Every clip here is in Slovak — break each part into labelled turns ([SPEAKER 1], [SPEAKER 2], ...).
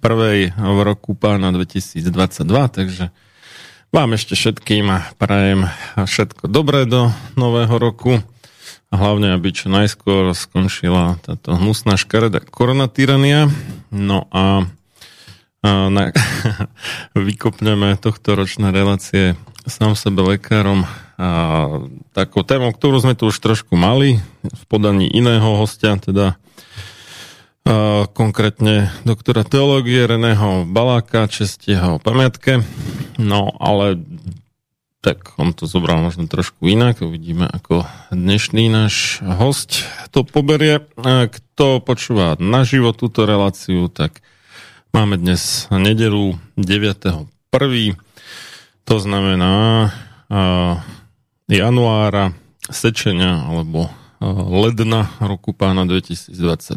[SPEAKER 1] prvej v roku pána 2022, takže vám ešte všetkým prajem všetko dobré do nového roku a hlavne, aby čo najskôr skončila táto hnusná škareda koronatyrania. No a, a na, vykopneme tohto ročné relácie sám sebe lekárom a takou témou, ktorú sme tu už trošku mali v podaní iného hostia, teda konkrétne doktora teológie Reného Baláka, čest jeho pamiatke. No ale tak on to zobral možno trošku inak, uvidíme ako dnešný náš host to poberie. Kto počúva naživo túto reláciu, tak máme dnes nedelu 9.1. To znamená januára sečenia alebo ledna roku pána 2022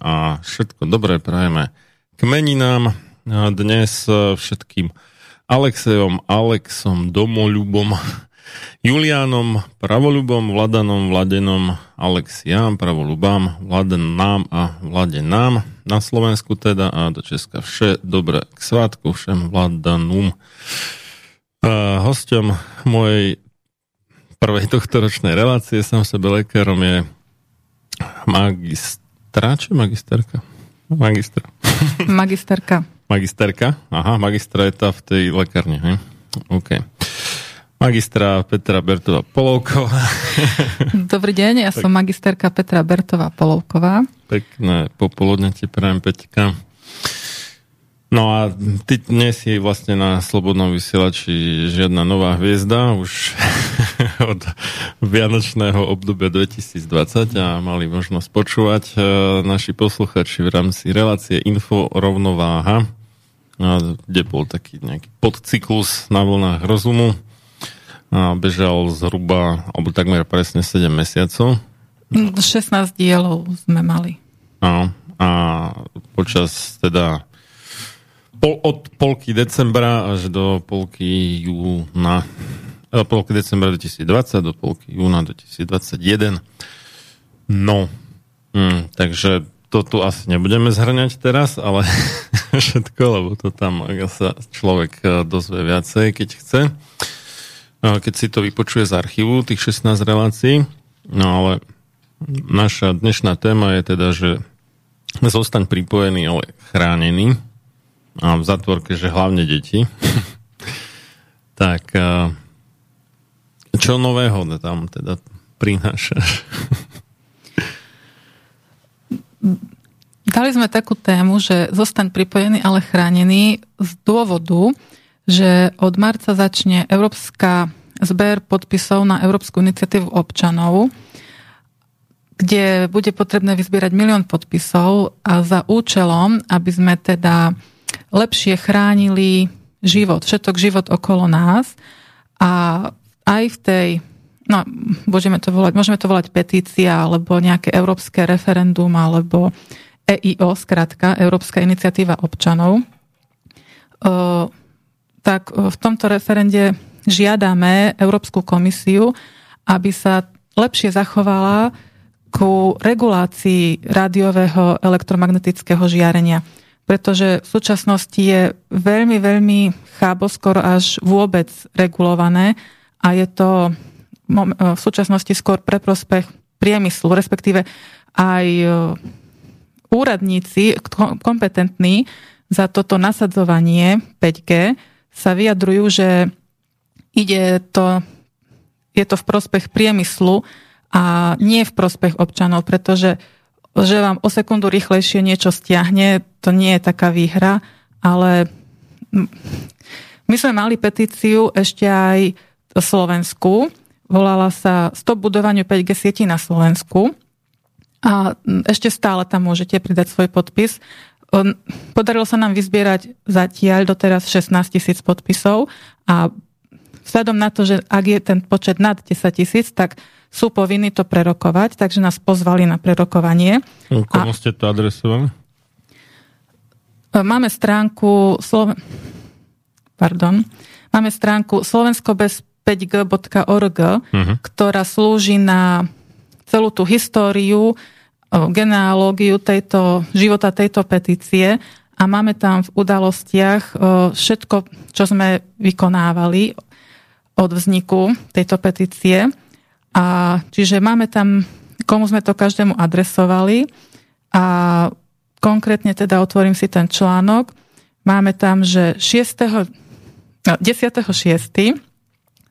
[SPEAKER 1] a všetko dobré prajeme k meninám dnes všetkým Alexejom, Alexom, Domoľubom, Julianom, Pravolubom, Vladanom, Vladenom, Alexiám, Pravolubám, Vladenám a Vladenám na Slovensku teda a do Česka vše dobré k svátku všem Vladanum. hostom mojej prvej tohto ročnej relácie sám sebe lekárom je magistra, či magisterka? Magistra.
[SPEAKER 2] Magisterka.
[SPEAKER 1] Magisterka? Aha, magistra je tá v tej lekárni, hej? OK. Magistra Petra Bertová Polovková.
[SPEAKER 2] Dobrý deň, ja tak. som magisterka Petra Bertová Polovková.
[SPEAKER 1] Pekné popoludne ti prajem, Peťka. No a ty dnes si vlastne na Slobodnom vysielači žiadna nová hviezda, už od vianočného obdobia 2020 a mali možnosť počúvať e, naši posluchači v rámci relácie Info rovnováha, kde bol taký nejaký podcyklus na vlnách rozumu. A bežal zhruba, alebo takmer presne 7 mesiacov.
[SPEAKER 2] 16 dielov sme mali.
[SPEAKER 1] A, a počas teda pol, od polky decembra až do polky júna polky decembra 2020 do polky júna 2021. No, hm, takže to tu asi nebudeme zhrňať teraz, ale všetko, lebo to tam sa človek e, dozvie viacej, keď chce. Keď si to vypočuje z archívu, tých 16 relácií. No ale naša dnešná téma je teda, že zostaň pripojený, ale chránený. A v zatvorke, že hlavne deti. tak čo nového tam teda prinášaš?
[SPEAKER 2] Dali sme takú tému, že zostaň pripojený, ale chránený z dôvodu, že od marca začne Európska zber podpisov na Európsku iniciatívu občanov, kde bude potrebné vyzbierať milión podpisov a za účelom, aby sme teda lepšie chránili život, všetok život okolo nás a aj v tej, no môžeme to volať, môžeme to volať petícia alebo nejaké európske referendum alebo EIO, skratka, Európska iniciatíva občanov, tak v tomto referende žiadame Európsku komisiu, aby sa lepšie zachovala ku regulácii rádiového elektromagnetického žiarenia. Pretože v súčasnosti je veľmi, veľmi chábo, skoro až vôbec regulované a je to v súčasnosti skôr pre prospech priemyslu, respektíve aj e, úradníci kompetentní za toto nasadzovanie 5G sa vyjadrujú, že ide to, je to v prospech priemyslu a nie v prospech občanov, pretože že vám o sekundu rýchlejšie niečo stiahne, to nie je taká výhra, ale my sme mali petíciu ešte aj Slovensku, volala sa Stop budovaniu 5G sieti na Slovensku a ešte stále tam môžete pridať svoj podpis. Podarilo sa nám vyzbierať zatiaľ doteraz 16 tisíc podpisov a vzhľadom na to, že ak je ten počet nad 10 tisíc, tak sú povinní to prerokovať, takže nás pozvali na prerokovanie.
[SPEAKER 1] Komu ste to adresovali?
[SPEAKER 2] Máme stránku Sloven... Pardon. Máme stránku slovenskobez5g.org, uh-huh. ktorá slúži na celú tú históriu, genealógiu tejto, života tejto petície a máme tam v udalostiach všetko, čo sme vykonávali od vzniku tejto petície. A čiže máme tam, komu sme to každému adresovali a konkrétne teda otvorím si ten článok. Máme tam, že 6. 10.6.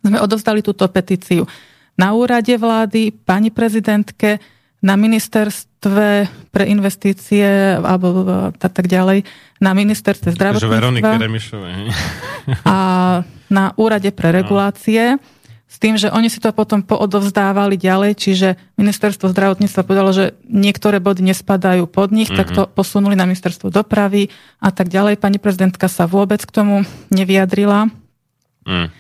[SPEAKER 2] sme odovzdali túto petíciu na úrade vlády, pani prezidentke, na ministerstve pre investície alebo tak, tak ďalej, na ministerstve zdravotníctva. A na úrade pre regulácie. No s tým, že oni si to potom poodovzdávali ďalej, čiže ministerstvo zdravotníctva povedalo, že niektoré body nespadajú pod nich, mm-hmm. tak to mhm. posunuli na ministerstvo dopravy a tak ďalej. Pani prezidentka sa vôbec k tomu nevyjadrila. Mm.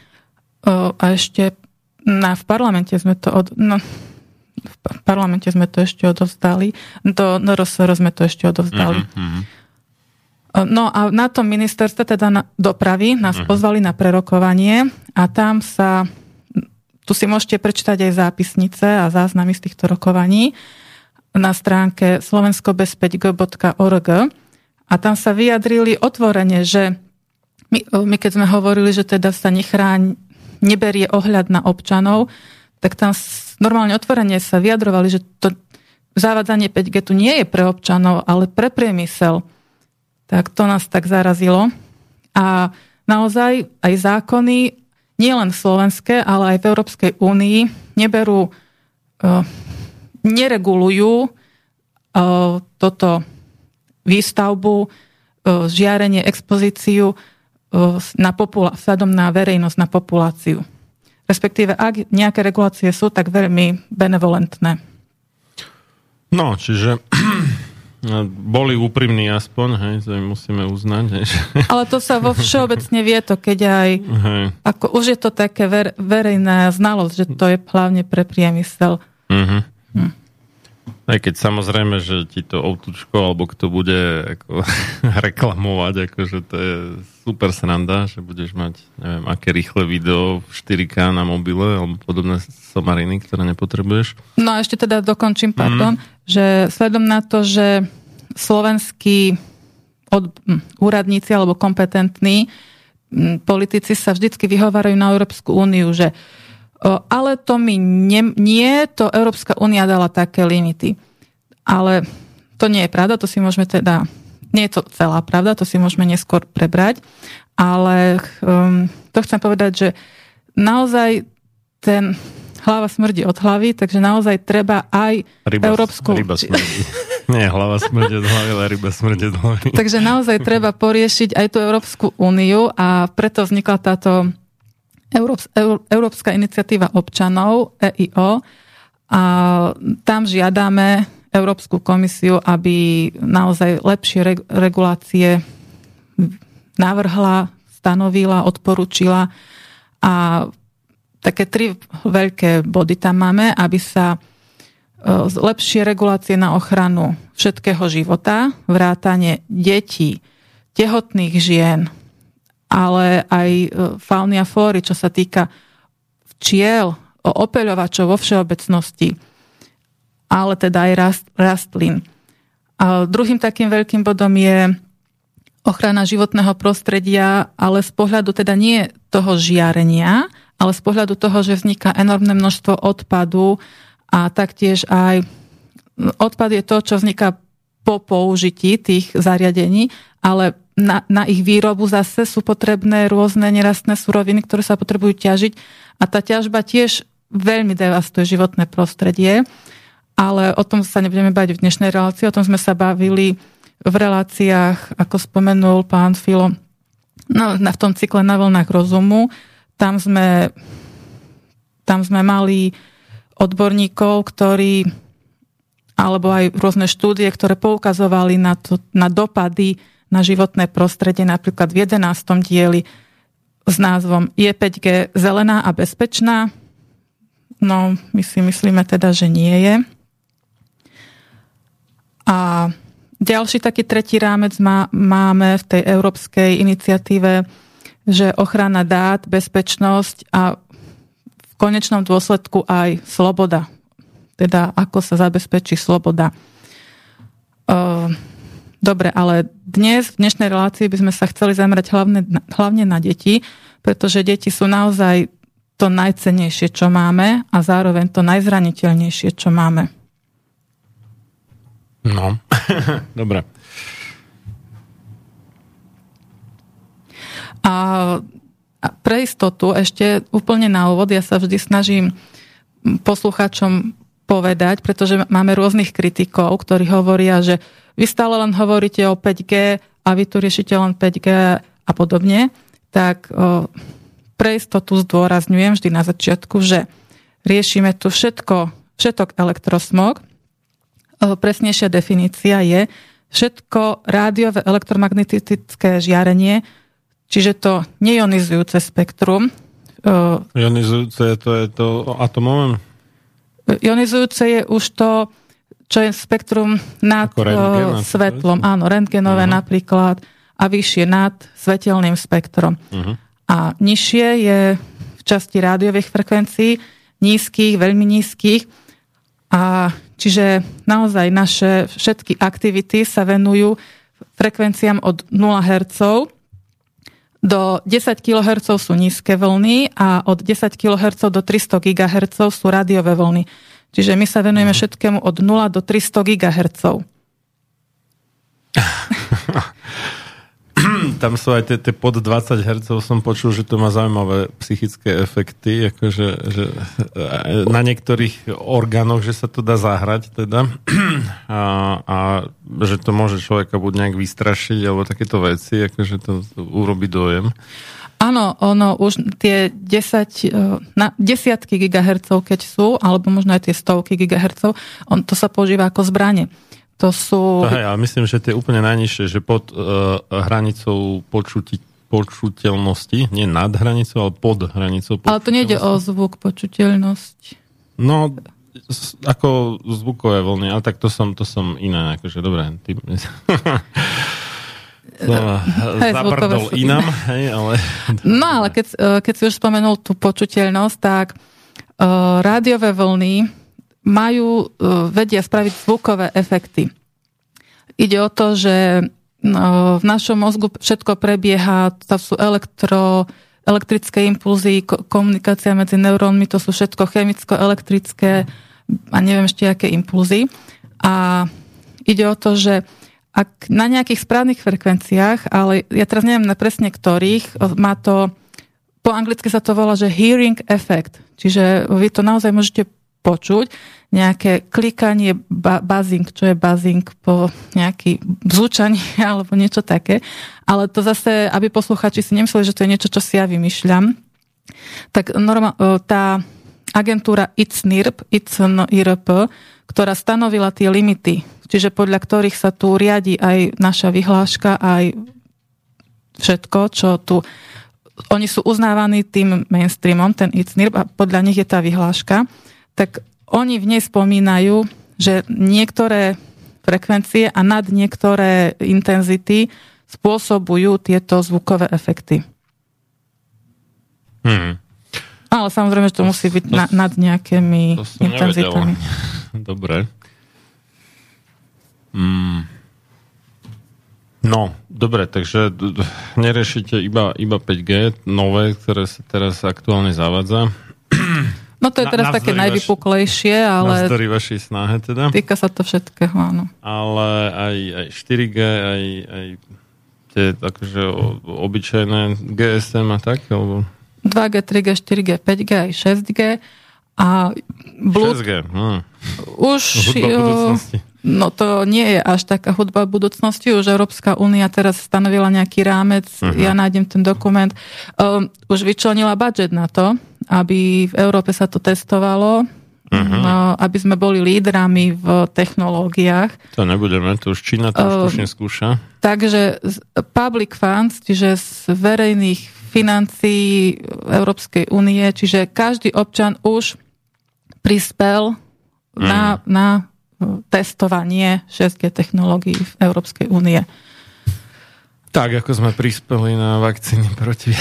[SPEAKER 2] A ešte na, v parlamente sme to od, no, v parlamente sme to ešte odovzdali, do NRSR sme to ešte odovzdali. Mm-hmm. No a na tom ministerstve, teda na dopravy, nás mm-hmm. pozvali na prerokovanie a tam sa tu si môžete prečítať aj zápisnice a záznamy z týchto rokovaní na stránke slovenskobez5g.org a tam sa vyjadrili otvorene, že my, my keď sme hovorili, že teda sa nechráň, neberie ohľad na občanov, tak tam normálne otvorene sa vyjadrovali, že to zavádzanie 5G tu nie je pre občanov, ale pre priemysel. Tak to nás tak zarazilo. A naozaj aj zákony nielen slovenské, ale aj v Európskej únii neberú, uh, neregulujú uh, toto výstavbu, uh, žiarenie, expozíciu na popula- vzhľadom na verejnosť, na populáciu. Respektíve, ak nejaké regulácie sú, tak veľmi benevolentné.
[SPEAKER 1] No, čiže boli úprimní aspoň, hej, to musíme uznať. Hej.
[SPEAKER 2] Ale to sa vo všeobecne vie to, keď aj, hej. ako už je to také ver, verejná znalosť, že to je hlavne pre priemysel. Uh-huh.
[SPEAKER 1] Aj keď samozrejme, že ti to outučko, alebo kto bude ako, reklamovať, akože to je super sranda, že budeš mať, neviem, aké rýchle video v 4K na mobile, alebo podobné somariny, ktoré nepotrebuješ.
[SPEAKER 2] No a ešte teda dokončím, pardon, mm. že sledom na to, že slovenskí od, hm, úradníci alebo kompetentní hm, politici sa vždycky vyhovárajú na Európsku úniu, že ale to mi nie, nie, to Európska únia dala také limity. Ale to nie je pravda, to si môžeme teda, nie je to celá pravda, to si môžeme neskôr prebrať, ale um, to chcem povedať, že naozaj ten hlava smrdí od hlavy, takže naozaj treba aj
[SPEAKER 1] ryba,
[SPEAKER 2] Európsku...
[SPEAKER 1] Ryba smrdí. Nie, hlava smrdí od hlavy, ale ryba smrdí od hlavy.
[SPEAKER 2] Takže naozaj treba poriešiť aj tú Európsku úniu a preto vznikla táto Európska iniciatíva občanov, EIO, a tam žiadame Európsku komisiu, aby naozaj lepšie regulácie navrhla, stanovila, odporučila a také tri veľké body tam máme, aby sa e, lepšie regulácie na ochranu všetkého života, vrátanie detí, tehotných žien, ale aj e, fauny a flóry, čo sa týka včiel, opeľovačov vo všeobecnosti, ale teda aj rast, rastlín. A druhým takým veľkým bodom je ochrana životného prostredia, ale z pohľadu teda nie toho žiarenia, ale z pohľadu toho, že vzniká enormné množstvo odpadu a taktiež aj odpad je to, čo vzniká po použití tých zariadení, ale na, na ich výrobu zase sú potrebné rôzne nerastné suroviny, ktoré sa potrebujú ťažiť. A tá ťažba tiež veľmi devastuje životné prostredie, ale o tom sa nebudeme bať v dnešnej relácii, o tom sme sa bavili v reláciách, ako spomenul pán Filo, no, v tom cykle na vlnách rozumu. Tam sme, tam sme mali odborníkov, ktorí alebo aj rôzne štúdie, ktoré poukazovali na, to, na dopady na životné prostredie, napríklad v 11. dieli s názvom Je 5G zelená a bezpečná? No, my si myslíme teda, že nie je. A ďalší taký tretí rámec má, máme v tej európskej iniciatíve, že ochrana dát, bezpečnosť a v konečnom dôsledku aj sloboda. Teda ako sa zabezpečí sloboda. Uh, Dobre, ale dnes, v dnešnej relácii by sme sa chceli zamerať hlavne, hlavne na deti, pretože deti sú naozaj to najcennejšie, čo máme a zároveň to najzraniteľnejšie, čo máme.
[SPEAKER 1] No, dobre.
[SPEAKER 2] A pre istotu ešte úplne na úvod, ja sa vždy snažím poslucháčom povedať, pretože máme rôznych kritikov, ktorí hovoria, že vy stále len hovoríte o 5G a vy tu riešite len 5G a podobne, tak pre istotu zdôrazňujem vždy na začiatku, že riešime tu všetko, všetok elektrosmog. Presnejšia definícia je všetko rádiové elektromagnetické žiarenie, čiže to neionizujúce spektrum.
[SPEAKER 1] Ionizujúce to je to atomové?
[SPEAKER 2] Ionizujúce je už to čo je spektrum nad rentgen, svetlom. Áno, rentgenové uh-huh. napríklad a vyššie nad svetelným spektrom. Uh-huh. A nižšie je v časti rádiových frekvencií, nízkych, veľmi nízkych. A čiže naozaj naše všetky aktivity sa venujú frekvenciám od 0 Hz do 10 kHz sú nízke vlny a od 10 kHz do 300 GHz sú rádiové vlny. Čiže my sa venujeme mhm. všetkému od 0 do 300 GHz.
[SPEAKER 1] Tam sú aj tie pod 20 Hz, som počul, že to má zaujímavé psychické efekty, akože že e, na niektorých orgánoch, že sa to dá zahrať teda a, a že to môže človeka buď nejak vystrašiť alebo takéto veci, akože to, to urobí dojem.
[SPEAKER 2] Áno, ono už tie 10, e, na desiatky gigahercov, keď sú, alebo možno aj tie stovky gigahercov, on, to sa používa ako zbranie. To sú...
[SPEAKER 1] Hej, ale myslím, že tie úplne najnižšie, že pod uh, hranicou počuti, počuteľnosti, nie nad hranicou, ale pod hranicou
[SPEAKER 2] Ale to nejde o zvuk, počuteľnosť.
[SPEAKER 1] No, ako zvukové vlny, ale tak to som, to som iné, akože dobré. Ty...
[SPEAKER 2] Hej,
[SPEAKER 1] zabrdol inám, hej, ale...
[SPEAKER 2] No ale keď, e, keď si už spomenul tú počuteľnosť, tak uh, rádiové vlny majú, uh, vedia spraviť zvukové efekty. Ide o to, že no, v našom mozgu všetko prebieha, to sú elektro, elektrické impulzy, ko- komunikácia medzi neurónmi, to sú všetko chemicko-elektrické a neviem ešte aké impulzy. A ide o to, že ak na nejakých správnych frekvenciách, ale ja teraz neviem na presne ktorých, má to, po anglicky sa to volá, že hearing effect. Čiže vy to naozaj môžete počuť, nejaké klikanie, ba- buzzing, čo je buzzing po nejaký zúčanie alebo niečo také. Ale to zase, aby posluchači si nemysleli, že to je niečo, čo si ja vymýšľam, tak norma, tá agentúra ICNIRP, ICNIRP, ktorá stanovila tie limity, čiže podľa ktorých sa tu riadi aj naša vyhláška, aj všetko, čo tu... Oni sú uznávaní tým mainstreamom, ten ICNIRP, a podľa nich je tá vyhláška, tak oni v nej spomínajú, že niektoré frekvencie a nad niektoré intenzity spôsobujú tieto zvukové efekty.
[SPEAKER 1] Hmm.
[SPEAKER 2] Ale samozrejme, že to,
[SPEAKER 1] To-
[SPEAKER 2] musí byť
[SPEAKER 1] to-
[SPEAKER 2] na, nad nejakými
[SPEAKER 1] To
[SPEAKER 2] intenzitami.
[SPEAKER 1] nevedel. Dobre. Mm. No, dobre, takže d- d- neriešite iba, iba 5G, nové, ktoré sa teraz aktuálne zavádza.
[SPEAKER 2] No to je
[SPEAKER 1] Na-
[SPEAKER 2] teraz
[SPEAKER 1] navzdory
[SPEAKER 2] také najvypuklejšie, ale
[SPEAKER 1] Navzdory vašej snahe teda.
[SPEAKER 2] týka sa to všetkého, áno.
[SPEAKER 1] Ale aj, aj 4G, aj, aj tie akože obyčajné GSM a tak, alebo
[SPEAKER 2] 2G, 3G, 4G, 5G, aj 6G a Bluetooth
[SPEAKER 1] 6G. Hm.
[SPEAKER 2] už...
[SPEAKER 1] Hudba budúcnosti.
[SPEAKER 2] No to nie je až taká hudba budúcnosti. Už Európska únia teraz stanovila nejaký rámec, uh-huh. ja nájdem ten dokument. Um, už vyčlenila budget na to, aby v Európe sa to testovalo, uh-huh. no, aby sme boli lídrami v technológiách.
[SPEAKER 1] To nebudeme, to už Čína to už tuším skúša.
[SPEAKER 2] Takže public funds, čiže z verejných financií Európskej únie, čiže každý občan už prispel na, na testovanie 6G technológií v Európskej únie.
[SPEAKER 1] Tak, ako sme prispeli na vakcíny proti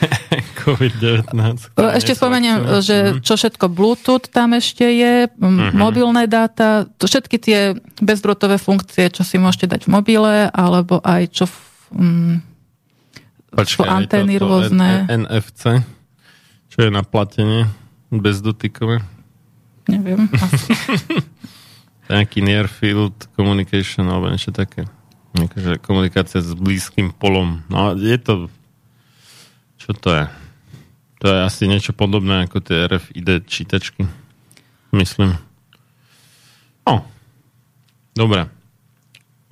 [SPEAKER 1] COVID-19. ktoré nie
[SPEAKER 2] Ešte spomeniem, že čo všetko Bluetooth tam ešte je, m, mobilné dáta, to všetky tie bezdrôtové funkcie, čo si môžete dať v mobile, alebo aj čo v, mm,
[SPEAKER 1] Počkaj,
[SPEAKER 2] sú antény
[SPEAKER 1] to- to
[SPEAKER 2] rôzne.
[SPEAKER 1] NFC, čo je na platenie, bezdotykové.
[SPEAKER 2] neviem.
[SPEAKER 1] Nejaký near field communication alebo niečo také. Akože komunikácia s blízkym polom. No je to... Čo to je? To je asi niečo podobné ako tie RFID čítačky. Myslím. No. Dobre.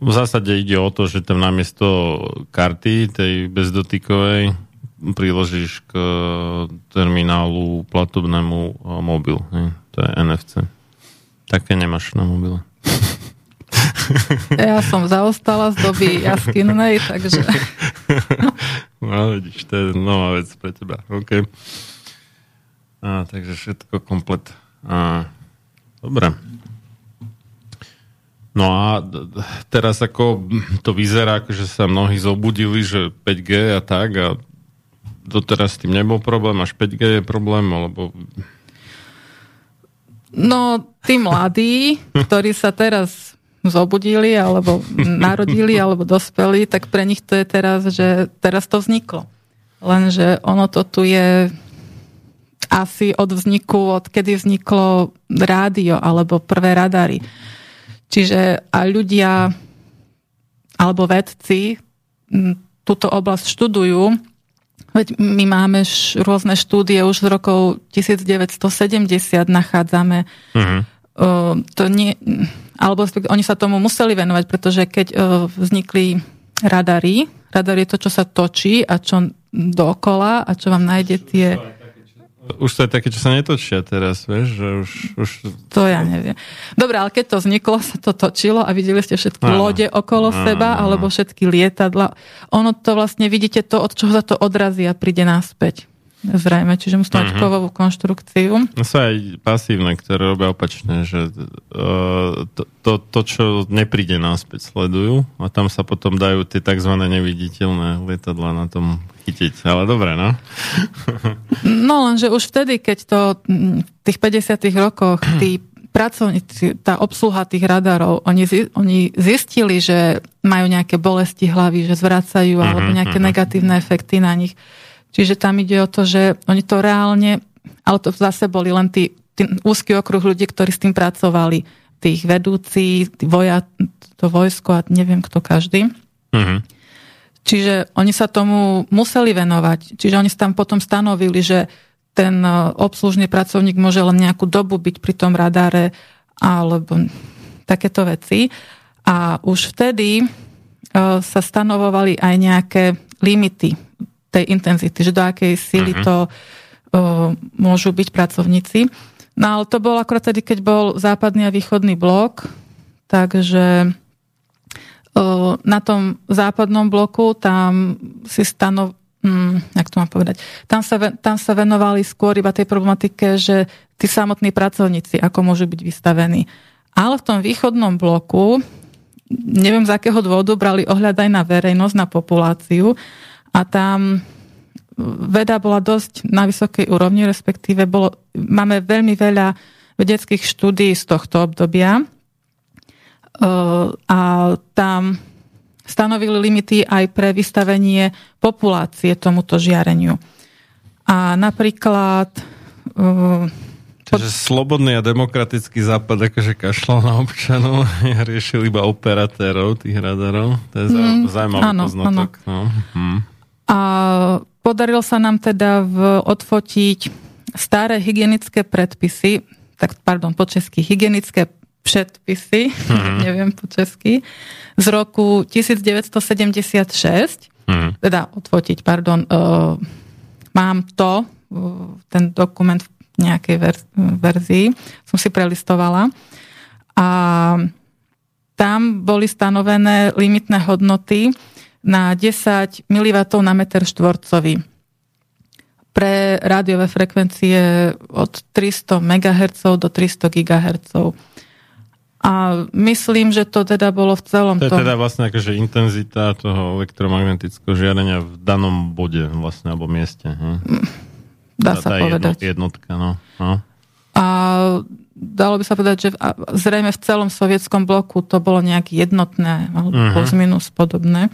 [SPEAKER 1] V zásade ide o to, že tam namiesto karty, tej bezdotykovej, priložíš k terminálu platobnému mobil. Ne? To je NFC. Také nemáš na mobile.
[SPEAKER 2] Ja som zaostala z doby jaskinnej, takže
[SPEAKER 1] No, vidíš, to je nová vec pre teba. OK. A, takže všetko komplet. A, dobre. No a teraz ako to vyzerá, že sa mnohí zobudili, že 5G a tak a doteraz s tým nebol problém, až 5G je problém, alebo
[SPEAKER 2] no tí mladí, ktorí sa teraz zobudili, alebo narodili, alebo dospeli, tak pre nich to je teraz, že teraz to vzniklo. Lenže ono to tu je asi od vzniku, od kedy vzniklo rádio alebo prvé radary. Čiže a ľudia alebo vedci túto oblasť študujú. Veď my máme š, rôzne štúdie už z rokov 1970 nachádzame.
[SPEAKER 1] uh-huh.
[SPEAKER 2] Uh, to nie, alebo oni sa tomu museli venovať, pretože keď uh, vznikli radary, radar je to, čo sa točí a čo dokola a čo vám nájde tie...
[SPEAKER 1] už to je také, čo sa netočia teraz, vieš, že už, už
[SPEAKER 2] To ja neviem. Dobre, ale keď to vzniklo, sa to točilo a videli ste všetky
[SPEAKER 1] Áno.
[SPEAKER 2] lode okolo
[SPEAKER 1] Áno,
[SPEAKER 2] seba, alebo všetky lietadla. Ono to vlastne, vidíte to, od čoho sa to odrazí a príde naspäť. zrejme, čiže musí mať uh-huh. kovovú konštrukciu.
[SPEAKER 1] No sú aj pasívne, ktoré robia opačne, že uh, to, to, to, čo nepríde náspäť, sledujú a tam sa potom dajú tie tzv. neviditeľné lietadla na tom chytiť. Ale dobre, no.
[SPEAKER 2] no lenže už vtedy, keď to v tých 50 rokoch tí pracovníci, tá obsluha tých radarov, oni, oni zistili, že majú nejaké bolesti hlavy, že zvracajú uh-huh, alebo nejaké uh-huh. negatívne efekty na nich Čiže tam ide o to, že oni to reálne, ale to zase boli len tí, tí úzky okruh ľudí, ktorí s tým pracovali. Tých vedúci, tí voja, to vojsko a neviem kto každý. Uh-huh. Čiže oni sa tomu museli venovať. Čiže oni tam potom stanovili, že ten e, obslužný pracovník môže len nejakú dobu byť pri tom radáre alebo takéto veci. A už vtedy e, sa stanovovali aj nejaké limity tej intenzity, že do akej síly uh-huh. to uh, môžu byť pracovníci. No ale to bol akorát tedy, keď bol západný a východný blok, takže na tom západnom bloku tam si stanov, hm, jak to mám povedať, tam sa, tam sa venovali skôr iba tej problematike, že tí samotní pracovníci, ako môžu byť vystavení. Ale v tom východnom bloku, neviem z akého dôvodu, brali ohľad aj na verejnosť, na populáciu a tam veda bola dosť na vysokej úrovni, respektíve bolo, máme veľmi veľa vedeckých štúdí z tohto obdobia a tam stanovili limity aj pre vystavenie populácie tomuto žiareniu. A napríklad
[SPEAKER 1] Čiže pod... slobodný a demokratický západ akože kašľal na občanov a riešil iba operatérov tých radarov. To je mm, zaujímavý áno, poznatok. Áno. No. Hm.
[SPEAKER 2] A podarilo sa nám teda v, odfotiť staré hygienické predpisy, tak pardon, po česky, hygienické predpisy, mm-hmm. neviem po česky, z roku 1976, mm-hmm. teda odfotiť, pardon, uh, mám to, uh, ten dokument v nejakej ver- verzii, som si prelistovala a tam boli stanovené limitné hodnoty, na 10 mW na meter štvorcový. Pre rádiové frekvencie od 300 MHz do 300 GHz. A myslím, že to teda bolo v celom
[SPEAKER 1] tom... To je teda vlastne akože intenzita toho elektromagnetického žiarenia v danom bode vlastne, alebo mieste. Hm?
[SPEAKER 2] Dá sa povedať.
[SPEAKER 1] Jednotka, no. no.
[SPEAKER 2] A dalo by sa povedať, že zrejme v celom sovietskom bloku to bolo nejak jednotné, alebo uh-huh. plus minus podobné.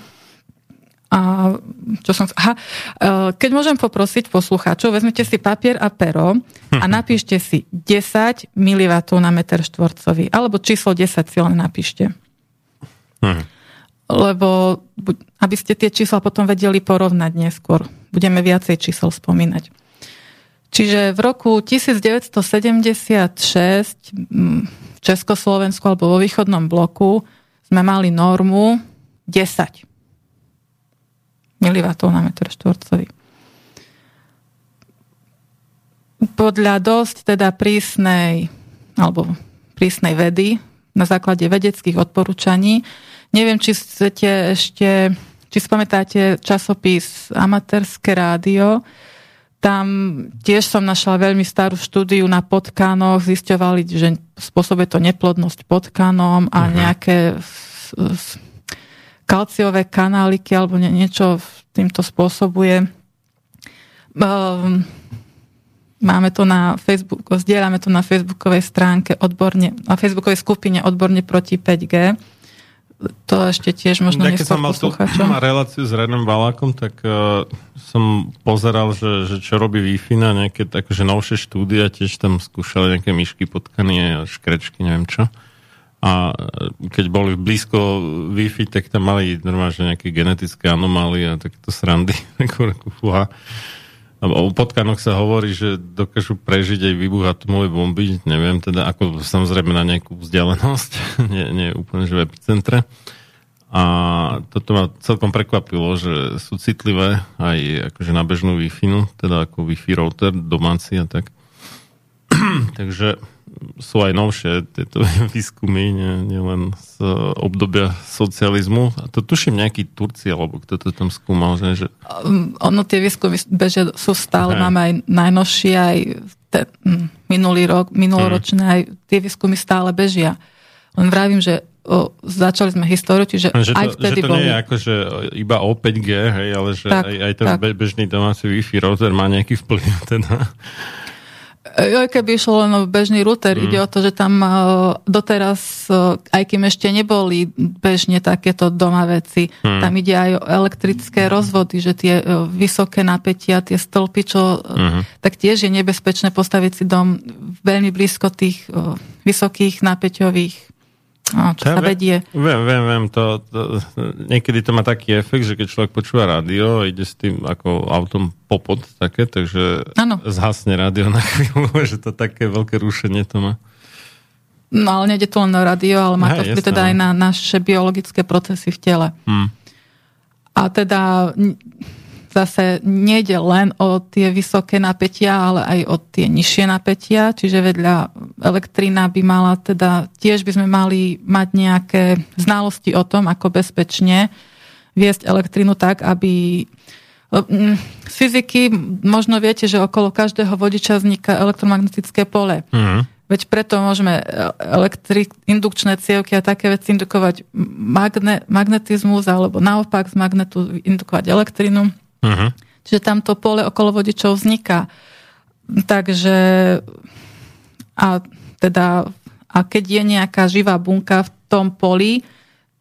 [SPEAKER 2] A čo som... Aha, e, keď môžem poprosiť poslucháčov, vezmite si papier a pero a napíšte si 10 mW na meter štvorcový. Alebo číslo 10 si len napíšte. Hm. Lebo aby ste tie čísla potom vedeli porovnať neskôr. Budeme viacej čísel spomínať. Čiže v roku 1976 v Československu alebo vo východnom bloku sme mali normu 10 mW na metr štvorcový. Podľa dosť teda prísnej alebo prísnej vedy na základe vedeckých odporúčaní. Neviem, či chcete ešte, či spamätáte časopis Amatérske rádio, tam tiež som našla veľmi starú štúdiu na potkánoch, zisťovali, že spôsobuje to neplodnosť potkanom a uh-huh. nejaké kalciové kanáliky alebo niečo týmto spôsobuje. Ehm, máme to na Facebook, zdieľame to na facebookovej stránke odborne, na facebookovej skupine odborne proti 5G. To ešte tiež možno
[SPEAKER 1] ja, Keď som mal tú reláciu s Renom Valákom, tak uh, som pozeral, že, že čo robí Wi-Fi na nejaké takže novšie štúdia, tiež tam skúšali nejaké myšky potkanie a škrečky, neviem čo a keď boli blízko Wi-Fi, tak tam mali normálne nejaké genetické anomálie a takéto srandy. Fúha. O potkanoch sa hovorí, že dokážu prežiť aj výbuch atomovej bomby, neviem teda, ako samozrejme na nejakú vzdialenosť, nie, nie úplne, že v epicentre. A toto ma celkom prekvapilo, že sú citlivé aj akože na bežnú Wi-Fi, no, teda ako Wi-Fi router, domáci a tak. Takže sú aj novšie tieto výskumy, nie, nie z obdobia socializmu. A to tuším nejaký Turci, alebo kto to tam skúmal, že... že...
[SPEAKER 2] Um, ono tie výskumy bežia, sú stále, hey. máme aj najnovšie, aj te, minulý rok, minuloročné, hmm. aj tie výskumy stále bežia. Len vravím, že o, začali sme históriu, čiže
[SPEAKER 1] že to,
[SPEAKER 2] aj vtedy
[SPEAKER 1] že to
[SPEAKER 2] boli...
[SPEAKER 1] nie je ako, že iba o 5G, hej, ale že tak, aj, aj ten tak. bežný domáci Wi-Fi router má nejaký vplyv teda.
[SPEAKER 2] Jo, keby išlo len o bežný router, mm. ide o to, že tam e, doteraz, e, aj kým ešte neboli bežne takéto doma veci, mm. tam ide aj o elektrické rozvody, že tie e, vysoké napätia, tie stĺpy, čo mm. tak tiež je nebezpečné postaviť si dom veľmi blízko tých vysokých napäťových No, čo ja sa vedie.
[SPEAKER 1] Viem, viem, viem. To, to, niekedy to má taký efekt, že keď človek počúva rádio, ide s tým ako autom popod také, takže ano. zhasne rádio na chvíľu, že to také veľké rušenie to má.
[SPEAKER 2] No ale nejde to len na rádio, ale má Hej, to vplyv teda aj na naše biologické procesy v tele. Hmm. A teda zase nejde len o tie vysoké napätia, ale aj o tie nižšie napätia, čiže vedľa elektrina by mala teda, tiež by sme mali mať nejaké znalosti o tom, ako bezpečne viesť elektrinu tak, aby mm, z fyziky možno viete, že okolo každého vodiča vzniká elektromagnetické pole. Mm. Veď preto môžeme elektri- indukčné cievky a také veci indukovať magne- magnetizmus alebo naopak z magnetu indukovať elektrinu. Uh-huh. Čiže tam to pole okolo vodičov vzniká. Takže a teda a keď je nejaká živá bunka v tom poli,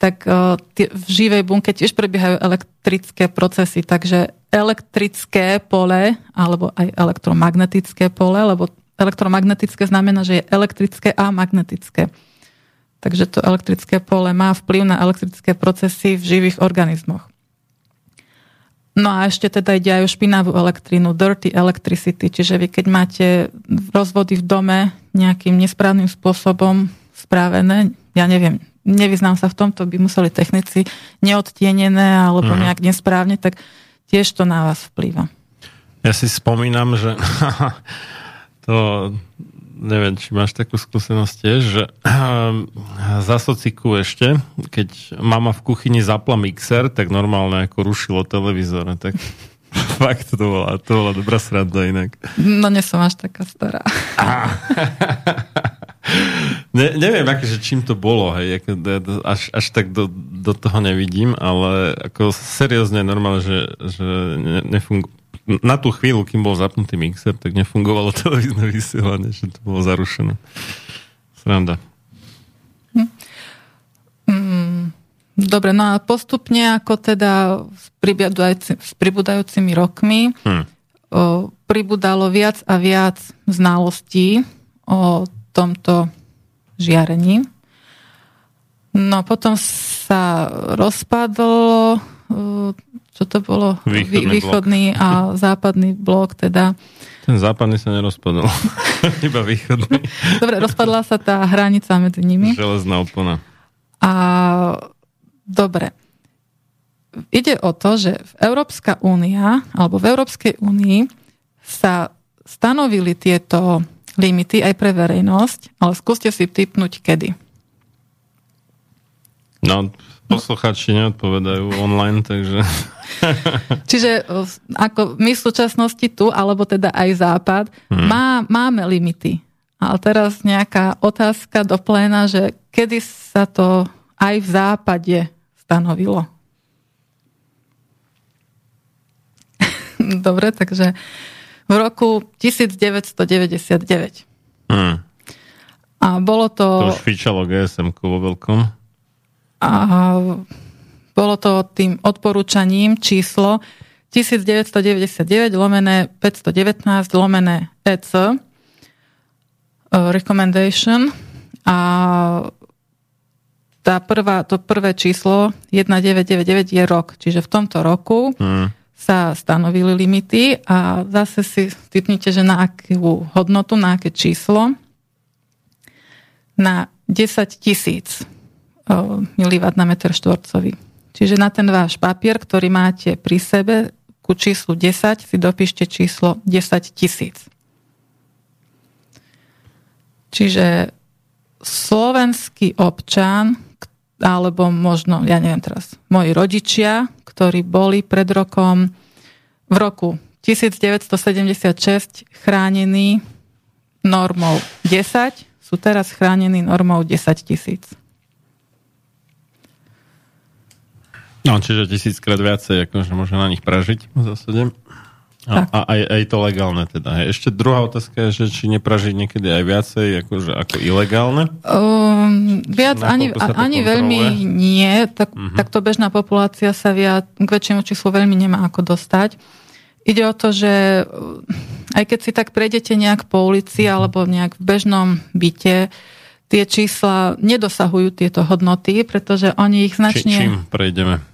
[SPEAKER 2] tak tie, v živej bunke tiež prebiehajú elektrické procesy. Takže elektrické pole, alebo aj elektromagnetické pole, lebo elektromagnetické znamená, že je elektrické a magnetické. Takže to elektrické pole má vplyv na elektrické procesy v živých organizmoch. No a ešte teda ide aj o špinavú elektrínu, dirty electricity, čiže vy keď máte rozvody v dome nejakým nesprávnym spôsobom správené, ja neviem, nevyznám sa v tomto, by museli technici neodtienené alebo mhm. nejak nesprávne, tak tiež to na vás vplýva.
[SPEAKER 1] Ja si spomínam, že to neviem, či máš takú skúsenosť tiež, že za sociku ešte, keď mama v kuchyni zapla mixer, tak normálne ako rušilo televízor. Tak fakt to bola, to bola dobrá sranda inak.
[SPEAKER 2] No nie som až taká stará.
[SPEAKER 1] ne, neviem, akože čím to bolo, hej, ako, až, až tak do, do toho nevidím, ale ako seriózne normálne, že, že nefunguje na tú chvíľu, kým bol zapnutý mixer, tak nefungovalo televízne vysielanie, že to bolo zarušené. Sranda. Hm.
[SPEAKER 2] Mm, dobre, no a postupne ako teda s, s pribúdajúcimi rokmi hm. o, pribudalo viac a viac znalostí o tomto žiarení. No potom sa rozpadlo čo to bolo?
[SPEAKER 1] Východný,
[SPEAKER 2] východný a západný blok teda.
[SPEAKER 1] Ten západný sa nerozpadol. Iba východný.
[SPEAKER 2] Dobre, rozpadla sa tá hranica medzi nimi.
[SPEAKER 1] Železná opona.
[SPEAKER 2] A dobre. Ide o to, že v Európska únia, alebo v Európskej únii sa stanovili tieto limity aj pre verejnosť, ale skúste si typnúť kedy.
[SPEAKER 1] No, posluchači neodpovedajú online, takže...
[SPEAKER 2] Čiže ako my v súčasnosti tu, alebo teda aj Západ, hmm. má, máme limity. Ale teraz nejaká otázka do pléna, že kedy sa to aj v Západe stanovilo? Dobre, takže v roku 1999. Hmm. A bolo to...
[SPEAKER 1] To už fičalo GSM vo veľkom.
[SPEAKER 2] A bolo to tým odporúčaním číslo 1999 lomené 519 lomené EC uh, recommendation. A tá prvá, to prvé číslo 1999 je rok, čiže v tomto roku hmm. sa stanovili limity a zase si typnite, že na akú hodnotu, na aké číslo? Na 10 tisíc mW na meter štvorcový. Čiže na ten váš papier, ktorý máte pri sebe, ku číslu 10 si dopíšte číslo 10 tisíc. Čiže slovenský občan, alebo možno, ja neviem teraz, moji rodičia, ktorí boli pred rokom, v roku 1976 chránení normou 10, sú teraz chránení normou 10 tisíc.
[SPEAKER 1] No, čiže tisíckrát viacej, akože môže na nich pražiť v zásade. A, a aj, aj to legálne teda. Ešte druhá otázka je, že či nepražiť niekedy aj viacej akože, ako ilegálne?
[SPEAKER 2] Um, viac ani, ani veľmi nie. Tak, uh-huh. Takto bežná populácia sa viac, k väčšiemu číslu veľmi nemá ako dostať. Ide o to, že aj keď si tak prejdete nejak po ulici alebo nejak v bežnom byte, tie čísla nedosahujú tieto hodnoty, pretože oni ich značne...
[SPEAKER 1] Či, čím prejdeme?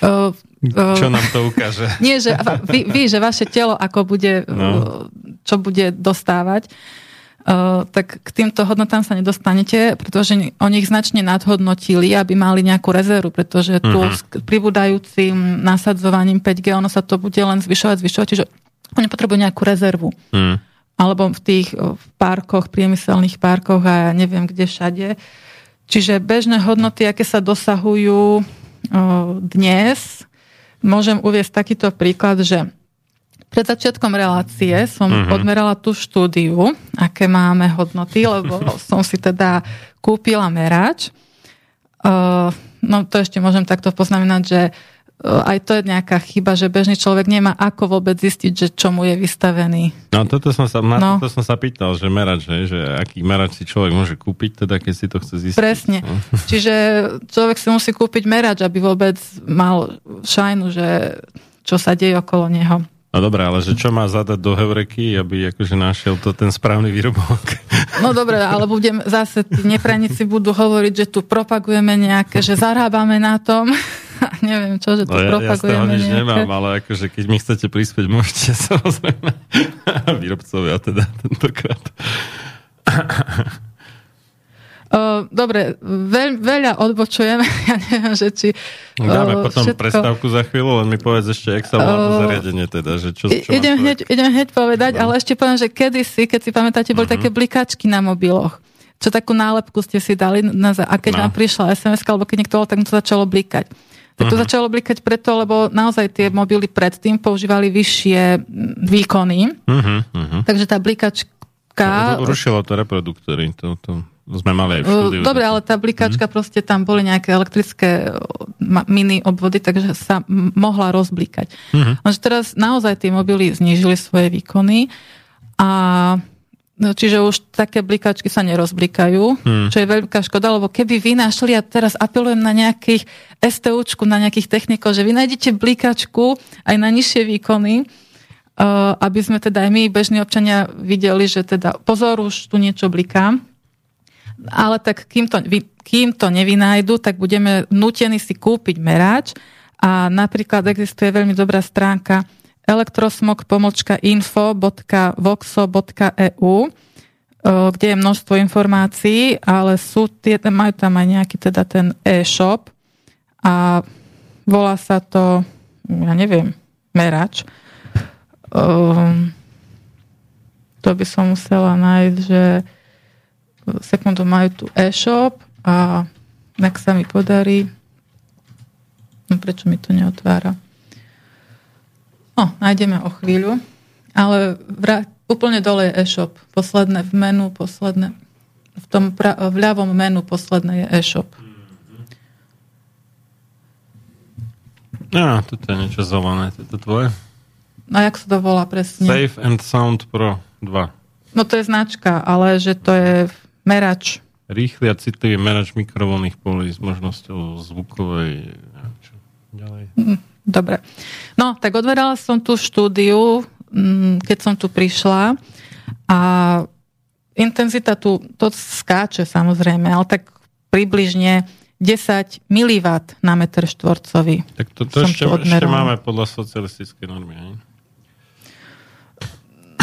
[SPEAKER 1] Uh, čo nám to ukáže?
[SPEAKER 2] Nie, že vy, vy že vaše telo ako bude, no. čo bude dostávať, uh, tak k týmto hodnotám sa nedostanete, pretože oni ich značne nadhodnotili, aby mali nejakú rezervu, pretože tu uh-huh. s pribúdajúcim nasadzovaním 5G ono sa to bude len zvyšovať, zvyšovať, čiže oni potrebujú nejakú rezervu. Uh-huh. Alebo v tých v parkoch, priemyselných parkoch a ja neviem kde všade. Čiže bežné hodnoty, aké sa dosahujú dnes, môžem uviesť takýto príklad, že pred začiatkom relácie som uh-huh. odmerala tú štúdiu, aké máme hodnoty, lebo som si teda kúpila merač. Uh, no to ešte môžem takto poznamenať, že uh, aj to je nejaká chyba, že bežný človek nemá ako vôbec zistiť, že čomu je vystavený.
[SPEAKER 1] No toto som sa, na no. toto som sa pýtal, že merač, že, že aký merač si človek môže kúpiť, teda keď si to chce zistiť.
[SPEAKER 2] Presne. No. Čiže človek si musí kúpiť merač, aby vôbec mal šajnu, že čo sa deje okolo neho.
[SPEAKER 1] No dobré, ale že čo má zadať do heureky, aby akože našiel to ten správny výrobok?
[SPEAKER 2] No dobre, ale budem zase, tí nepranici budú hovoriť, že tu propagujeme nejaké, že zarábame na tom. Neviem čo, že tu no ja, propagujeme
[SPEAKER 1] ja nič nejaké. nemám, ale akože keď mi chcete prispieť, môžete samozrejme. Výrobcovia teda tentokrát.
[SPEAKER 2] dobre, veľ, veľa odbočujeme, ja neviem, že či...
[SPEAKER 1] Dáme potom všetko... prestávku za chvíľu, len mi povedz ešte, jak sa volá to zariadenie teda, že čo, čo
[SPEAKER 2] idem, hneď, idem hneď povedať, no. ale ešte poviem, že kedysi, keď si pamätáte, boli uh-huh. také blikačky na mobiloch čo takú nálepku ste si dali na, a keď no. nám prišla sms alebo keď niekto tak to začalo blikať. Tak to uh-huh. začalo blikať preto, lebo naozaj tie mobily predtým používali vyššie výkony. Uh-huh, uh-huh. Takže tá blikačka...
[SPEAKER 1] Rušilo to reproduktory. To, to sme mali aj v štúdiu.
[SPEAKER 2] Dobre, ale tá blikačka, mm. proste tam boli nejaké elektrické mini obvody, takže sa mohla rozblikať. Mm-hmm. Lenže teraz naozaj tie mobily znížili svoje výkony a No, čiže už také blikačky sa nerozblikajú, hmm. čo je veľká škoda, lebo keby vy našli, a teraz apelujem na nejakých STUčku, na nejakých technikov, že vy nájdete blikačku aj na nižšie výkony, uh, aby sme teda aj my, bežní občania, videli, že teda pozor, už tu niečo bliká ale tak kým to, kým to nevynájdu, tak budeme nutení si kúpiť merač a napríklad existuje veľmi dobrá stránka elektrosmog.info.voxo.eu kde je množstvo informácií, ale sú tie, majú tam aj nejaký teda ten e-shop a volá sa to, ja neviem, merač. Um, to by som musela nájsť, že sekundu majú tu e-shop a ak sa mi podarí, no prečo mi to neotvára? No, nájdeme o chvíľu, ale vra- úplne dole je e-shop. Posledné v menu, posledné, v tom pra- v ľavom menu posledné je e-shop.
[SPEAKER 1] Á, toto je niečo zelené, to tvoje?
[SPEAKER 2] A jak sa to volá presne?
[SPEAKER 1] Safe and Sound Pro 2.
[SPEAKER 2] No to je značka, ale že to je Merač.
[SPEAKER 1] Rýchly a citlivý merač mikrovlných polí s možnosťou zvukovej... Čo ďalej?
[SPEAKER 2] Mm, dobre. No, tak odverala som tú štúdiu, mm, keď som tu prišla a intenzita tu, to skáče samozrejme, ale tak približne 10 mW na meter štvorcový.
[SPEAKER 1] Tak to, to ešte, ešte máme podľa socialistickej normy, aj?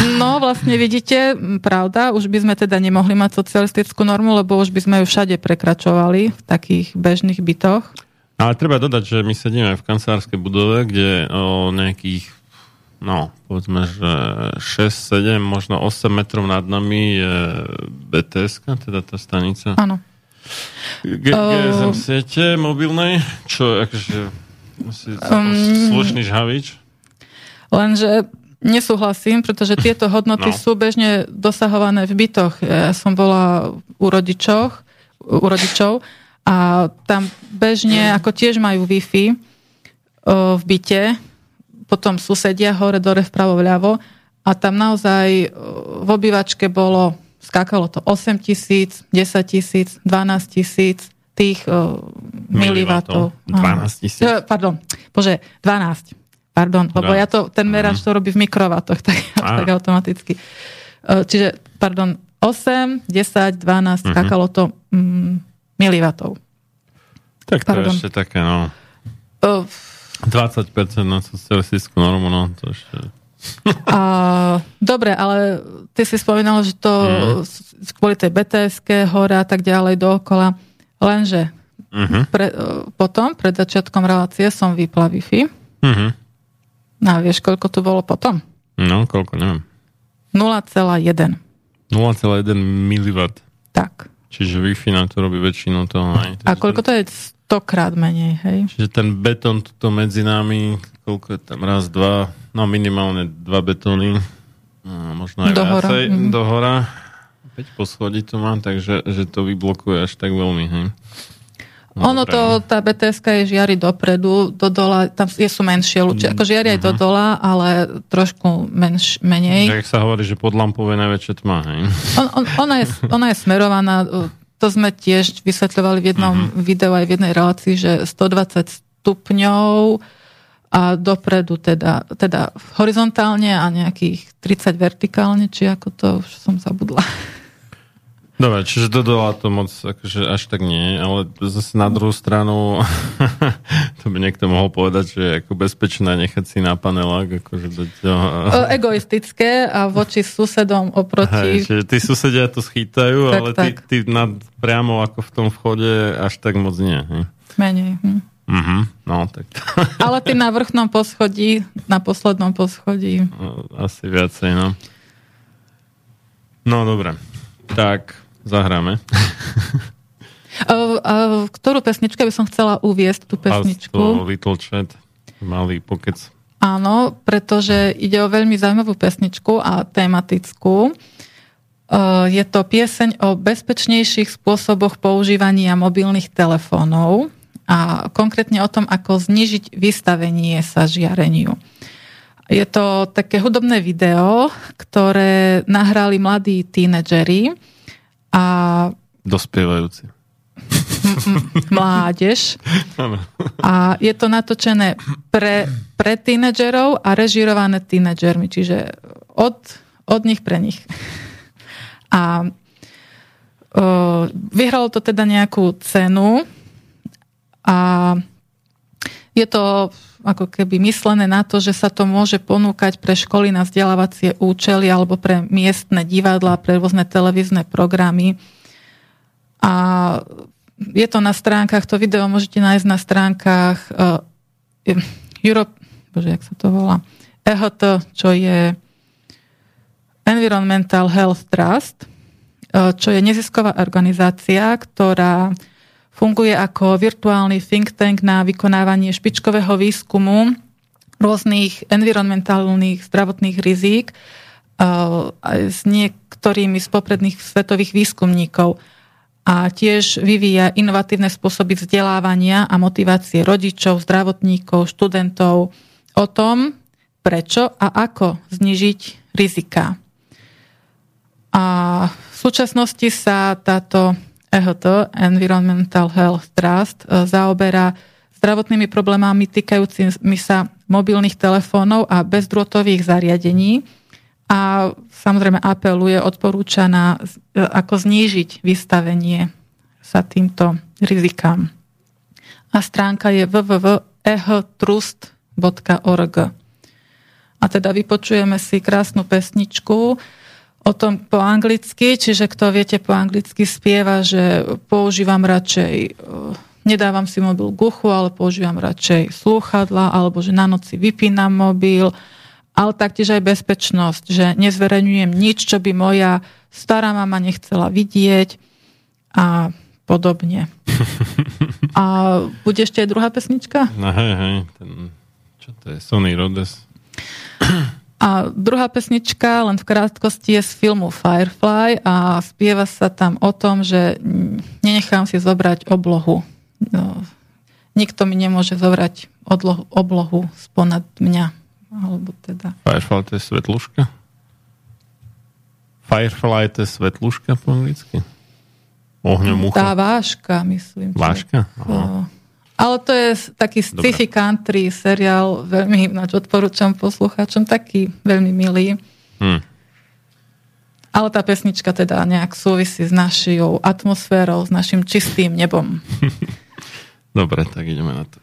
[SPEAKER 2] No, vlastne vidíte, pravda, už by sme teda nemohli mať socialistickú normu, lebo už by sme ju všade prekračovali v takých bežných bytoch.
[SPEAKER 1] Ale treba dodať, že my sedíme v kancelárskej budove, kde o nejakých no, povedzme, že 6, 7, možno 8 metrov nad nami je bts teda tá stanica.
[SPEAKER 2] Áno.
[SPEAKER 1] G- GSM siete mobilnej, čo akože um, slušný žhavič.
[SPEAKER 2] Lenže nesúhlasím, pretože tieto hodnoty no. sú bežne dosahované v bytoch. Ja som bola u rodičoch, u rodičov a tam bežne, ako tiež majú Wi-Fi v byte, potom susedia hore, dore, vpravo, vľavo a tam naozaj v obývačke bolo, skákalo to 8 tisíc, 10 tisíc, 12 tisíc tých milivatov.
[SPEAKER 1] 12 tisíc?
[SPEAKER 2] Pardon, bože, 12. Pardon, lebo ja to, ten merač to robí v mikrovatoch, tak, tak automaticky. Čiže, pardon, 8, 10, 12, uh-huh. skákalo to mm, milivatov.
[SPEAKER 1] Tak to pardon. ešte také, no. Uh, 20% na socialistickú normu, no to ešte...
[SPEAKER 2] A, dobre, ale ty si spomínal, že to mm. kvôli tej bts hore a tak ďalej dookola. Lenže uh-huh. pre, potom, pred začiatkom relácie som vypla Wi-Fi. Uh-huh. No a vieš, koľko to bolo potom?
[SPEAKER 1] No, koľko, neviem.
[SPEAKER 2] 0,1. 0,1
[SPEAKER 1] mW.
[SPEAKER 2] Tak.
[SPEAKER 1] Čiže Wi-Fi na to robí väčšinu toho. Aj.
[SPEAKER 2] A koľko to je stokrát menej, hej?
[SPEAKER 1] Čiže ten betón tuto medzi nami, koľko je tam raz, dva, no minimálne dva betóny, no, možno aj
[SPEAKER 2] dohora.
[SPEAKER 1] viacej, mm-hmm. dohora. 5 poschodí tu mám, takže že to vyblokuje až tak veľmi, hej?
[SPEAKER 2] No, ono to, tá bts je žiari dopredu, do dola, tam je sú menšie ľudia, ako žiari uh-huh. aj do mhm. dola, ale trošku menš, menej.
[SPEAKER 1] Tak sa hovorí, že pod lampou je najväčšia tma, hej?
[SPEAKER 2] On, on, ona, je, ona je smerovaná, to sme tiež vysvetľovali v jednom uh-huh. videu aj v jednej relácii, že 120 stupňov a dopredu teda, teda horizontálne a nejakých 30 vertikálne, či ako to už som zabudla.
[SPEAKER 1] Dobre, čiže do dola to moc akože až tak nie, ale zase na druhú stranu to by niekto mohol povedať, že je ako bezpečné nechať si na panelách akože do toho.
[SPEAKER 2] Egoistické a voči susedom oproti.
[SPEAKER 1] Hej, čiže tí susedia to schytajú, tak, ale tak. Ty, ty nad, priamo ako v tom vchode až tak moc nie. Hej?
[SPEAKER 2] Menej. Hm.
[SPEAKER 1] Uh-huh, no, tak to...
[SPEAKER 2] Ale ty na vrchnom poschodí, na poslednom poschodí.
[SPEAKER 1] No, asi viacej, no. No, dobre. Tak, Zahráme.
[SPEAKER 2] Ktorú pesničku by som chcela uviesť, tú pesničku?
[SPEAKER 1] to Little Chat, malý pokec.
[SPEAKER 2] Áno, pretože ide o veľmi zaujímavú pesničku a tematickú. Je to pieseň o bezpečnejších spôsoboch používania mobilných telefónov a konkrétne o tom, ako znižiť vystavenie sa žiareniu. Je to také hudobné video, ktoré nahrali mladí tínedžeri, a...
[SPEAKER 1] Dospievajúci.
[SPEAKER 2] Mládež. A je to natočené pre, pre tínedžerov a režirované tínedžermi, čiže od, od nich pre nich. A o, vyhralo to teda nejakú cenu a je to ako keby myslené na to, že sa to môže ponúkať pre školy na vzdelávacie účely alebo pre miestne divadla, pre rôzne televízne programy. A je to na stránkach, to video môžete nájsť na stránkach uh, Europe, bože, jak sa to volá, EHT, čo je Environmental Health Trust, uh, čo je nezisková organizácia, ktorá Funguje ako virtuálny think tank na vykonávanie špičkového výskumu rôznych environmentálnych zdravotných rizík s niektorými z popredných svetových výskumníkov a tiež vyvíja inovatívne spôsoby vzdelávania a motivácie rodičov, zdravotníkov, študentov o tom, prečo a ako znižiť rizika. A v súčasnosti sa táto EHT, Environmental Health Trust, e, zaoberá zdravotnými problémami týkajúcimi sa mobilných telefónov a bezdrôtových zariadení a samozrejme apeluje, odporúča na e, ako znížiť vystavenie sa týmto rizikám. A stránka je www.ehtrust.org. A teda vypočujeme si krásnu pesničku, o tom po anglicky, čiže kto viete po anglicky spieva, že používam radšej, e, nedávam si mobil k uchu, ale používam radšej slúchadla, alebo že na noci vypínam mobil ale taktiež aj bezpečnosť, že nezverejňujem nič, čo by moja stará mama nechcela vidieť a podobne. A bude ešte aj druhá pesnička?
[SPEAKER 1] No hej, hej, ten, čo to je, Sony Rhodes.
[SPEAKER 2] A druhá pesnička, len v krátkosti, je z filmu Firefly a spieva sa tam o tom, že nenechám si zobrať oblohu. No, nikto mi nemôže zobrať odlohu, oblohu sponad mňa. Alebo teda...
[SPEAKER 1] Firefly to je svetluška? Firefly to je svetluška po anglicky? Ohňomucha?
[SPEAKER 2] Tá váška, myslím.
[SPEAKER 1] Váška? Aha.
[SPEAKER 2] Ale to je taký sci-fi country seriál, veľmi ináč odporúčam poslucháčom, taký veľmi milý. Hmm. Ale tá pesnička teda nejak súvisí s našou atmosférou, s našim čistým nebom.
[SPEAKER 1] Dobre, tak ideme na to.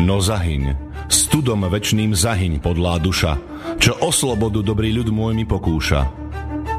[SPEAKER 3] No zahyň, studom večným zahyň podlá duša, čo o slobodu dobrý ľud môj mi pokúša.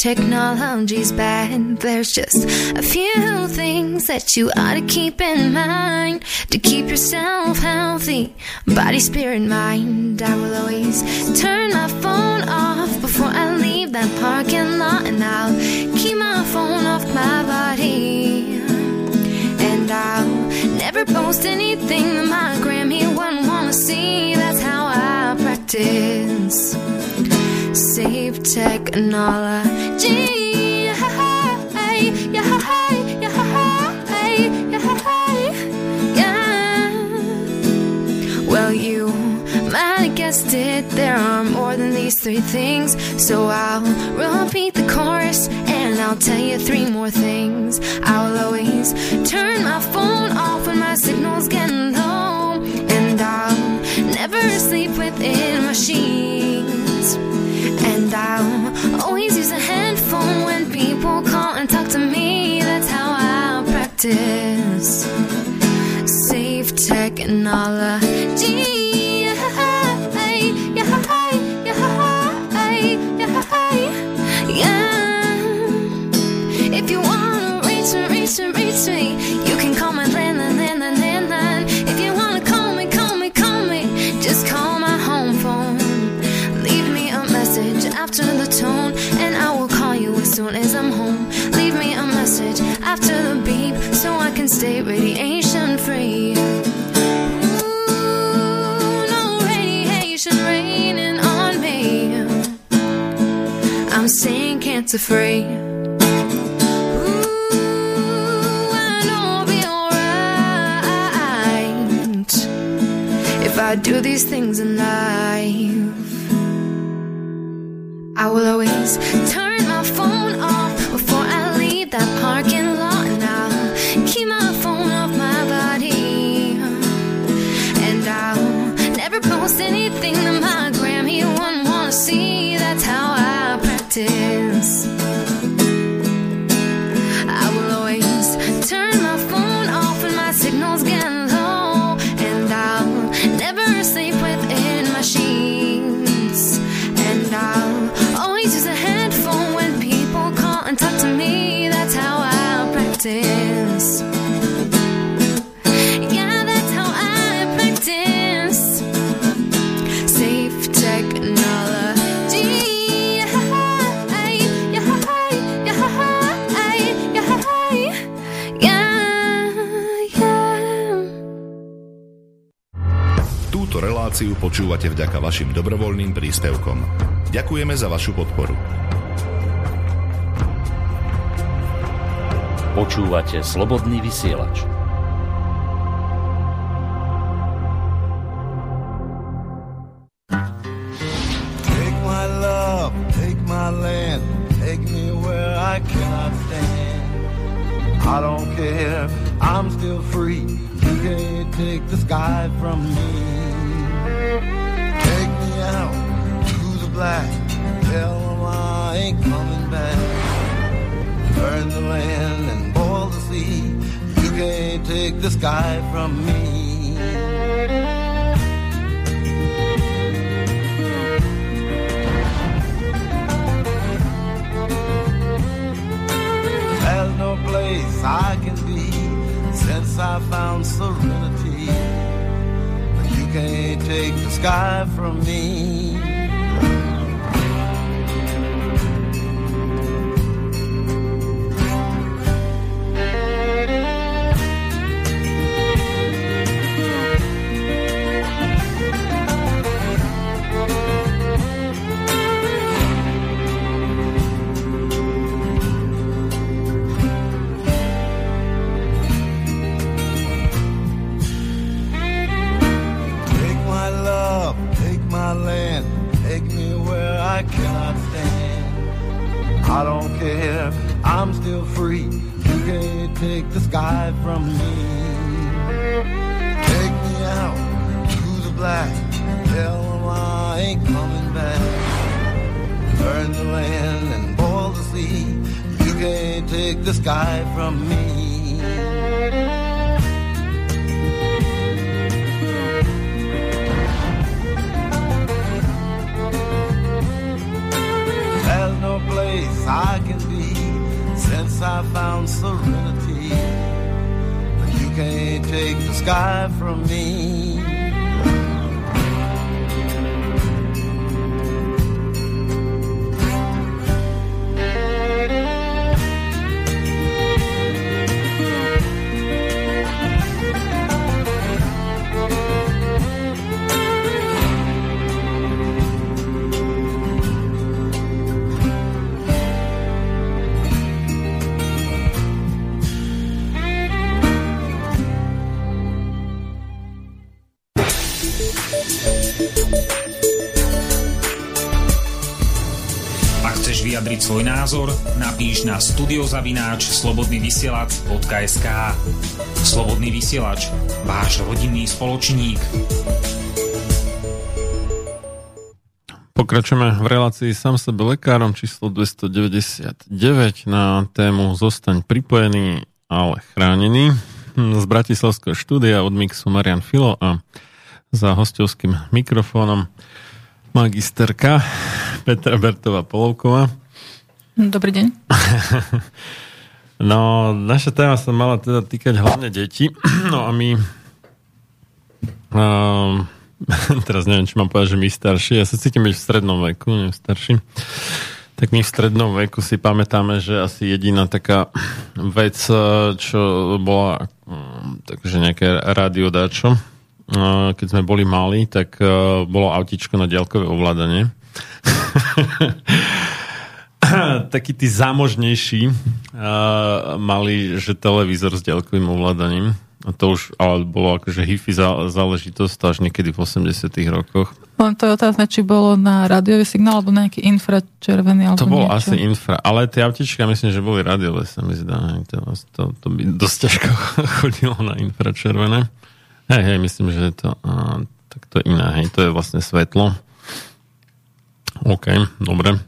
[SPEAKER 4] Technology's bad. There's just a few things that you ought to keep in mind to keep yourself healthy, body, spirit, mind. I will always turn my phone off before I leave that parking lot, and I'll keep my phone off my body. And I'll never post anything that my Grammy wouldn't wanna see. That's how I practice safe technology. Well, you guessed it, there are more than these three things. So I'll repeat the chorus and I'll tell you three more things. I'll always turn my phone off when my signal's getting low, and I'll never sleep within machines. And I'll always use a headphone when people call and talk to me. That's how I practice safe technology. Yeah, if you wanna reach me, reach me, reach me, cancer free. Ooh, know I'll be alright if I do these things in life. I will always turn
[SPEAKER 3] reláciu počúvate vďaka vašim dobrovoľným príspevkom. Ďakujeme za vašu podporu.
[SPEAKER 5] Počúvate slobodný vysielač.
[SPEAKER 6] Take my love, take my land, take me where I cannot stand. I don't care, I'm still free. You can't take the sky from me. Black, tell them I ain't coming back. Burn the land and boil the sea. You can't take the sky from me. There's no place I can be since I found serenity. But you can't take the sky from me. I cannot stand. I don't care, I'm still free. You can't take the sky from me. Take me out to the black, tell them I ain't coming back. Burn the land and boil the sea. You can't take the sky from me. I found serenity. But you can't take the sky from me.
[SPEAKER 7] Vyjadriť svoj názor, napíš na studiozavináč slobodnyvysielac.sk Slobodný vysielač, váš rodinný spoločník.
[SPEAKER 1] Pokračujeme v relácii sám sebe lekárom číslo 299 na tému Zostaň pripojený, ale chránený. Z Bratislavského štúdia od Mixu Marian Filo a za hostovským mikrofónom magisterka Petra Bertová Polovková.
[SPEAKER 2] Dobrý deň.
[SPEAKER 1] No, naša téma sa mala teda týkať hlavne detí. No a my um, teraz neviem, či mám povedať, že my starší, ja sa cítim byť v strednom veku, neviem, starší. Tak my v strednom veku si pamätáme, že asi jediná taká vec, čo bola um, takže nejaké radiodáčo, uh, keď sme boli mali, tak uh, bolo autičko na diaľkové ovládanie. takí tí zámožnejší uh, mali, že televízor s diaľkovým ovládaním. A to už ale bolo akože hifi záležitosť až niekedy v 80 rokoch.
[SPEAKER 2] Len to je otázne, či bolo na rádiový signál alebo na nejaký infračervený alebo
[SPEAKER 1] To bolo
[SPEAKER 2] niečo.
[SPEAKER 1] asi infra, ale tie autička myslím, že boli rádiové, sa mi zdá. To, to, to by dosť ťažko chodilo na infračervené. Hej, hej, myslím, že je to, a, tak to je iné, hej, to je vlastne svetlo. OK, dobre.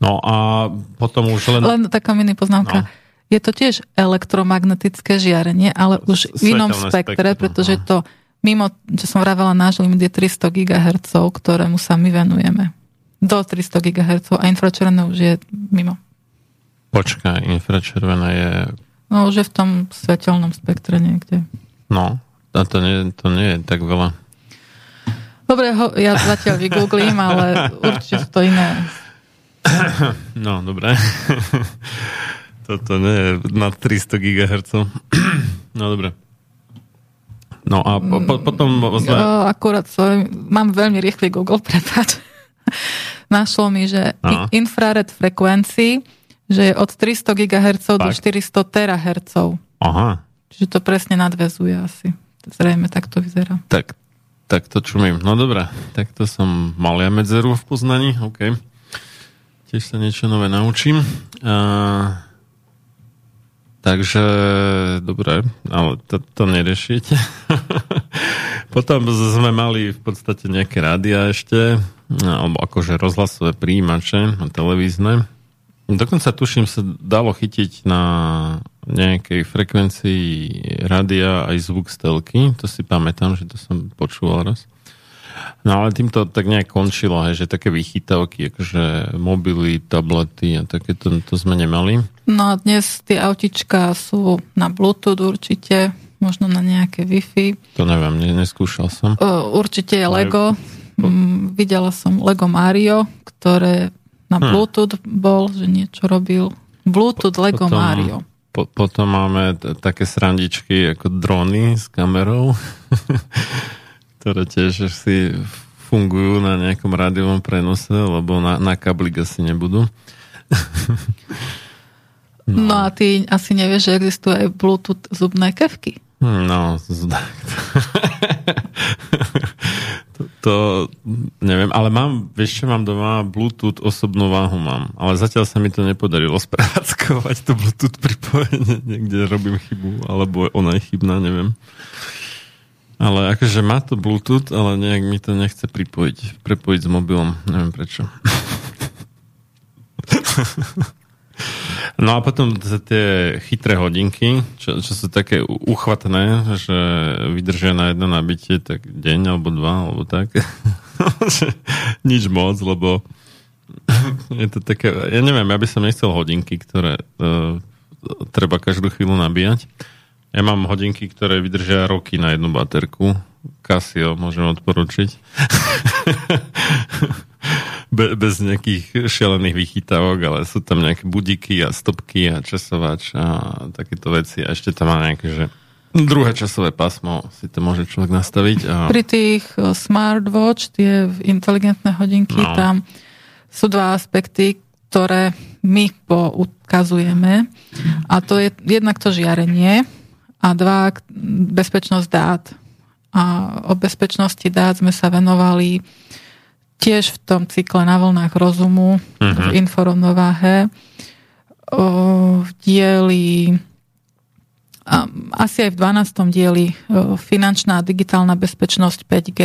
[SPEAKER 1] No a potom už len...
[SPEAKER 2] Len taká mini poznámka.
[SPEAKER 1] No.
[SPEAKER 2] Je to tiež elektromagnetické žiarenie, ale už v inom spektre, pretože
[SPEAKER 1] no.
[SPEAKER 2] to mimo, čo som vravela, náš limit je 300 GHz, ktorému sa my venujeme. Do 300 GHz a infračervené už je mimo.
[SPEAKER 1] Počkaj, infračervené je...
[SPEAKER 2] No už je v tom svetelnom spektre niekde.
[SPEAKER 1] No, a to nie, to nie je tak veľa.
[SPEAKER 2] Dobre, ho, ja zatiaľ vygooglím, ale určite sú to iné.
[SPEAKER 1] No, dobre. Toto nie je nad 300 GHz. No, dobre. No a po, po, potom sme...
[SPEAKER 2] Akurát mám veľmi rýchly Google, prepáč. Našlo mi, že
[SPEAKER 1] Aha.
[SPEAKER 2] infrared frekvencií, že je od 300 GHz do
[SPEAKER 1] Fakt?
[SPEAKER 2] 400 THz.
[SPEAKER 1] Aha,
[SPEAKER 2] Čiže to presne nadvezuje asi. Zrejme tak to vyzerá.
[SPEAKER 1] tak, tak to čumím. No dobré, tak to som mal ja medzeru v poznaní, OK. Tiež sa niečo nové naučím. A, takže, dobre, ale to, to neriešite. Potom sme mali v podstate nejaké rádia ešte, alebo akože rozhlasové príjimače televízne. Dokonca tuším sa dalo chytiť na nejakej frekvencii rádia aj zvuk z telky. To si pamätám, že to som počúval raz. No ale týmto tak nejak končilo, hej, že také vychytávky, akože mobily, tablety a takéto to sme nemali.
[SPEAKER 2] No a dnes tie autička sú na Bluetooth určite, možno na nejaké Wi-Fi.
[SPEAKER 1] To neviem, ne, neskúšal som.
[SPEAKER 2] Určite je Lego. Mm, videla som Lego Mario, ktoré na
[SPEAKER 1] Hm.
[SPEAKER 2] Bluetooth bol, že niečo robil. Bluetooth Lego
[SPEAKER 1] Potom-
[SPEAKER 2] Mario.
[SPEAKER 1] Po, potom máme t- také srandičky ako drony s kamerou, ktoré tiež si fungujú na nejakom rádiovom prenose, lebo na, na kablik asi nebudú.
[SPEAKER 2] No. a ty asi nevieš, že existujú aj Bluetooth zubné kevky.
[SPEAKER 1] No, to, to neviem, ale mám, vieš čo, mám doma Bluetooth osobnú váhu mám, ale zatiaľ sa mi to nepodarilo sprevádzkovať to Bluetooth pripojenie, niekde robím chybu, alebo ona je chybná, neviem. Ale akože má to Bluetooth, ale nejak mi to nechce pripojiť, prepojiť s mobilom, neviem prečo. No a potom tie chytré hodinky, čo, čo sú také uchvatné, že vydržia na jedno nabitie tak deň alebo dva, alebo tak. Nič moc, lebo je to také, ja neviem, ja by som nechcel hodinky, ktoré uh, treba každú chvíľu nabíjať. Ja mám hodinky, ktoré vydržia roky na jednu baterku. Casio môžem odporučiť. Be, bez nejakých šialených vychytávok, ale sú tam nejaké budiky a stopky a časovač a takéto veci. A ešte tam má nejaké, že druhé časové pásmo si to môže človek nastaviť. A...
[SPEAKER 2] Pri tých e, smartwatch, tie inteligentné hodinky,
[SPEAKER 1] No.
[SPEAKER 2] tam sú dva aspekty, ktoré my poukazujeme. A to je jednak to žiarenie a dva bezpečnosť dát. A o bezpečnosti dát sme sa venovali tiež v tom cykle na vlnách rozumu, v inforovnováhe, v dieli asi aj v 12. dieli finančná a digitálna bezpečnosť 5G.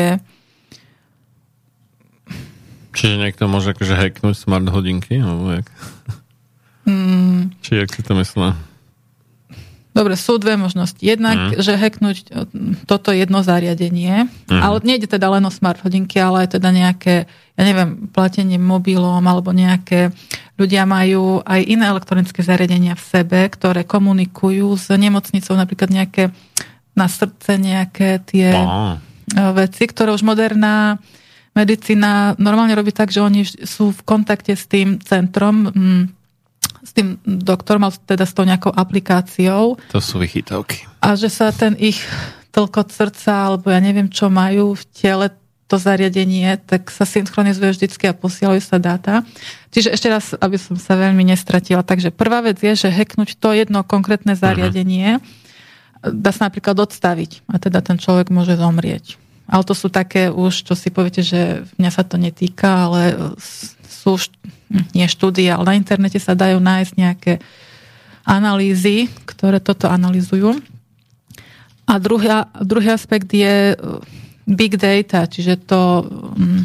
[SPEAKER 1] Čiže niekto môže akože hacknúť smart hodinky? Alebo jak?
[SPEAKER 2] Mm,
[SPEAKER 1] Či jak si to myslel?
[SPEAKER 2] Dobre, sú dve možnosti. Jednak,
[SPEAKER 1] Mm.
[SPEAKER 2] že hacknúť o, toto jedno zariadenie,
[SPEAKER 1] Mhm.
[SPEAKER 2] ale nejde teda len o smart hodinky, ale aj teda nejaké, ja neviem, platenie mobilom alebo nejaké ľudia majú aj iné elektronické zariadenia v sebe, ktoré komunikujú s nemocnicou, napríklad nejaké na srdce nejaké tie
[SPEAKER 1] Á,
[SPEAKER 2] e, veci, ktoré už moderná medicína normálne robí tak, že oni sú v kontakte s tým centrom, mm, s tým doktorom, ale teda s tou nejakou aplikáciou
[SPEAKER 1] to sú vychytávky.
[SPEAKER 2] a že sa ten ich tlkot srdca, alebo ja neviem, čo majú v tele to zariadenie, tak sa synchronizuje vždycky a posielajú sa dáta. Čiže ešte raz, aby som sa veľmi nestratila. Takže prvá vec je, že hacknúť to jedno konkrétne zariadenie dá sa napríklad odstaviť a teda ten človek môže zomrieť. Ale to sú také už, čo si poviete, že mňa sa to netýka, ale sú nie štúdie, ale na internete sa dajú nájsť nejaké analýzy, ktoré toto analýzujú. A druhý, druhý aspekt je uh, big data, čiže to, mm,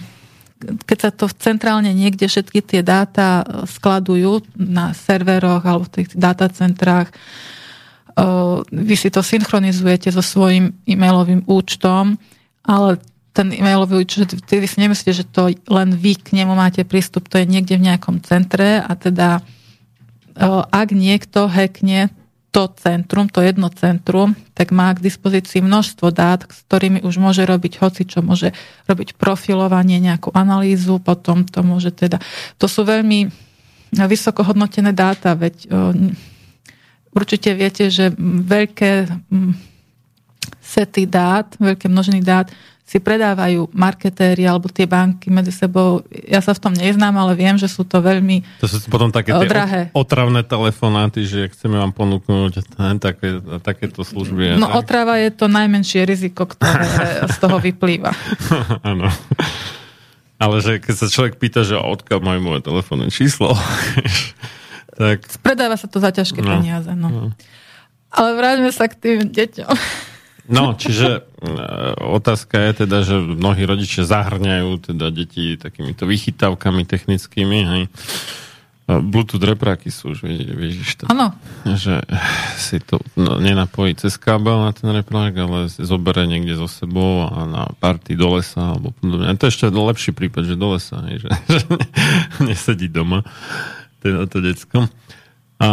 [SPEAKER 2] keď sa to centrálne niekde všetky tie dáta uh, skladujú na serveroch alebo v tých datacentrách, uh, vy si to synchronizujete so svojím e-mailovým účtom, ale ten e-mailový účet, vy si nemyslíte, že to len vy k nemu máte prístup, to je niekde v nejakom centre a teda uh, ak niekto hackne to centrum, to jedno centrum, tak má k dispozícii množstvo dát, s ktorými už môže robiť hoci, čo môže robiť profilovanie, nejakú analýzu, potom to môže teda... To sú veľmi vysoko hodnotené dáta, veď o, určite viete, že veľké sety dát, veľké množiny dát, si predávajú marketéri alebo tie banky medzi sebou. Ja sa v tom neznám, ale viem, že sú to veľmi
[SPEAKER 1] To sú potom také tie
[SPEAKER 2] drahé.
[SPEAKER 1] otravné telefonáty, že chceme vám ponúknuť také, takéto služby.
[SPEAKER 2] No
[SPEAKER 1] tak?
[SPEAKER 2] otrava je to najmenšie riziko, ktoré z toho vyplýva.
[SPEAKER 1] Áno. Ale že keď sa človek pýta, že odkiaľ majú moje telefónne číslo, tak
[SPEAKER 2] Predáva sa to za ťažké
[SPEAKER 1] No.
[SPEAKER 2] peniaze. No. Ale vráťme sa k tým deťom.
[SPEAKER 1] No, čiže e, otázka je teda, že mnohí rodičia zahrňajú teda deti takýmito vychytávkami technickými, hej. Bluetooth repráky sú už, vidí- vidíš to,
[SPEAKER 2] Áno,
[SPEAKER 1] že si to no, nenapojí cez kábel na ten reprák, ale si zoberie niekde so sebou a na party do lesa alebo podobne. A to je ešte lepší prípad, že do lesa, hej, že, že ne- nesedí doma teda to decko. A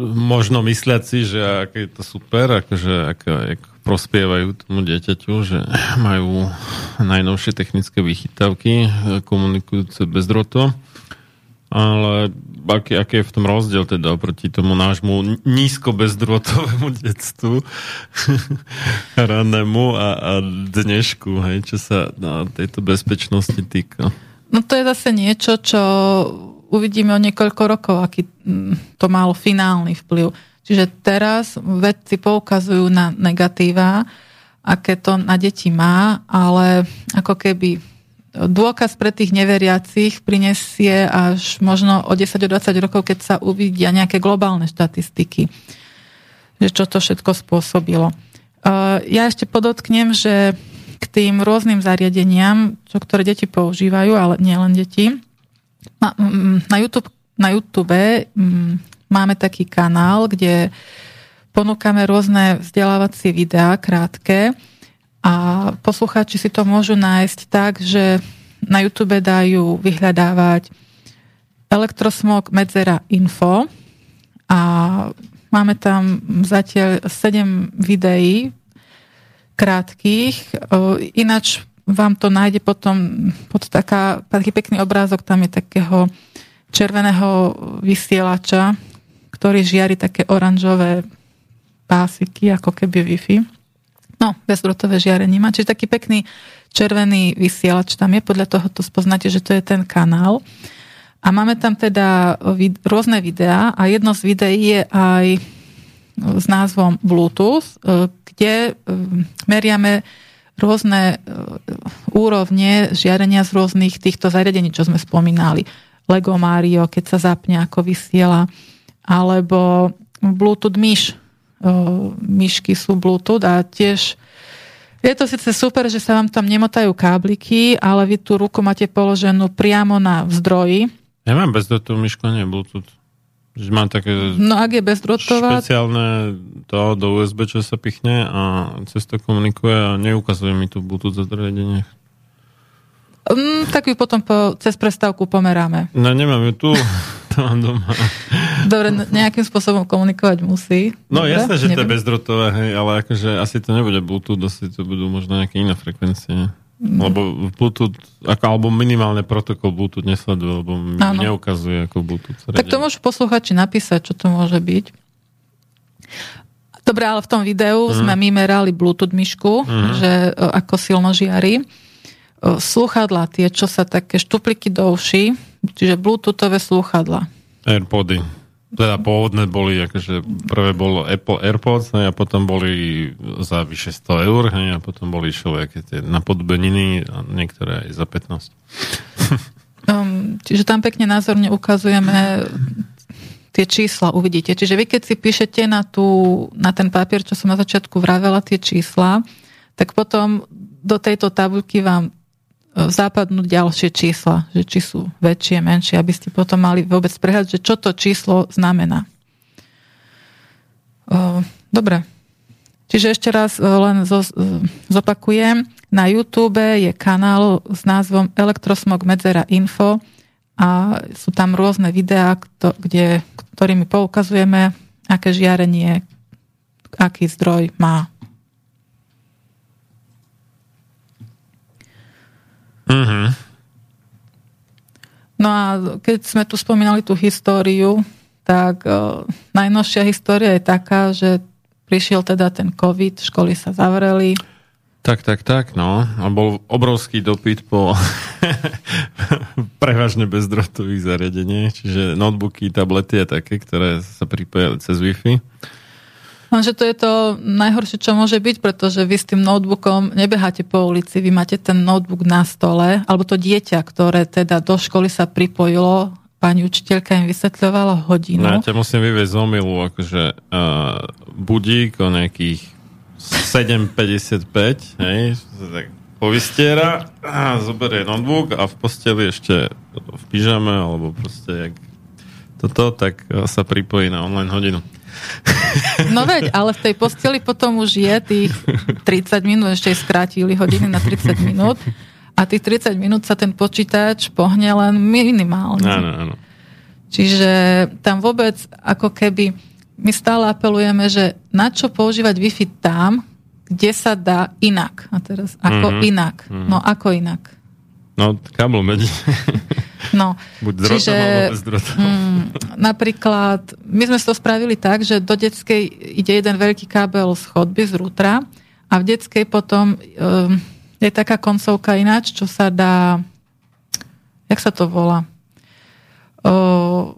[SPEAKER 1] možno mysliať si, že aké je to super, akože ako, ako prospievajú tomu dieťaťu, že majú najnovšie technické vychytávky e, komunikujúce bez droto. Ale aký, aký je v tom rozdiel teda oproti tomu nášmu nízko bezdrotovému detstvu ranému a, a dnešku, hej, čo sa na tejto bezpečnosti týka.
[SPEAKER 2] no to je zase niečo, čo uvidíme o niekoľko rokov, aký to malo finálny vplyv. Čiže teraz vedci poukazujú na negatíva, aké to na deti má, ale ako keby dôkaz pre tých neveriacich prinesie až možno o 10-20 rokov, keď sa uvidia nejaké globálne štatistiky, že čo to všetko spôsobilo. Uh, Ja ešte podotknem, že k tým rôznym zariadeniam, čo ktoré deti používajú, ale nielen deti, na, mm, na YouTube, na YouTube mm, máme taký kanál, kde ponúkame rôzne vzdelávacie videá krátke a poslucháči si to môžu nájsť tak, že na YouTube dajú vyhľadávať elektrosmog medzera info a máme tam zatiaľ 7 videí krátkých. Ináč vám to nájde potom pod taká, taký pekný obrázok, tam je takého červeného vysielača, ktorý žiari také oranžové pásiky, ako keby Wi-Fi. No, bezdrotové žiarenie má. Čiže taký pekný červený vysielač tam je, podľa toho to spoznáte, že to je ten kanál. A máme tam teda vid- rôzne videá a jedno z videí je aj s názvom Bluetooth, e, kde e, meriame rôzne e, úrovne žiarenia z rôznych týchto zariadení, čo sme spomínali. Lego Mario, keď sa zapne, ako vysiela, alebo Bluetooth myš. Myšky sú Bluetooth a tiež je to síce super, že sa vám tam nemotajú kábliky, ale vy tú ruku máte položenú priamo na zdroji.
[SPEAKER 1] Ja mám bezdrotovú myšku, nie Bluetooth. Že mám také
[SPEAKER 2] No ak je bezdrotová,
[SPEAKER 1] špeciálne to do USB, čo sa pichne a cez to komunikuje a neukazuje mi tu Bluetooth zariadenie.
[SPEAKER 2] mm, tak ju potom po, cez prestávku pomeráme.
[SPEAKER 1] No nemám ju tu, to mám doma.
[SPEAKER 2] Dobre, n- nejakým spôsobom komunikovať musí.
[SPEAKER 1] No
[SPEAKER 2] Dobre,
[SPEAKER 1] jasné, že to je bezdrotové, hej, ale akože asi to nebude Bluetooth, asi to budú možno nejaké iné frekvencie.
[SPEAKER 2] Mm.
[SPEAKER 1] Lebo Bluetooth, ako, alebo minimálne protokol Bluetooth nesleduje, lebo mi neukazuje ako Bluetooth.
[SPEAKER 2] Tak to môžu posluchači napísať, čo to môže byť. Dobre, ale v tom videu mm. sme my merali Bluetooth myšku, mm. že e, ako silno žiari. E, Slúchadlá, tie, čo sa také štupliky do uší, čiže Bluetoothové slúchadlá.
[SPEAKER 1] Airpody. Teda pôvodné boli, akože prvé bolo Apple AirPods hej, a potom boli za vyše 100 eur hej, a potom boli všelijaké tie napodobeniny a niektoré aj za 15.
[SPEAKER 2] Um, čiže tam pekne názorne ukazujeme tie čísla, uvidíte. Čiže vy keď si píšete na, tú, na ten papier, čo som na začiatku vravela, tie čísla, tak potom do tejto tabuľky vám západnú ďalšie čísla, že či sú väčšie, menšie, aby ste potom mali vôbec prehľad, že čo to číslo znamená. O, Dobre. Čiže ešte raz e, len zo, e, zopakujem. Na YouTube je kanál s názvom Elektrosmog Medzera Info a sú tam rôzne videá, kde, ktorými poukazujeme, aké žiarenie, aký zdroj má.
[SPEAKER 1] Mhm.
[SPEAKER 2] No a keď sme tu spomínali tú históriu, tak uh, najnovšia história je taká, že prišiel teda ten COVID, školy sa zavreli.
[SPEAKER 1] Tak, tak, tak, no. A bol obrovský dopyt po prevažne bezdrotových zariadení, čiže notebooky, tablety a také, ktoré sa pripojili cez Wi-Fi.
[SPEAKER 2] Lenže to je to najhoršie, čo môže byť, pretože vy s tým notebookom nebeháte po ulici, vy máte ten notebook na stole, alebo to dieťa, ktoré teda do školy sa pripojilo, pani učiteľka im vysvetľovala hodinu.
[SPEAKER 1] No, ja ťa musím vyvieť z omilu, akože uh, budík o nejakých 7.55, hej, tak povystiera, a zoberie notebook a v posteli ešte v pyžame, alebo proste jak toto, tak sa pripojí na online hodinu.
[SPEAKER 2] No veď, ale v tej posteli potom už je tých 30 minút, ešte skrátili hodiny na 30 minút a tých 30 minút sa ten počítač pohne len minimálne.
[SPEAKER 1] Áno, áno.
[SPEAKER 2] Čiže tam vôbec ako keby my stále apelujeme, že na čo používať Wi-Fi tam, kde sa dá inak. A teraz, ako mm-hmm. inak? Mm-hmm. No, ako inak?
[SPEAKER 1] No, kábel medzi.
[SPEAKER 2] No,
[SPEAKER 1] Buď s čiže, alebo bez
[SPEAKER 2] mm, napríklad, my sme to spravili tak, že do detskej ide jeden veľký kábel z chodby, z rútra a v detskej potom um, je taká koncovka ináč, čo sa dá jak sa to volá? Uh,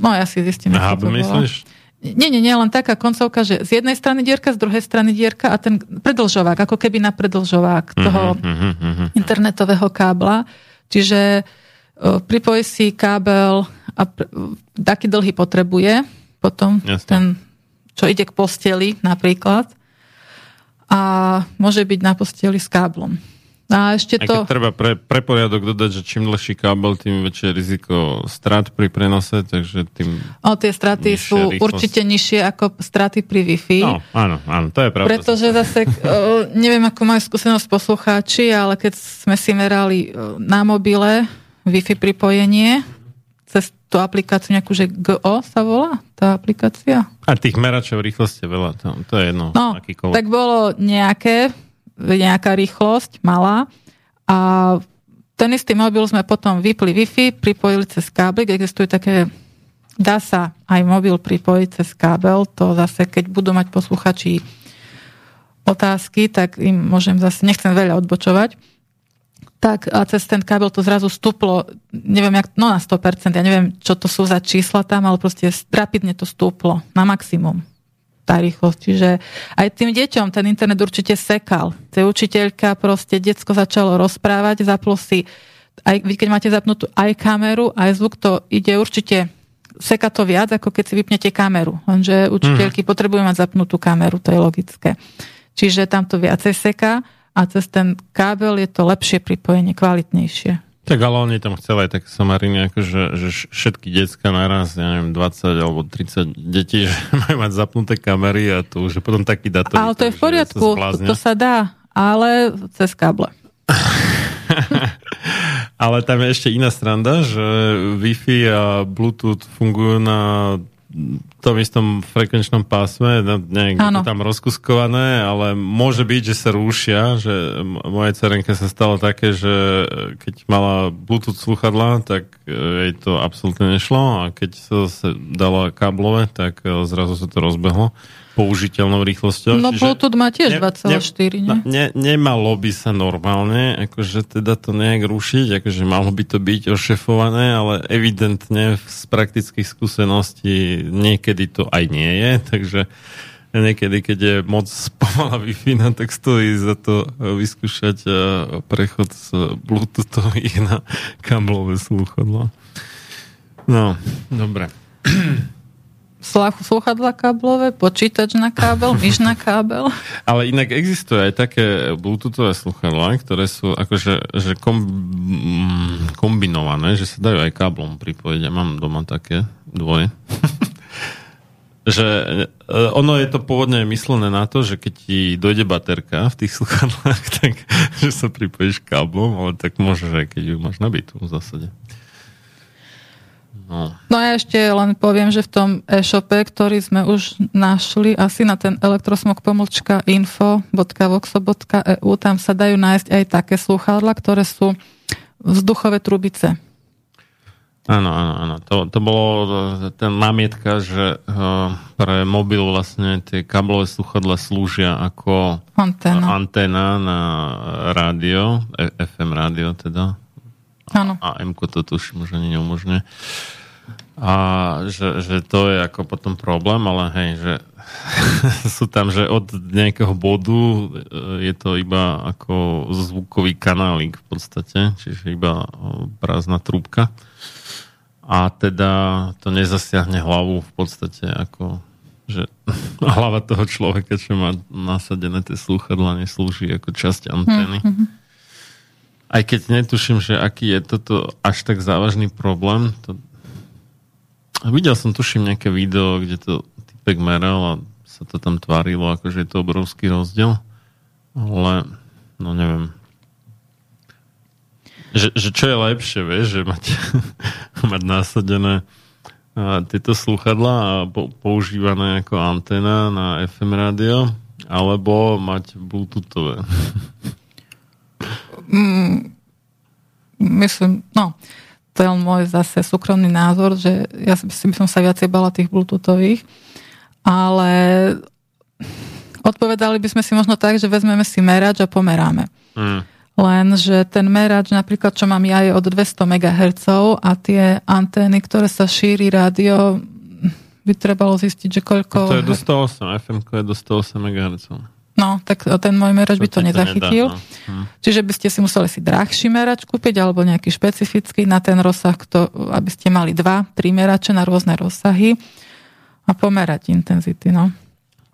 [SPEAKER 2] no ja si zistím,
[SPEAKER 1] Aha, to myslíš? Volá.
[SPEAKER 2] Nie, nie, nie, len taká koncovka, že z jednej strany dierka, z druhej strany dierka a ten predlžovák, ako keby na predlžovák toho uh-huh, uh-huh. internetového kábla. Čiže pripojí si kábel a taký dlhý potrebuje, potom Jasne. ten, čo ide k posteli napríklad a môže byť na posteli s káblom. A ešte to...
[SPEAKER 1] Aj treba pre, pre poriadok dodať, že čím dlhší kábel, tým väčšie riziko strat pri prenose, takže tým...
[SPEAKER 2] O, tie straty sú rýchlosť. určite nižšie ako straty pri Wi-Fi.
[SPEAKER 1] No, áno, áno, to je pravda.
[SPEAKER 2] Pretože zase, neviem, ako majú skúsenosť poslucháči, ale keď sme si merali na mobile, Wi-Fi pripojenie cez tú aplikáciu nejakú, že GO sa volá tá aplikácia?
[SPEAKER 1] A tých meračov rýchlosti je veľa, to, to je jedno.
[SPEAKER 2] No, tak bolo nejaké, nejaká rýchlosť malá a ten istý mobil sme potom vypli Wi-Fi, pripojili cez káblik, existuje také dá sa aj mobil pripojiť cez kábel, to zase, keď budú mať posluchači otázky, tak im môžem zase, nechcem veľa odbočovať, tak a cez ten kábel to zrazu stúplo, neviem, jak, no na 100%, ja neviem, čo to sú za čísla tam, ale proste rapidne to stúplo na maximum tá rýchlosť. Čiže aj tým deťom ten internet určite sekal. Tej učiteľka proste, decko začalo rozprávať, zaplo si, aj vy keď máte zapnutú aj kameru, aj zvuk, to ide určite seka to viac, ako keď si vypnete kameru. Lenže učiteľky mm. potrebujú mať zapnutú kameru, to je logické. Čiže tam to viacej seka a cez ten kábel je to lepšie pripojenie, kvalitnejšie.
[SPEAKER 1] Tak ale oni tam chceli aj také somariny, ako že, všetky decka naraz, ja neviem, 20 alebo 30 detí, že majú mať zapnuté kamery a to už je potom taký datový.
[SPEAKER 2] Ale to je v poriadku, to, to sa dá, ale cez káble.
[SPEAKER 1] ale tam je ešte iná stranda, že Wi-Fi a Bluetooth fungujú na tom istom frekvenčnom pásme, nejak to tam rozkuskované, ale môže byť, že sa rúšia, že moje cerenke sa stalo také, že keď mala Bluetooth sluchadla, tak e, jej to absolútne nešlo a keď sa dala káblové, tak e, zrazu sa to rozbehlo použiteľnou rýchlosťou.
[SPEAKER 2] No Bluetooth má tiež 2,4,
[SPEAKER 1] ne, ne, Nemalo by sa normálne, akože teda to nejak rušiť, akože malo by to byť ošefované, ale evidentne z praktických skúseností niekedy to aj nie je, takže niekedy, keď je moc pomalá wi no, tak stojí za to vyskúšať eh, prechod z Bluetoothových na kablové slúchodlo. No, dobre
[SPEAKER 2] sluchadla káblové, počítač na kábel, myš na kábel.
[SPEAKER 1] Ale inak existuje aj také bluetoothové sluchadla, ktoré sú akože že kom, kombinované, že sa dajú aj káblom pripojiť. Ja mám doma také dvoje. že e, ono je to pôvodne myslené na to, že keď ti dojde baterka v tých sluchadlách, tak že sa pripojíš káblom, ale tak môžeš aj keď ju máš nabitú v zásade.
[SPEAKER 2] No. no a ešte len poviem, že v tom e-shope, ktorý sme už našli asi na ten elektrosmog pomlčka info.voxo.eu, tam sa dajú nájsť aj také slúchadla, ktoré sú vzduchové trubice.
[SPEAKER 1] Áno, áno, áno. To, to bolo e, ten námietka, že uh, pre mobil vlastne tie káblové sluchadla slúžia ako
[SPEAKER 2] Anténa.
[SPEAKER 1] anténa na rádio, e- FM rádio teda.
[SPEAKER 2] Áno.
[SPEAKER 1] A M to tuším, že nie neumožňuje. A že, že to je ako potom problém, ale hej, že sú tam, že od nejakého bodu e, je to iba ako zvukový kanálik v podstate, čiže iba e, prázdna trúbka a teda to nezasiahne hlavu v podstate ako že hlava toho človeka, čo má nasadené tie slúchadla, neslúži ako časť antény. Mm-hmm. Aj keď netuším, že aký je toto až tak závažný problém. To... Videl som, tuším, nejaké video, kde to typek meral a sa to tam tvárilo, akože je to obrovský rozdiel. Ale, no neviem, že, že čo je lepšie, vieš, že mať, mať násadené a tieto sluchadla a po, používané ako anténa na FM rádio, alebo mať bluetoothové.
[SPEAKER 2] Mm, myslím, no, to je môj zase súkromný názor, že ja si by som sa viacej bala tých bluetoothových, ale odpovedali by sme si možno tak, že vezmeme si merač a pomeráme. Mm. Len, že ten merač napríklad, čo mám ja, je od 200 MHz a tie antény, ktoré sa šíri rádio, by trebalo zistiť, že koľko...
[SPEAKER 1] A to je do 108, FM je do 108 MHz.
[SPEAKER 2] No, tak ten môj merač by to nezachytil.
[SPEAKER 1] nedá, no. hm.
[SPEAKER 2] Čiže by ste si museli si drahší merač kúpiť alebo nejaký špecifický na ten rozsah, to, aby ste mali dva, tri merače na rôzne rozsahy a pomerať intenzity. No.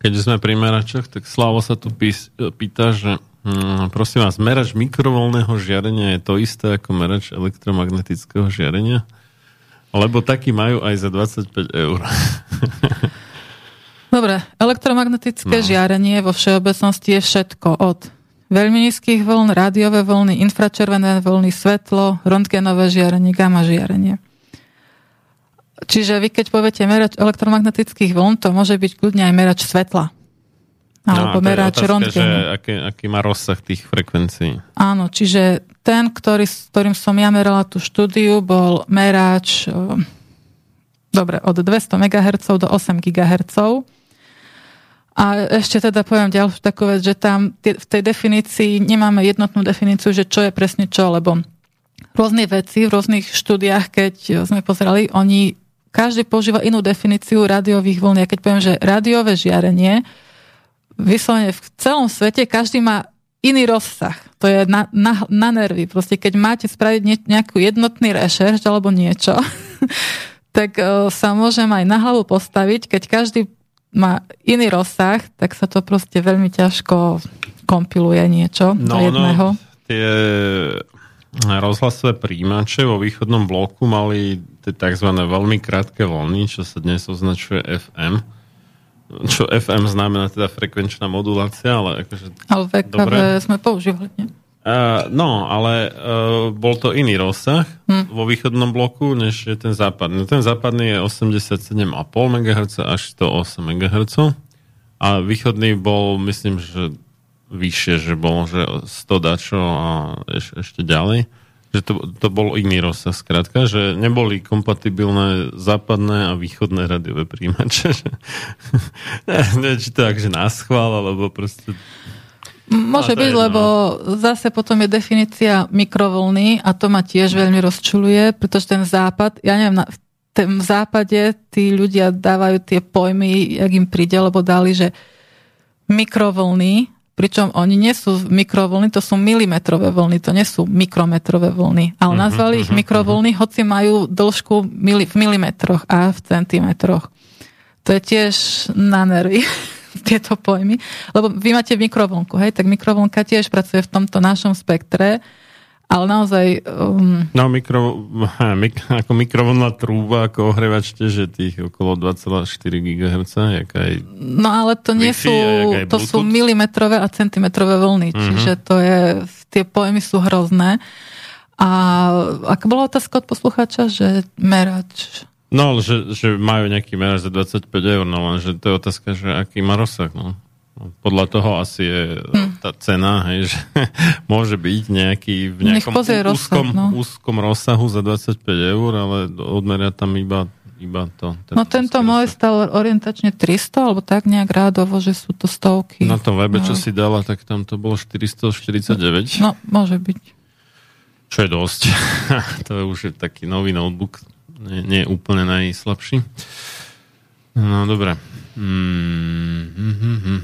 [SPEAKER 1] Keď sme pri meračoch, tak Slavo sa tu pís, pýta, že Hmm, prosím vás, merač mikrovolného žiarenia je to isté ako merač elektromagnetického žiarenia? Lebo taký majú aj za 25 eur.
[SPEAKER 2] Dobre, elektromagnetické no. žiarenie vo všeobecnosti je všetko od veľmi nízkych vln, rádiové vlny, infračervené vlny, svetlo, röntgenové žiarenie, gamma žiarenie. Čiže vy keď poviete merač elektromagnetických vln, to môže byť kľudne aj merač svetla. Alebo no, meráč
[SPEAKER 1] röntgenu. Aký, aký má rozsah tých frekvencií?
[SPEAKER 2] Áno, čiže ten, ktorý, s ktorým som ja merala tú štúdiu, bol meráč dobre, od 200 MHz do 8 GHz. A ešte teda poviem ďalšiu takú vec, že tam v tej definícii nemáme jednotnú definíciu, že čo je presne čo, lebo rôzne veci v rôznych štúdiách, keď sme pozerali, oni každý používa inú definíciu rádiových vln. Keď poviem, že rádiové žiarenie, vyslovene v celom svete každý má iný rozsah. To je na, na, na nervy. Proste keď máte spraviť ne, nejakú jednotný rešerš alebo niečo, tak uh, sa môžem aj na hlavu postaviť. Keď každý má iný rozsah, tak sa to proste veľmi ťažko kompiluje niečo no, do jedného. No,
[SPEAKER 1] tie rozhlasové príjimače vo východnom bloku mali tie tzv. veľmi krátke vlny, čo sa dnes označuje FM čo FM znamená teda frekvenčná modulácia, ale akože...
[SPEAKER 2] Ale VKV dobre. sme používali, nie?
[SPEAKER 1] Uh, no, ale uh, bol to iný rozsah hm. vo východnom bloku, než je ten západný. Ten západný je 87,5 MHz až 108 MHz a východný bol, myslím, že vyššie, že bol že 100 dačo a eš, ešte ďalej že to, to bol iný rozsah, skrátka, že neboli kompatibilné západné a východné radiové príjimače. ne, či to akže náschvál, alebo proste...
[SPEAKER 2] Môže byť, jedno. lebo zase potom je definícia mikrovlny a to ma tiež veľmi rozčuluje, pretože ten západ, ja neviem, na, v tom západe tí ľudia dávajú tie pojmy, jak im príde, lebo dali, že mikrovlny Pričom oni nie sú mikrovlny, to sú milimetrové vlny, to nie sú mikrometrové vlny. Ale mhm, nazvali ich mhm, mikrovlny, mhm. hoci majú dĺžku mili, v milimetroch a v centimetroch. To je tiež na nervy tieto pojmy. Lebo vy máte mikrovlnku, hej, tak mikrovlnka tiež pracuje v tomto našom spektre ale naozaj... Um...
[SPEAKER 1] No, mikro, mik, ako mikrovlnná trúba, ako ohrevač tiež je tých okolo 2,4 GHz, aj
[SPEAKER 2] No ale to nie sú, to sú milimetrové a centimetrové vlny, uh-huh. čiže to je, tie pojmy sú hrozné. A aká bola otázka od poslucháča, že merač...
[SPEAKER 1] No, že, že majú nejaký merač za 25 eur, no len, že to je otázka, že aký má rozsah, no. Podľa toho asi je
[SPEAKER 2] Hm.
[SPEAKER 1] tá cena, hej, že môže byť nejaký v nejakom
[SPEAKER 2] pozrie rozsah,
[SPEAKER 1] úzkom,
[SPEAKER 2] no.
[SPEAKER 1] úzkom rozsahu za 25 eur, ale odmeria tam iba, iba to. ten
[SPEAKER 2] No tento môj stal orientačne 300, alebo tak nejak rádovo, že sú to stovky.
[SPEAKER 1] Na tom webe, čo
[SPEAKER 2] No.
[SPEAKER 1] si dala, tak tam to bolo 449,
[SPEAKER 2] No, môže byť.
[SPEAKER 1] čo je dosť. to je už taký nový notebook, nie, nie úplne najslabší. No, dobre. Mm, hm.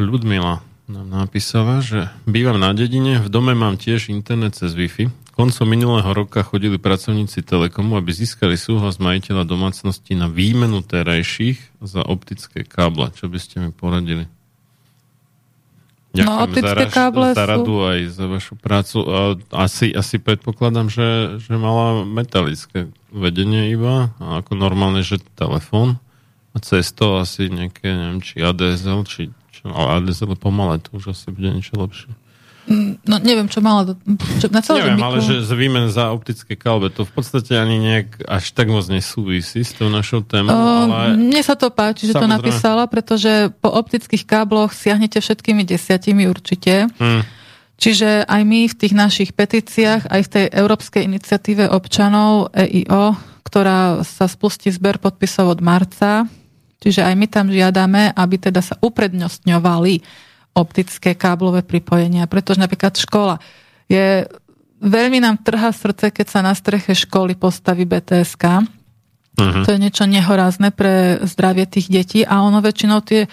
[SPEAKER 1] Ľudmila nám napísala, že bývam na dedine, v dome mám tiež internet cez Wi-Fi. Koncom minulého roka chodili pracovníci Telekomu, aby získali súhlas majiteľa domácnosti na výmenu terajších za optické káble. Čo by ste mi poradili?
[SPEAKER 2] No, optické
[SPEAKER 1] za,
[SPEAKER 2] káble
[SPEAKER 1] za
[SPEAKER 2] sú-
[SPEAKER 1] radu aj za vašu prácu. Asi, asi predpokladám, že, že mala metalické vedenie iba, a ako normálne, že telefón. A cez to asi nejaké, neviem, či ADSL, či, čo, ale ADSL pomalé, to už asi bude niečo lepšie.
[SPEAKER 2] No neviem, čo mala... Čo, na
[SPEAKER 1] Neviem, ale že z výmen za optické káble, to v podstate ani nejak až tak moc nesúvisí s tou našou témou, ale...
[SPEAKER 2] Mne sa to páči, že to
[SPEAKER 1] Samozrejme.
[SPEAKER 2] napísala, pretože po optických kábloch siahnete všetkými desiatimi určite.
[SPEAKER 1] Hm,
[SPEAKER 2] Čiže aj my v tých našich petíciách, aj v tej Európskej iniciatíve občanov EIO, ktorá sa spustí zber podpisov od marca, čiže aj my tam žiadame, aby teda sa uprednostňovali optické káblové pripojenia, pretože napríklad škola je veľmi nám trhá srdce, keď sa na streche školy postaví BTSK.
[SPEAKER 1] Mhm.
[SPEAKER 2] To je niečo nehorázne pre zdravie tých detí a ono väčšinou tie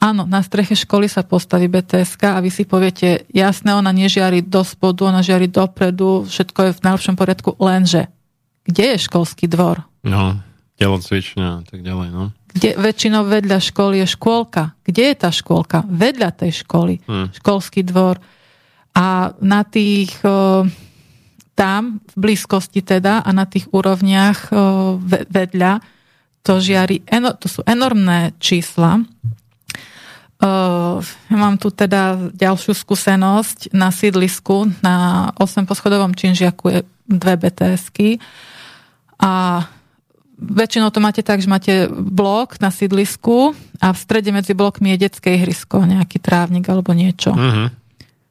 [SPEAKER 2] Áno, na streche školy sa postaví BTSK a vy si poviete, jasné, ona nežiari do spodu, ona žiari dopredu, všetko je v najlepšom poriadku, lenže kde je školský dvor?
[SPEAKER 1] no, telocvičňa a tak ďalej, no.
[SPEAKER 2] Kde väčšinou vedľa školy je škôlka? Kde je tá škôlka? Vedľa tej školy.
[SPEAKER 1] Hm.
[SPEAKER 2] Školský dvor. A na tých o, tam, v blízkosti teda, a na tých úrovniach ve- vedľa, to žiari, to sú enormné čísla. Uh, mám tu teda ďalšiu skúsenosť na sídlisku, na 8 poschodovom činžiaku je dve BTSky a väčšinou to máte tak, že máte blok na sídlisku a v strede medzi blokmi je detské ihrisko, nejaký trávnik alebo niečo.
[SPEAKER 1] Mhm.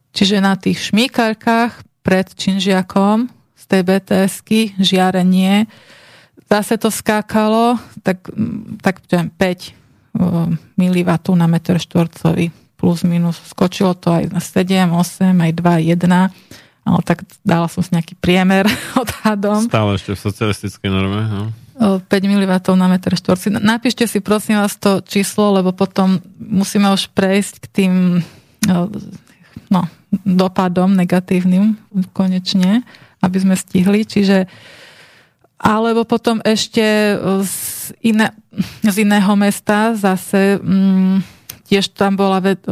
[SPEAKER 2] Čiže na tých šmíkarkách pred činžiakom z tej BTSky žiarenie zase to skákalo tak, tak poviem, 5 mW na meter štvorcový plus minus. Skočilo to aj na 7, 8, aj 2, 1 ale tak dala som si nejaký priemer odhadom.
[SPEAKER 1] Stále ešte v socialistickej norme, no.
[SPEAKER 2] O, 5 mW na meter štvorci. Napíšte si prosím vás to číslo, lebo potom musíme už prejsť k tým no, dopadom negatívnym konečne, aby sme stihli. Čiže alebo potom ešte z, iné, z iného mesta zase mm, tiež tam bola ved,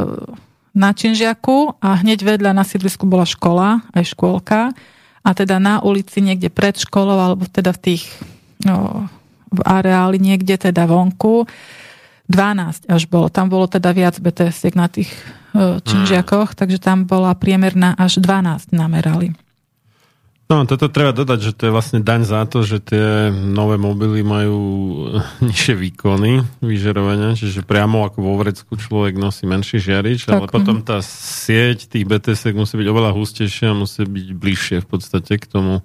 [SPEAKER 2] na Činžiaku a hneď vedľa na sídlisku bola škola, aj škôlka a teda na ulici niekde pred školou alebo teda v tých v areáli niekde teda vonku 12 až bolo. Tam bolo teda viac BTS na tých e, činžiakoch, takže tam bola priemerná až 12 namerali.
[SPEAKER 1] No, toto treba dodať, že to je vlastne daň za to, že tie nové mobily majú nižšie výkony vyžarovania, čiže priamo ako vo vrecku človek nosí menší žiarič,
[SPEAKER 2] Tak,
[SPEAKER 1] ale potom tá sieť tých BTS musí byť oveľa hustejšia musí byť bližšie v podstate k tomu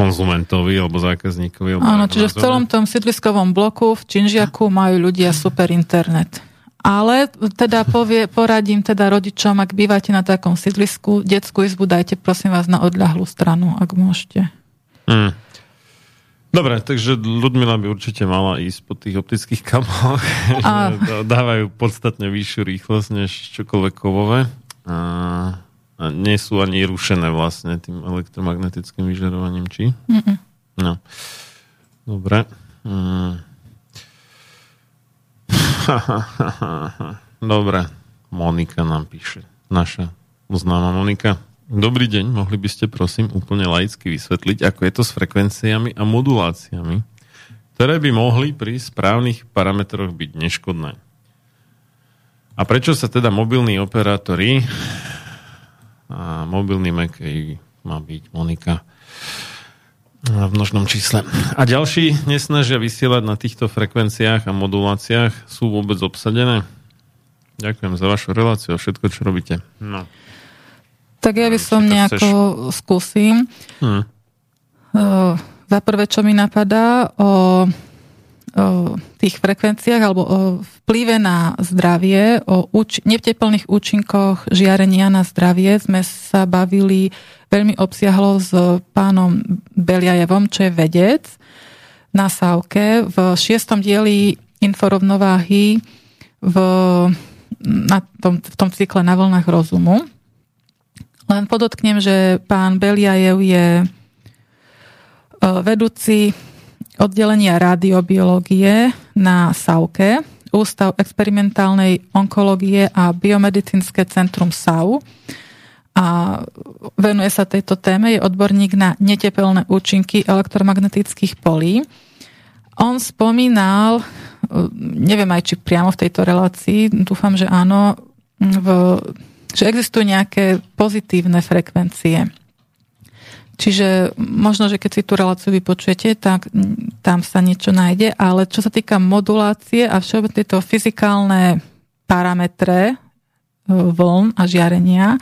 [SPEAKER 1] konzumentovi alebo zákazníkovi. Alebo
[SPEAKER 2] Áno, čiže v celom tom sídliskovom bloku v Činžiaku majú ľudia super internet. Ale teda povie, poradím teda rodičom, ak bývate na takom sídlisku, detskú izbu dajte prosím vás na odľahlú stranu, ak môžete.
[SPEAKER 1] Hmm. Dobre, takže Ludmila by určite mala ísť po tých optických kabloch,
[SPEAKER 2] A-
[SPEAKER 1] dávajú podstatne vyššiu rýchlosť než čokoľvek kovové. A, a nie sú ani rušené vlastne tým elektromagnetickým vyžarovaním, či?
[SPEAKER 2] Mm-mm.
[SPEAKER 1] No. Dobre. Mm. Dobre. Monika nám píše. Naša uznáma Monika. Dobrý deň, mohli by ste prosím úplne laicky vysvetliť, ako je to s frekvenciami a moduláciami, ktoré by mohli pri správnych parametroch byť neškodné. A prečo sa teda mobilní operátori a mobilný Mac má byť Monika v množnom čísle. A ďalší nesnažia vysielať na týchto frekvenciách a moduláciách sú vôbec obsadené? Ďakujem za vašu reláciu a všetko, čo robíte. No.
[SPEAKER 2] Tak ja by som nejako chceš... skúsim. Hm. Za prvé, čo mi napadá o, o tých frekvenciách alebo o vplyve na zdravie, o uč- neteplných účinkoch žiarenia na zdravie sme sa bavili veľmi obsiahlo s pánom Beliajevom, čo je vedec na Sávke v šiestom dieli inforovnováhy v, na tom, v tom cykle na vlnách rozumu. Len podotknem, že pán Beliajev je e, vedúci oddelenia radiobiológie na SAUKE, Ústav experimentálnej onkológie a biomedicínske centrum SAU a venuje sa tejto téme, je odborník na netepelné účinky elektromagnetických polí. On spomínal, neviem aj či priamo v tejto relácii, dúfam, že áno, v, že existujú nejaké pozitívne frekvencie. Čiže možno, že keď si tú reláciu vypočujete, tak tam sa niečo nájde, ale čo sa týka modulácie a všeobecne tieto fyzikálne parametre e, vln a žiarenia,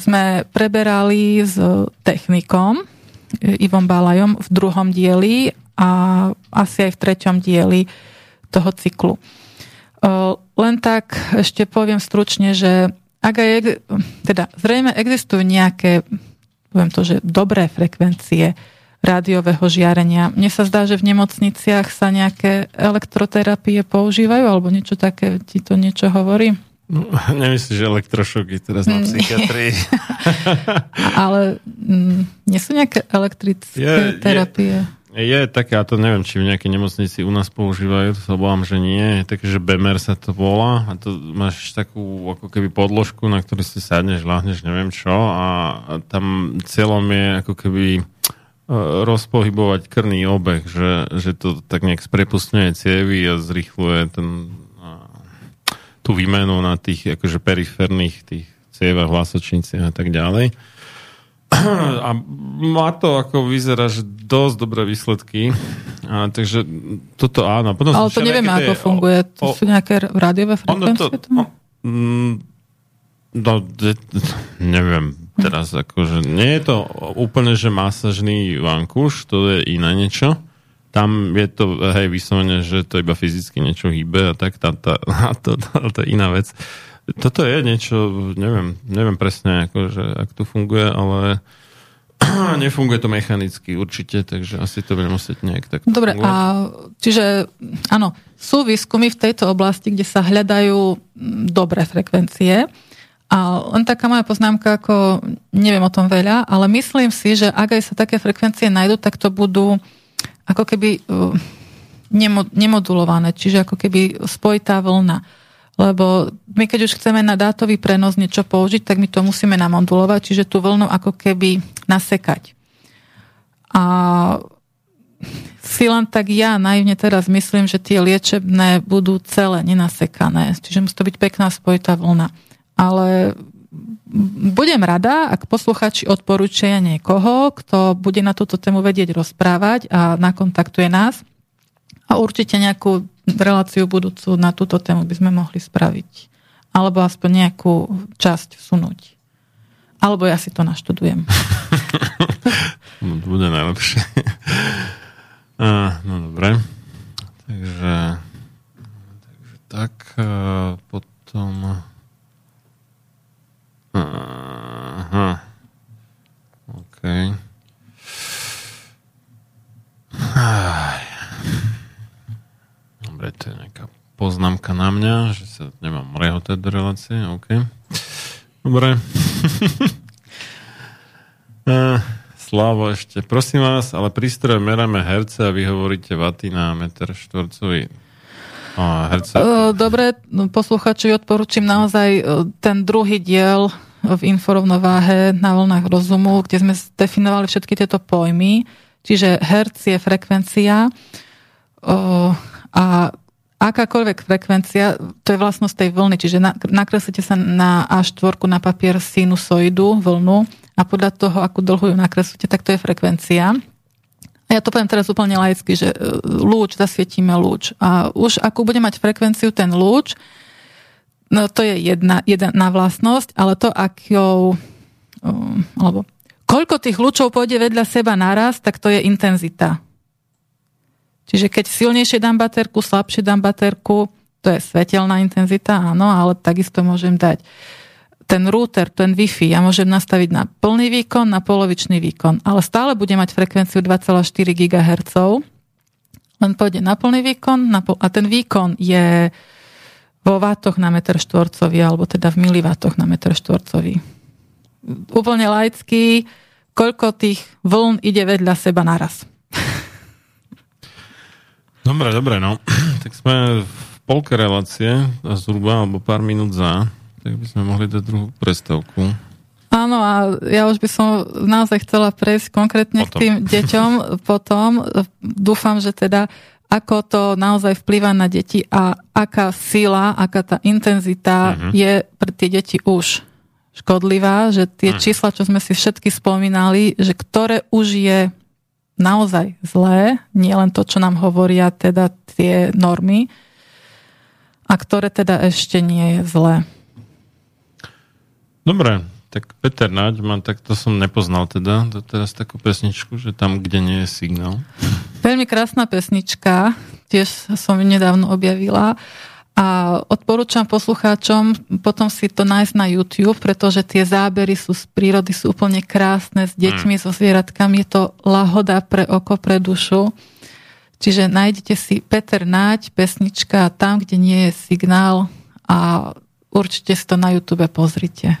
[SPEAKER 2] sme preberali s technikom Ivom Balajom v druhom dieli a asi aj v treťom dieli toho cyklu. Len tak ešte poviem stručne, že ak aj, teda zrejme existujú nejaké, poviem to, že dobré frekvencie rádiového žiarenia. Mne sa zdá, že v nemocniciach sa nejaké elektroterapie používajú, alebo niečo také, ti to niečo hovorí?
[SPEAKER 1] No, nemyslíš, že elektrošoky teraz na psychiatrii?
[SPEAKER 2] Ale m, mm, nie sú nejaké elektrické je, terapie?
[SPEAKER 1] Je, je také, a to neviem, či v nejakej nemocnici u nás používajú, to sa obávam, že nie. Je také, že BMR sa to volá a to máš takú ako keby podložku, na ktorú si sadneš, láhneš, neviem čo a, a tam cieľom je ako keby e, rozpohybovať krný obeh, že, že to tak nejak sprepustňuje cievy a zrychluje ten tú výmenu na tých akože periférnych tých cievach, hlasočniciach a tak ďalej. A má to ako vyzerá, že dosť dobré výsledky. A, takže toto áno.
[SPEAKER 2] Potom Ale to nevieme, ako je, funguje. To o, sú nejaké rádiové frekvencie? To, o,
[SPEAKER 1] mm, no, de, neviem teraz, akože nie je to úplne, že masažný vankúš, to je iné niečo tam je to, hej, vyslovene, že to iba fyzicky niečo hýbe a tak, tá, tá, to, to, to je iná vec. Toto je niečo, neviem, neviem presne, ako, že, ak to funguje, ale nefunguje to mechanicky určite, takže asi to bude musieť nejak tak.
[SPEAKER 2] Dobre, fungovať. a čiže áno, sú výskumy v tejto oblasti, kde sa hľadajú dobré frekvencie. A len taká moja poznámka, ako neviem o tom veľa, ale myslím si, že ak aj sa také frekvencie nájdú, tak to budú ako keby uh, nemodulované, čiže ako keby spojitá vlna. Lebo my keď už chceme na dátový prenos niečo použiť, tak my to musíme namodulovať, čiže tú vlnu ako keby nasekať. A si len tak ja naivne teraz myslím, že tie liečebné budú celé nenasekané. Čiže musí to byť pekná spojitá vlna. Ale budem rada, ak posluchači odporúčia niekoho, kto bude na túto tému vedieť rozprávať a nakontaktuje nás. A určite nejakú reláciu budúcu na túto tému by sme mohli spraviť. Alebo aspoň nejakú časť vsunúť. Alebo ja si to naštudujem.
[SPEAKER 1] no, bude najlepšie. no dobre. Takže, takže tak potom Aha. OK. Dobre, to je nejaká poznámka na mňa, že sa nemám rehotať do relácie. OK. Dobre. Slavo ešte. Prosím vás, ale prístroj meráme herce a vy hovoríte vaty na meter štvorcový.
[SPEAKER 2] Dobre, no, posluchači odporúčam naozaj ten druhý diel v inforovnováhe na vlnách rozumu, kde sme definovali všetky tieto pojmy, čiže herc je frekvencia a akákoľvek frekvencia, to je vlastnosť tej vlny, čiže nakreslite sa na A4 na papier sinusoidu, vlnu a podľa toho, akú dlhu ju nakreslíte, tak to je frekvencia. ja to poviem teraz úplne laicky, že e, lúč, zasvietíme lúč. A už ako bude mať frekvenciu ten lúč, no to je jedna, jedna vlastnosť, ale to, akou, um, alebo koľko tých lúčov pôjde vedľa seba naraz, tak to je intenzita. Čiže keď silnejšie dám baterku, slabšie dám baterku, to je svetelná intenzita, áno, ale takisto môžem dať ten router, ten Wi-Fi, ja môžem nastaviť na plný výkon, na polovičný výkon, ale stále bude mať frekvenciu 2,4 GHz, len pôjde na plný výkon na pol, a ten výkon je vo vátoch na meter štvorcový, alebo teda v milivátoch na meter štvorcový. Úplne laický, koľko tých vln ide vedľa seba naraz.
[SPEAKER 1] Dobre, dobre, no. tak sme v polke relácie, zhruba, alebo pár minút za. Tak by sme mohli dať druhú prestavku.
[SPEAKER 2] Áno, a ja už by som naozaj chcela prejsť konkrétne potom. k tým deťom potom. Dúfam, že teda ako to naozaj vplýva na deti a aká sila, aká tá intenzita uh-huh. je pre tie deti už škodlivá, že tie uh-huh. čísla, čo sme si všetky spomínali, že ktoré už je naozaj zlé, nie len to, čo nám hovoria teda tie normy, a ktoré teda ešte nie je zlé.
[SPEAKER 1] Dobre, tak Peter Naď, mám, tak to som nepoznal teda, to teraz takú pesničku, že tam, kde nie je signál.
[SPEAKER 2] Veľmi krásna pesnička, tiež som ju nedávno objavila a odporúčam poslucháčom potom si to nájsť na YouTube, pretože tie zábery sú z prírody, sú úplne krásne, s deťmi, hmm. so zvieratkami, je to lahoda pre oko, pre dušu. Čiže nájdete si Peter Náď, pesnička tam, kde nie je signál a určite si to na YouTube pozrite.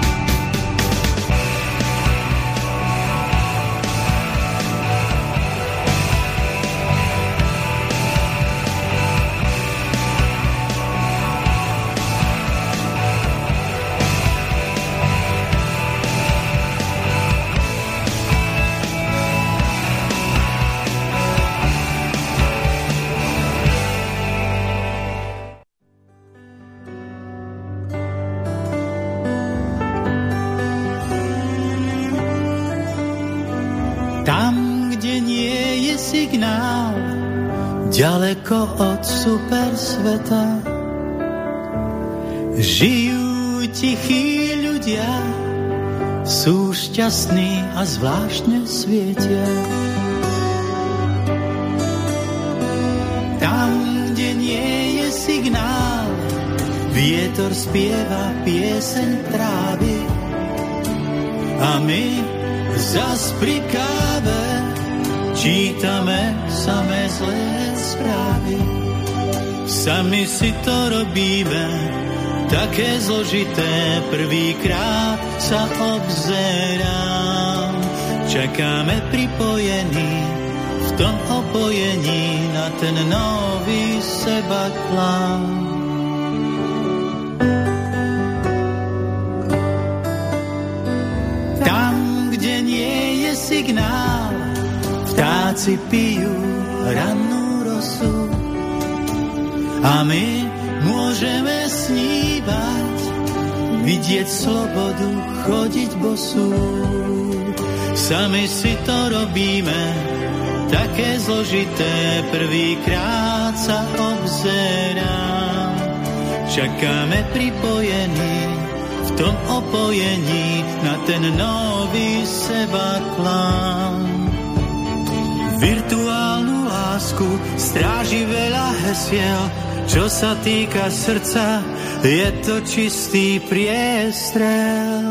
[SPEAKER 8] Ďaleko od super sveta. Žijú tichí ľudia, sú šťastní a zvláštne svietia. Tam, kde nie je signál, vietor spieva pieseň trávy a my zas pri káve čítame samé zlé správy. Sami si to robíme, také zložité, prvýkrát sa obzerám. Čakáme pripojení, v tom opojení na ten nový seba je signál, vtáci pijú rannú rosu a my môžeme snívať, vidieť slobodu, chodiť bosú. Sami si to robíme, také zložité, prvýkrát sa obzerám. Čakáme pripojení, v tom opojení na ten nový seba klám. Virtuálnu lásku stráži veľa hesiel, čo sa týka srdca, je to čistý priestrel.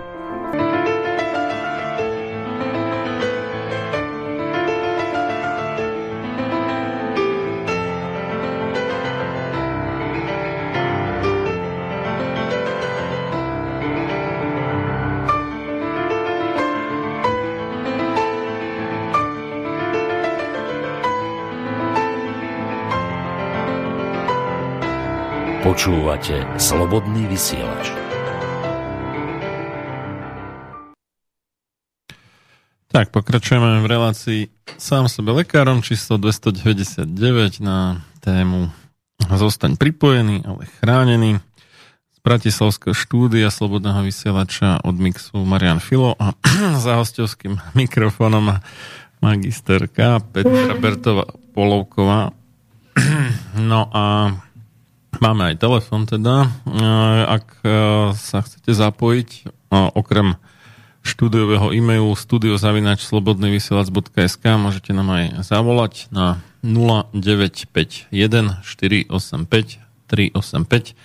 [SPEAKER 5] Počúvate Slobodný vysielač.
[SPEAKER 1] Tak, pokračujeme v relácii sám sebe lekárom číslo 299 na tému Zostaň pripojený, ale chránený. Z Bratislavského štúdia Slobodného vysielača od mixu Marian Filo a za hostovským mikrofónom magisterka Petra Bertová Polovková. No a Máme aj telefon teda. Ak e, sa chcete zapojiť, okrem štúdiového e-mailu studiozavinačslobodnyvysielac.sk môžete nám aj zavolať na 0951 485 385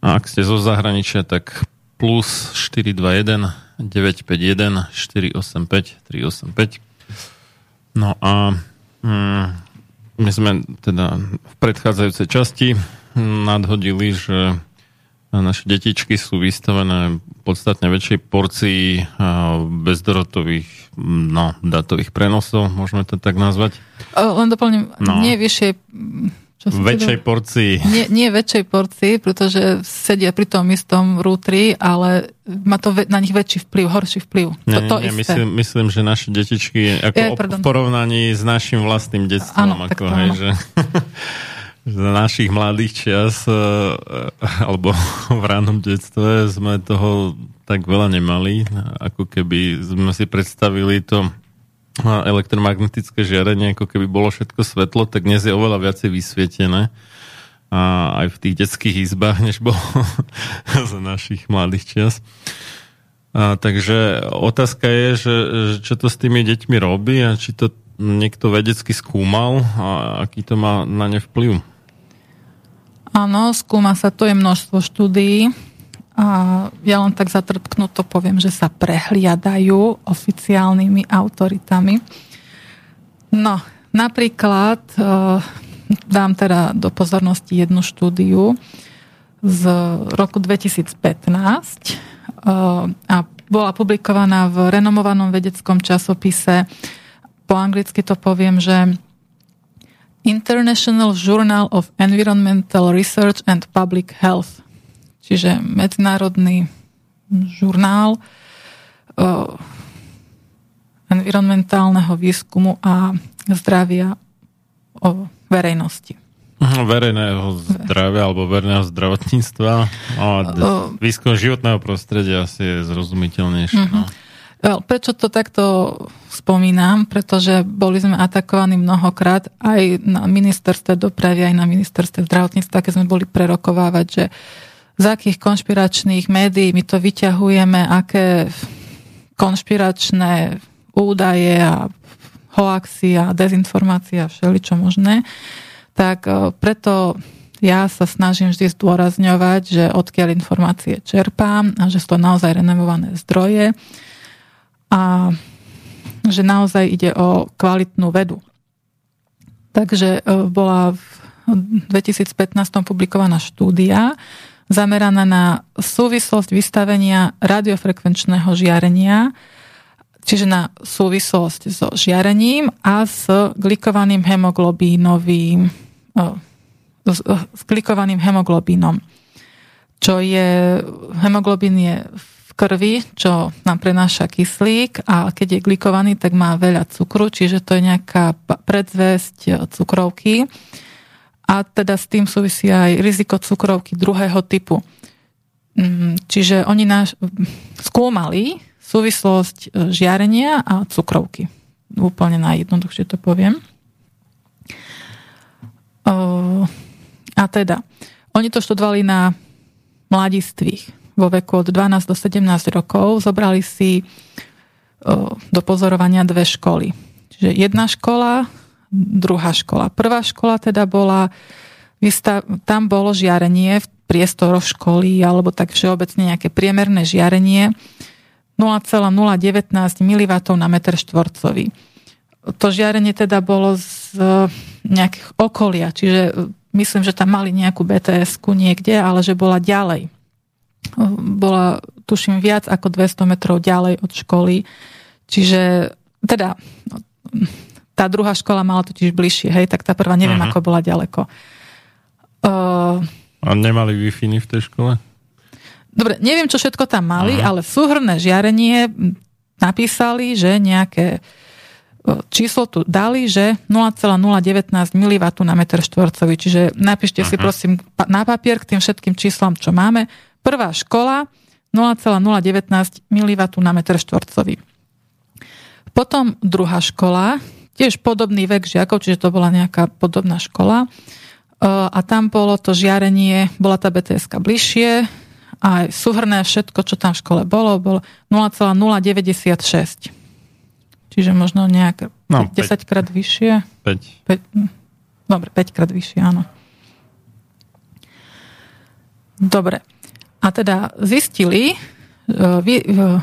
[SPEAKER 1] a ak ste zo zahraničia, tak plus 421 951 485 385 No a mm, my sme teda v predchádzajúcej časti nadhodili, že naše detičky sú vystavené podstatne väčšej porcii bezdorotových no, datových prenosov, môžeme to tak nazvať.
[SPEAKER 2] Len doplním, no. nie vyššej
[SPEAKER 1] čo väčšej teda? porcii.
[SPEAKER 2] Nie, nie väčšej porcii, pretože sedia pri tom istom rútri, ale má to na nich väčší vplyv, horší vplyv.
[SPEAKER 1] Nie, to, to nie, isté. Myslím, myslím, že naše detičky ako ja, v porovnaní s našim vlastným detstvom,
[SPEAKER 2] áno,
[SPEAKER 1] ako, hej, že z našich mladých čias e, alebo v ránom detstve sme toho tak veľa nemali, ako keby sme si predstavili to e, elektromagnetické žiarenie, ako keby bolo všetko svetlo, tak dnes je oveľa viacej vysvietené a aj v tých detských izbách, než bolo za našich mladých čias. A, takže otázka je, že, že čo to s tými deťmi robí a či to niekto vedecky skúmal a aký to má na ne vplyv.
[SPEAKER 2] Áno, skúma sa, to je množstvo štúdií. A ja len tak zatrpknuto poviem, že sa prehliadajú oficiálnymi autoritami. No, napríklad e, dám teda do pozornosti jednu štúdiu z roku 2015 e, a bola publikovaná v renomovanom vedeckom časopise. Po anglicky to poviem, že International Journal of Environmental Research and Public Health, čiže medzinárodný žurnál uh, environmentálneho výskumu a zdravia o verejnosti.
[SPEAKER 1] Verejného zdravia alebo verejného zdravotníctva a výskum životného prostredia asi je zrozumiteľnejšie. Uh-huh. No.
[SPEAKER 2] Prečo to takto spomínam? Pretože boli sme atakovaní mnohokrát aj na ministerstve dopravy, aj na ministerstve zdravotníctva, keď sme boli prerokovávať, že z akých konšpiračných médií my to vyťahujeme, aké konšpiračné údaje a hoaxy a dezinformácia a všeličo možné. Tak e, preto ja sa snažím vždy zdôrazňovať, že odkiaľ informácie čerpám a že sú to naozaj renovované zdroje a že naozaj ide o kvalitnú vedu. Takže e, bola v 2015 publikovaná štúdia zameraná na súvislosť vystavenia radiofrekvenčného žiarenia, čiže na súvislosť so žiarením a s glikovaným hemoglobínovým e, s glikovaným hemoglobínom. Čo je, hemoglobín je v krvi, čo nám prenáša kyslík a keď je glikovaný, tak má veľa cukru, čiže to je nejaká predzvesť e, cukrovky. A teda s tým súvisí aj riziko cukrovky druhého typu. Mm, čiže oni náš skúmali súvislosť e, žiarenia a cukrovky. Úplne najjednoduchšie to poviem. A teda, oni to študovali na mladistvých vo veku od 12 do 17 rokov. Zobrali si do pozorovania dve školy. Čiže jedna škola, druhá škola. Prvá škola teda bola, tam bolo žiarenie v priestoroch školy alebo tak všeobecne nejaké priemerné žiarenie 0,019 mW na meter štvorcový. To žiarenie teda bolo z nejakých okolia, čiže myslím, že tam mali nejakú BTS-ku niekde, ale že bola ďalej. Bola, tuším, viac ako 200 metrov ďalej od školy. Čiže, teda, tá druhá škola mala totiž bližšie, hej, tak tá prvá neviem, uh-huh. ako bola ďaleko.
[SPEAKER 1] Uh, A nemali wi v tej škole?
[SPEAKER 2] Dobre, neviem, čo všetko tam mali, uh-huh. ale súhrné žiarenie napísali, že nejaké číslo tu dali, že 0,019 mW na meter štvorcový. Čiže napíšte uh-huh. si prosím na papier k tým všetkým číslam, čo máme. Prvá škola 0,019 mW na meter štvorcový. Potom druhá škola, tiež podobný vek žiakov, čiže to bola nejaká podobná škola. A tam bolo to žiarenie, bola tá bts bližšie, a súhrné všetko, čo tam v škole bolo, bolo 0,096. Čiže možno nejak no, 10 krát vyššie.
[SPEAKER 1] 5.
[SPEAKER 2] 5. Hm. Dobre, 5 krát vyššie, áno. Dobre. A teda zistili e, e,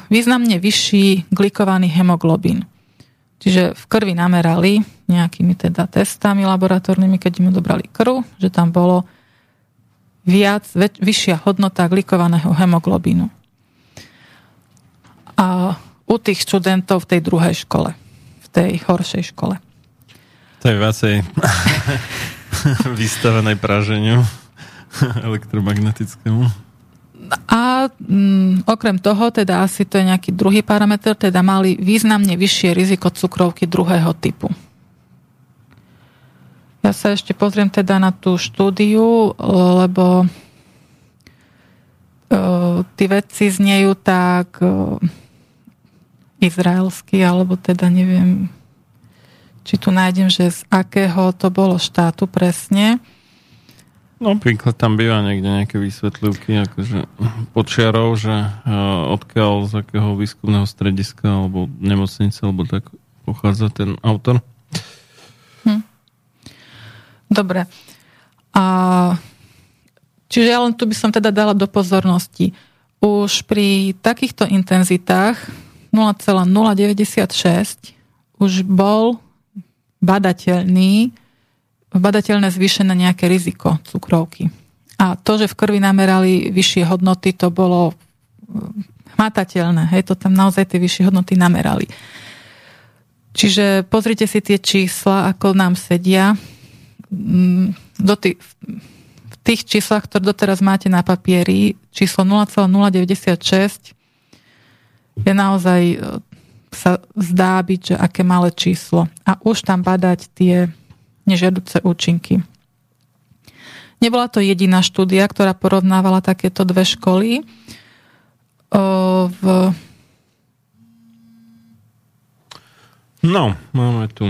[SPEAKER 2] významne vyšší glikovaný hemoglobín. Čiže v krvi namerali nejakými teda testami laboratórnymi, keď im dobrali krv, že tam bolo viac, väč, vyššia hodnota glikovaného hemoglobínu. A u tých študentov v tej druhej škole, v tej horšej škole.
[SPEAKER 1] To je viacej vystavenej praženiu elektromagnetickému.
[SPEAKER 2] A mm, okrem toho, teda asi to je nejaký druhý parameter, teda mali významne vyššie riziko cukrovky druhého typu. Ja sa ešte pozriem teda na tú štúdiu, lebo uh, tí vedci znejú tak uh, izraelsky, alebo teda neviem, či tu nájdem, že z akého to bolo štátu presne.
[SPEAKER 1] No, príklad tam býva niekde nejaké vysvetľovky, akože počiarov, že uh, odkiaľ z akého výskumného strediska alebo nemocnice, alebo tak pochádza ten autor. Hm.
[SPEAKER 2] Dobre. A čiže ja len tu by som teda dala do pozornosti. Už pri takýchto intenzitách 0,096 už bol badateľný, badateľné zvýšené nejaké riziko cukrovky. A to, že v krvi namerali vyššie hodnoty, to bolo hm, hmatateľné. Hej, to tam naozaj tie vyššie hodnoty namerali. Čiže pozrite si tie čísla, ako nám sedia. Hm, do tých, v tých číslach, ktoré doteraz máte na papieri, číslo 0,096 je naozaj e, sa zdá byť, že aké malé číslo. A už tam badať tie nežiaduce účinky. Nebola to jediná štúdia, ktorá porovnávala takéto dve školy. O, v...
[SPEAKER 1] No, máme tu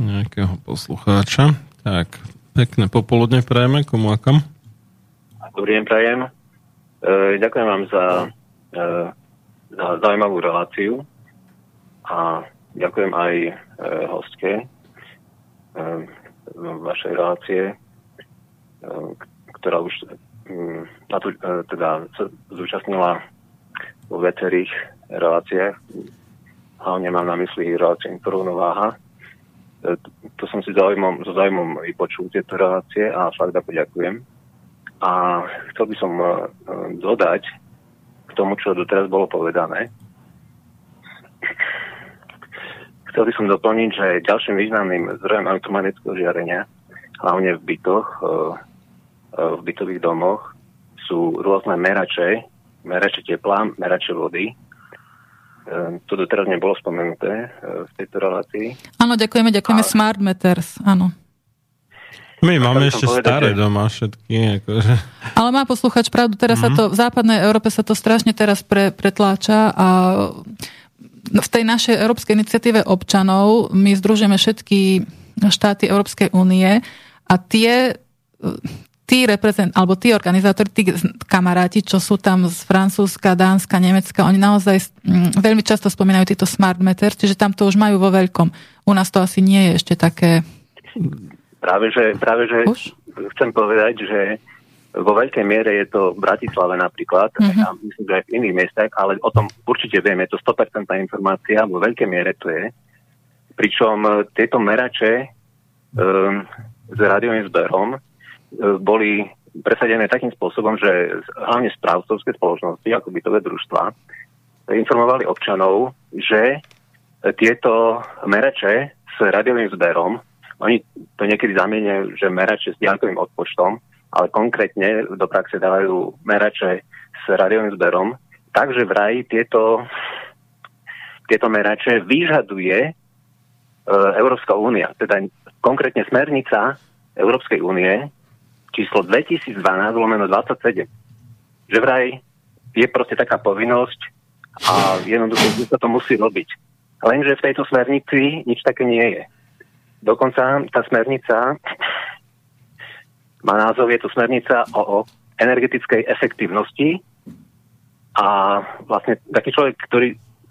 [SPEAKER 1] nejakého poslucháča. Tak, pekné popoludne prajeme, komu a kam?
[SPEAKER 9] Dobrý deň prajem. E, ďakujem vám za e, za zaujímavú reláciu a ďakujem aj e, hostke e, vašej relácie, e, ktorá už mm, na tu, e, teda zúčastnila vo viacerých reláciách. Hlavne mám na mysli reláciu Rovnováha. E, to som si zaujímom, so zaujímom vypočul tieto relácie a fakt ďakujem. A chcel by som dodať, k tomu, čo doteraz bolo povedané. Chcel by som doplniť, že ďalším významným zdrojom elektromagnetického žiarenia, hlavne v bytoch, e, e, v bytových domoch, sú rôzne merače, merače tepla, merače vody. E, to doteraz nebolo spomenuté v tejto relácii.
[SPEAKER 2] Áno, ďakujeme, ďakujeme Ale... Smart Meters, áno.
[SPEAKER 1] My máme ešte povedať, staré že... doma všetky. Akože.
[SPEAKER 2] Ale má posluchač pravdu, teraz mm-hmm. sa mhm. to, v západnej Európe sa to strašne teraz pre, pretláča a v tej našej európskej iniciatíve občanov my združujeme všetky štáty Európskej únie a tie tí reprezent, alebo tí organizátori, tí kamaráti, čo sú tam z Francúzska, Dánska, Nemecka, oni naozaj mm, veľmi často spomínajú tieto smart meter, čiže tam to už majú vo veľkom. U nás to asi nie je ešte také...
[SPEAKER 9] Práve, že, práve, že už? chcem povedať, že vo veľkej miere je to v Bratislave napríklad, mm-hmm. a myslím, že aj v iných miestach, ale o tom určite viem, je to 100% informácia, vo veľkej miere to je. Pričom e, tieto merače um, s rádiovým zberom E, boli presadené takým spôsobom, že hlavne správcovské spoločnosti, ako bytové družstva, informovali občanov, že tieto merače s radiovým zberom, oni to niekedy zamieňajú, že merače s diaľkovým odpočtom, ale konkrétne do praxe dávajú merače s radiovým zberom, takže vraj tieto, tieto merače vyžaduje e, Európska únia, teda konkrétne smernica Európskej únie číslo 2012 lomeno 27. Že vraj je proste taká povinnosť a jednoducho sa to musí robiť. Lenže v tejto smernici nič také nie je. Dokonca tá smernica má názov, je to smernica o, o energetickej efektívnosti a vlastne taký človek, ktorý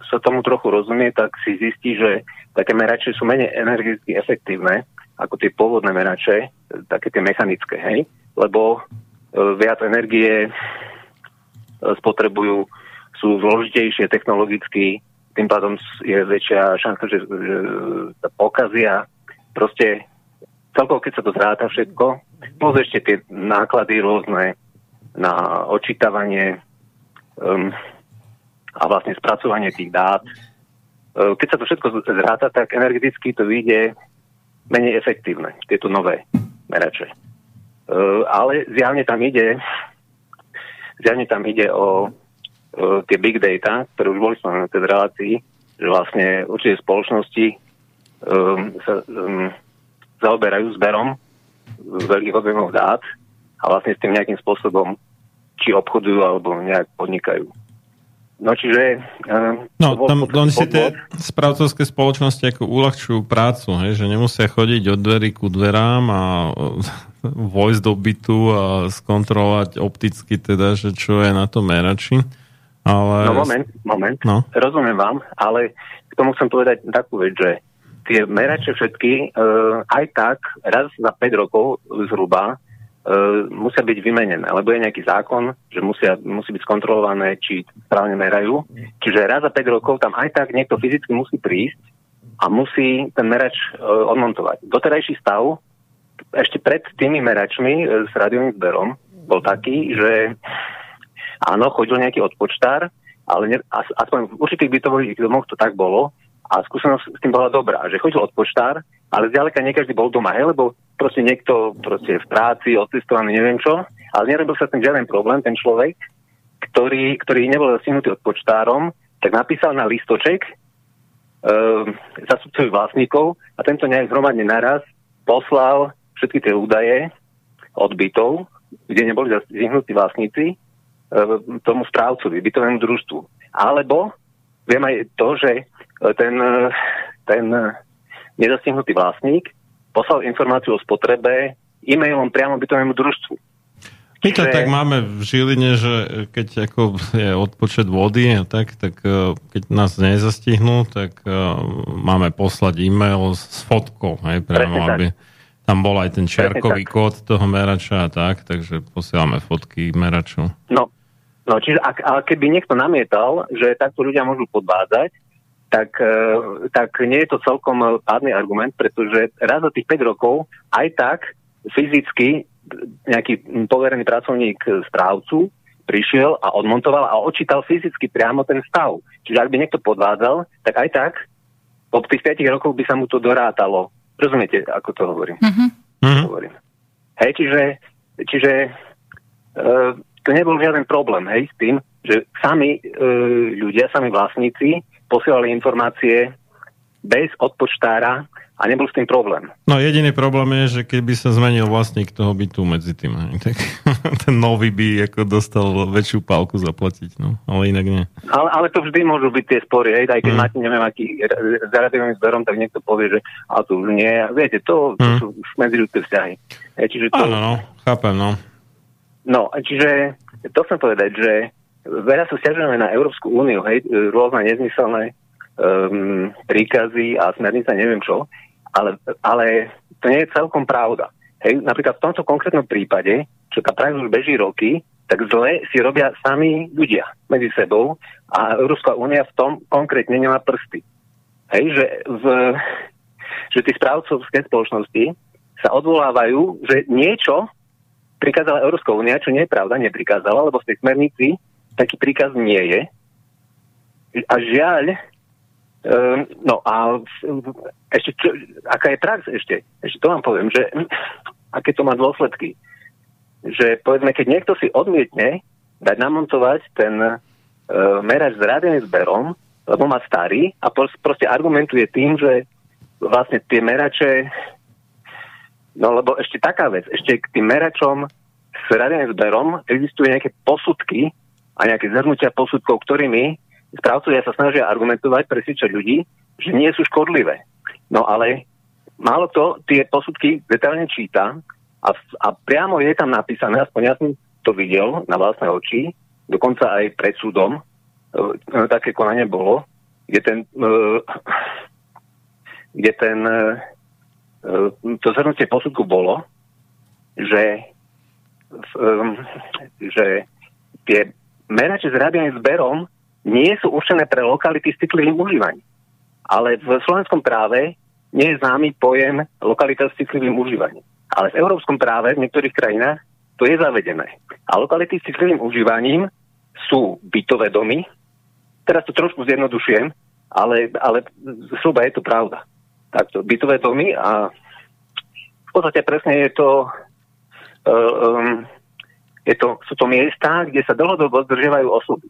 [SPEAKER 9] sa tomu trochu rozumie, tak si zistí, že také merače sú menej energeticky efektívne ako tie pôvodné merače, také tie mechanické, hej? Lebo e, viac energie e, spotrebujú, sú zložitejšie technologicky, tým pádom je väčšia šanca, že, že sa pokazia. Proste celkovo, keď sa to zráta všetko, plus ešte tie náklady rôzne na očítavanie um, a vlastne spracovanie tých dát. Uh, keď sa to všetko zráta, tak energeticky to vyjde menej efektívne, tieto nové merače. Uh, ale zjavne tam ide zjavne tam ide o uh, tie big data, ktoré už boli spomenuté v relácii, že vlastne určite spoločnosti um, sa um, zaoberajú zberom veľkých objemov dát a vlastne s tým nejakým spôsobom či obchodujú alebo nejak podnikajú. No čiže... Uh,
[SPEAKER 1] no, tam oni si tie správcovské spoločnosti ako uľahčujú prácu, hej, že nemusia chodiť od dverí ku dverám a vojsť do bytu a skontrolovať opticky teda, že čo je na to merači. Ale...
[SPEAKER 9] No moment, moment. No. Rozumiem vám, ale k tomu chcem povedať takú vec, že tie merače všetky uh, aj tak raz za 5 rokov zhruba uh, musia byť vymenené, lebo je nejaký zákon, že musia, musí byť skontrolované, či správne merajú. Čiže raz za 5 rokov tam aj tak niekto fyzicky musí prísť a musí ten merač uh, odmontovať. Doterajší stav ešte pred tými meračmi uh, s rádiovým zberom bol taký, že áno, chodil nejaký odpočtár, ale ne, aspoň v určitých bytových domoch to tak bolo a skúsenosť s tým bola dobrá, že chodil odpočtár, ale zďaleka nie každý bol doma, hej, lebo proste niekto proste v práci, odcestovaný, neviem čo, ale nerobil sa tým žiaden problém, ten človek, ktorý, ktorý nebol zastihnutý odpočtárom, tak napísal na listoček e, zastupcovi vlastníkov a tento nejak hromadne naraz poslal všetky tie údaje od bytov, kde neboli zastihnutí vlastníci, e, tomu správcovi, bytovému družstvu. Alebo viem aj to, že ten, ten nezastihnutý vlastník poslal informáciu o spotrebe e-mailom priamo bytovému družstvu.
[SPEAKER 1] My to že... tak máme v Žiline, že keď ako je odpočet vody, tak, tak e, keď nás nezastihnú, tak uh, máme poslať e-mail s fotkou, hej, priamo, aby tam bol aj ten čiarkový kód toho merača a tak, takže posielame fotky meraču.
[SPEAKER 9] No, no čiže ak, keby niekto namietal, že takto ľudia môžu podvádzať, tak, e, tak nie je to celkom pádny argument, pretože raz za tých 5 rokov aj tak fyzicky nejaký poverený pracovník správcu prišiel a odmontoval a odčítal fyzicky priamo ten stav. Čiže ak by niekto podvádzal, tak aj tak po tých 5 rokov by sa mu to dorátalo. Rozumiete, ako to hovorím? Mm-hmm. hovorím. Hej, čiže, čiže e, to nebol žiaden problém, hej, s tým, že sami e, ľudia, sami vlastníci posielali informácie bez odpočtára a nebol s tým problém.
[SPEAKER 1] No jediný problém je, že keby sa zmenil vlastník toho bytu medzi tým, tak ten nový by ako dostal väčšiu pálku zaplatiť, no, ale inak nie.
[SPEAKER 9] Ale, ale to vždy môžu byť tie spory, hej, aj keď mm. máte neviem aký zaradovým zberom, tak niekto povie, že a tu už nie, viete, to, to mm. sú medzi ľudské vzťahy. Hej, čiže to...
[SPEAKER 1] Áno, no, chápem, no.
[SPEAKER 9] no, čiže to chcem povedať, že veľa sa stiažujeme na Európsku úniu, hej, rôzne nezmyselné um, príkazy a smernica, neviem čo, ale, ale to nie je celkom pravda. Hej, napríklad v tomto konkrétnom prípade, čo tá prax už beží roky, tak zle si robia sami ľudia medzi sebou a Európska únia v tom konkrétne nemá prsty. Hej, že, v, že tí správcovské spoločnosti sa odvolávajú, že niečo prikázala Európska únia, čo nie je pravda, neprikázala, lebo v tej smernici taký príkaz nie je. A žiaľ, um, no a ešte čo, aká je prax ešte? Ešte to vám poviem, že aké to má dôsledky. Že povedzme, keď niekto si odmietne dať namontovať ten uh, merač s rádeným zberom, lebo má starý a proste argumentuje tým, že vlastne tie merače, no lebo ešte taká vec, ešte k tým meračom s radeným zberom existujú nejaké posudky a nejaké zhrnutia posudkov, ktorými správcovia sa snažia argumentovať, presvedčať ľudí, že nie sú škodlivé. No ale málo to tie posudky detailne číta a, a priamo je tam napísané, aspoň ja som to videl na vlastné oči, dokonca aj pred súdom, E, také konanie bolo, kde ten, e, kde ten e, to zhrnutie posudku bolo, že, že tie merače s rádianým zberom nie sú určené pre lokality s citlivým užívaním. Ale v slovenskom práve nie je známy pojem lokalita s citlivým užívaním. Ale v európskom práve v niektorých krajinách to je zavedené. A lokality s citlivým užívaním sú bytové domy, Teraz to trošku zjednodušujem, ale, ale zhruba je to pravda. Takto, bytové domy a v podstate presne je to, um, je to, sú to miesta, kde sa dlhodobo zdržiavajú osoby.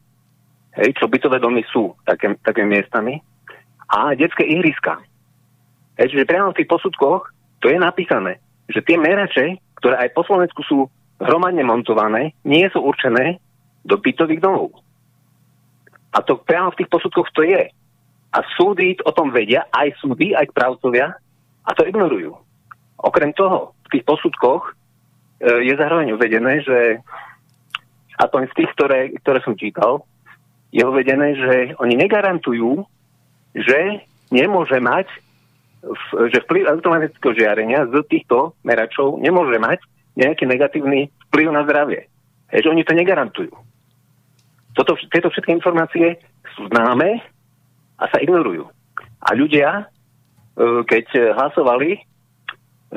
[SPEAKER 9] Hej, čo bytové domy sú také, takými miestami. A detské ihriska. Hej, čiže priamo v tých posudkoch to je napísané, že tie merače, ktoré aj po Slovensku sú hromadne montované, nie sú určené do bytových domov. A to priamo v tých posudkoch to je. A súdy o tom vedia, aj súdy, aj právcovia, a to ignorujú. Okrem toho, v tých posudkoch je zároveň uvedené, že aspoň z tých, ktoré, ktoré som čítal, je uvedené, že oni negarantujú, že nemôže mať, že vplyv elektromagnetického žiarenia z týchto meračov nemôže mať nejaký negatívny vplyv na zdravie. Hež oni to negarantujú. Toto, tieto všetky informácie sú známe a sa ignorujú. A ľudia, e, keď hlasovali e,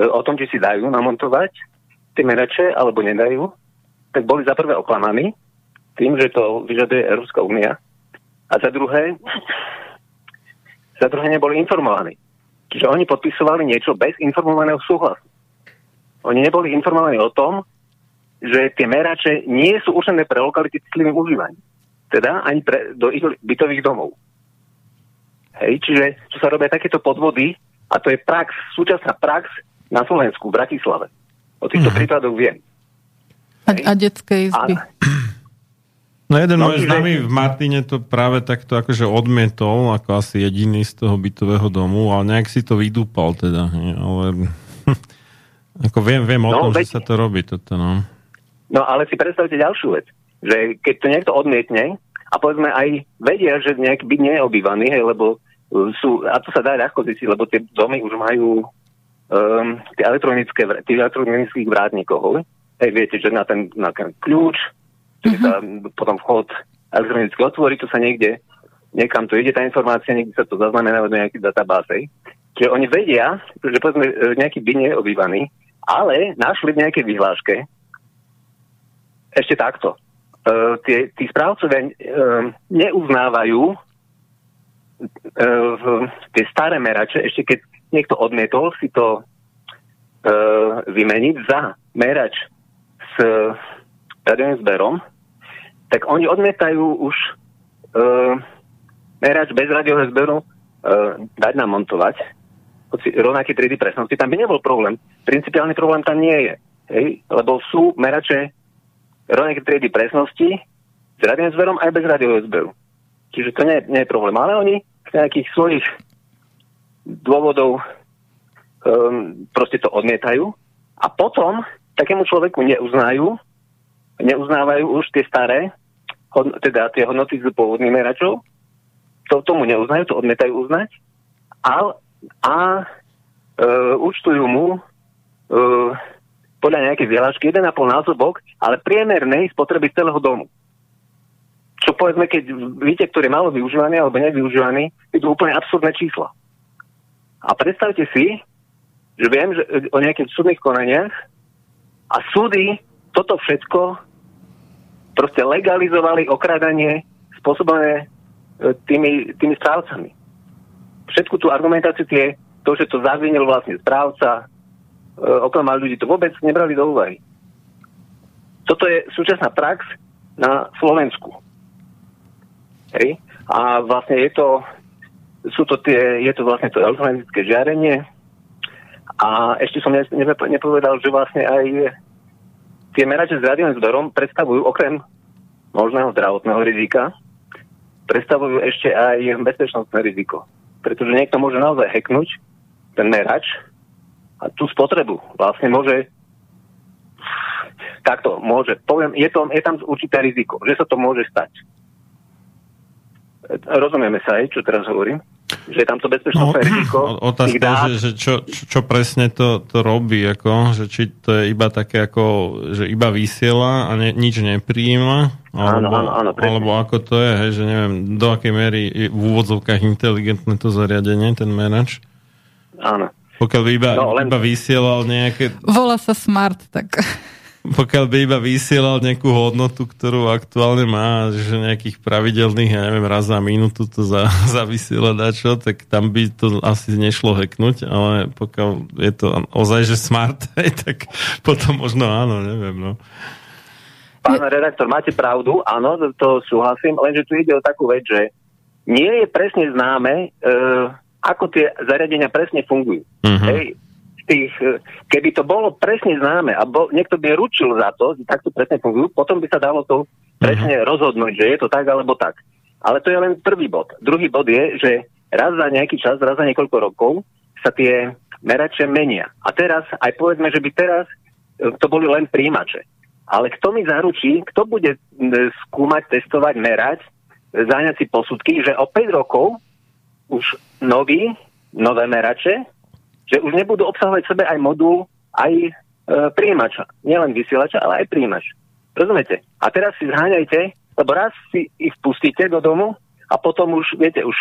[SPEAKER 9] o tom, či si dajú namontovať tie merače alebo nedajú, tak boli za prvé oklamaní tým, že to vyžaduje Európska únia a za druhé, za druhé neboli informovaní. Čiže oni podpisovali niečo bez informovaného súhlasu. Oni neboli informovaní o tom, že tie merače nie sú určené pre lokality citlivým užívaním teda ani pre, do ich bytových domov. Hej, čiže čo sa robia takéto podvody, a to je prax, súčasná prax na Slovensku, v Bratislave. O týchto mm-hmm. prípadoch viem.
[SPEAKER 2] A, a detské izby. A,
[SPEAKER 1] No jeden no, môj známy v Martine to práve takto akože odmietol, ako asi jediný z toho bytového domu, ale nejak si to vydúpal teda. Ale ako viem, viem o no, tom, veď, že sa to robí toto, no.
[SPEAKER 9] No ale si predstavte ďalšiu vec že keď to niekto odmietne a povedzme aj vedia, že nejak byt nie je obývaný, hej, lebo sú, a to sa dá ľahko zistiť, lebo tie domy už majú um, tie elektronické, tých elektronických vrátnikov. Hej, viete, že na ten, na ten kľúč, uh-huh. sa potom vchod elektronicky otvorí, to sa niekde, niekam to ide tá informácia, niekde sa to zaznamená do nejakých databáze. Čiže oni vedia, že povedzme, e, nejaký byt nie je obývaný, ale našli v nejakej vyhláške ešte takto uh, tie, tí správcovia uh, neuznávajú uh, tie staré merače, ešte keď niekto odmietol si to uh, vymeniť za merač s radiovým zberom, tak oni odmietajú už uh, merač bez radiového zberu uh, dať namontovať hoci rovnaké 3D presnosti, tam by nebol problém. Principiálny problém tam nie je. Hej? Lebo sú merače rovnaké triedy presnosti s radným zberom aj bez radiového zberu. Čiže to nie, nie je problém. Ale oni z nejakých svojich dôvodov um, proste to odmietajú. A potom takému človeku neuznajú neuznávajú už tie staré, teda tie hodnoty z pôvodných meračov, to tomu neuznajú, to odmietajú uznať. A, a e, účtujú mu e, podľa nejakej vyhlášky 1,5 násobok, ale priemernej spotreby celého domu. Čo povedzme, keď víte, ktorý je malo využívaný alebo nevyužívaný, idú úplne absurdné čísla. A predstavte si, že viem že o nejakých súdnych konaniach a súdy toto všetko proste legalizovali okradanie spôsobené e, tými, tými správcami. Všetku tú argumentáciu tie, to, že to zavinil vlastne správca, e, oklamal ľudí, to vôbec nebrali do úvahy. Toto je súčasná prax na Slovensku. Hej? A vlastne je to, sú to tie, je to vlastne to elektromagnetické žiarenie. A ešte som nepovedal, že vlastne aj tie merače s rádiovým vzdorom predstavujú okrem možného zdravotného rizika, predstavujú ešte aj bezpečnostné riziko. Pretože niekto môže naozaj heknúť ten merač a tú spotrebu vlastne môže takto môže, poviem, je, to, je tam určité riziko, že sa to môže stať rozumieme sa aj, čo teraz hovorím? Že je tam to bezpečnostné no, riziko.
[SPEAKER 1] Otázka, že, že čo, čo presne to, to robí, ako, že či to je iba také ako, že iba vysiela a ne, nič nepríjima, alebo, áno, áno, áno, alebo ako to je, hej, že neviem, do akej miery je v úvodzovkách inteligentné to zariadenie, ten manač.
[SPEAKER 9] Áno.
[SPEAKER 1] Pokiaľ by iba, no, len... iba vysielal nejaké...
[SPEAKER 2] Volá sa smart, tak
[SPEAKER 1] pokiaľ by iba vysielal nejakú hodnotu, ktorú aktuálne má, že nejakých pravidelných, ja neviem, raz za minútu to za, za vysiela dačo, tak tam by to asi nešlo heknúť, ale pokiaľ je to ozaj, že smart, tak potom možno áno, neviem, no.
[SPEAKER 9] Pán redaktor, máte pravdu, áno, to súhlasím, lenže tu ide o takú vec, že nie je presne známe, e, ako tie zariadenia presne fungujú. Uh-huh. Hej, tých, e, keby to bolo presne známe a bol, niekto by ručil za to, že takto presne fungujú, potom by sa dalo to presne uh-huh. rozhodnúť, že je to tak alebo tak. Ale to je len prvý bod. Druhý bod je, že raz za nejaký čas, raz za niekoľko rokov sa tie merače menia. A teraz, aj povedzme, že by teraz e, to boli len príjimače. Ale kto mi zaručí, kto bude skúmať, testovať, merať, záňať si posudky, že o 5 rokov už nový, nové merače že už nebudú obsahovať v sebe aj modul, aj e, príjimača. Nielen vysielača, ale aj príjimač. Rozumiete? A teraz si zháňajte, lebo raz si ich pustíte do domu a potom už, viete, už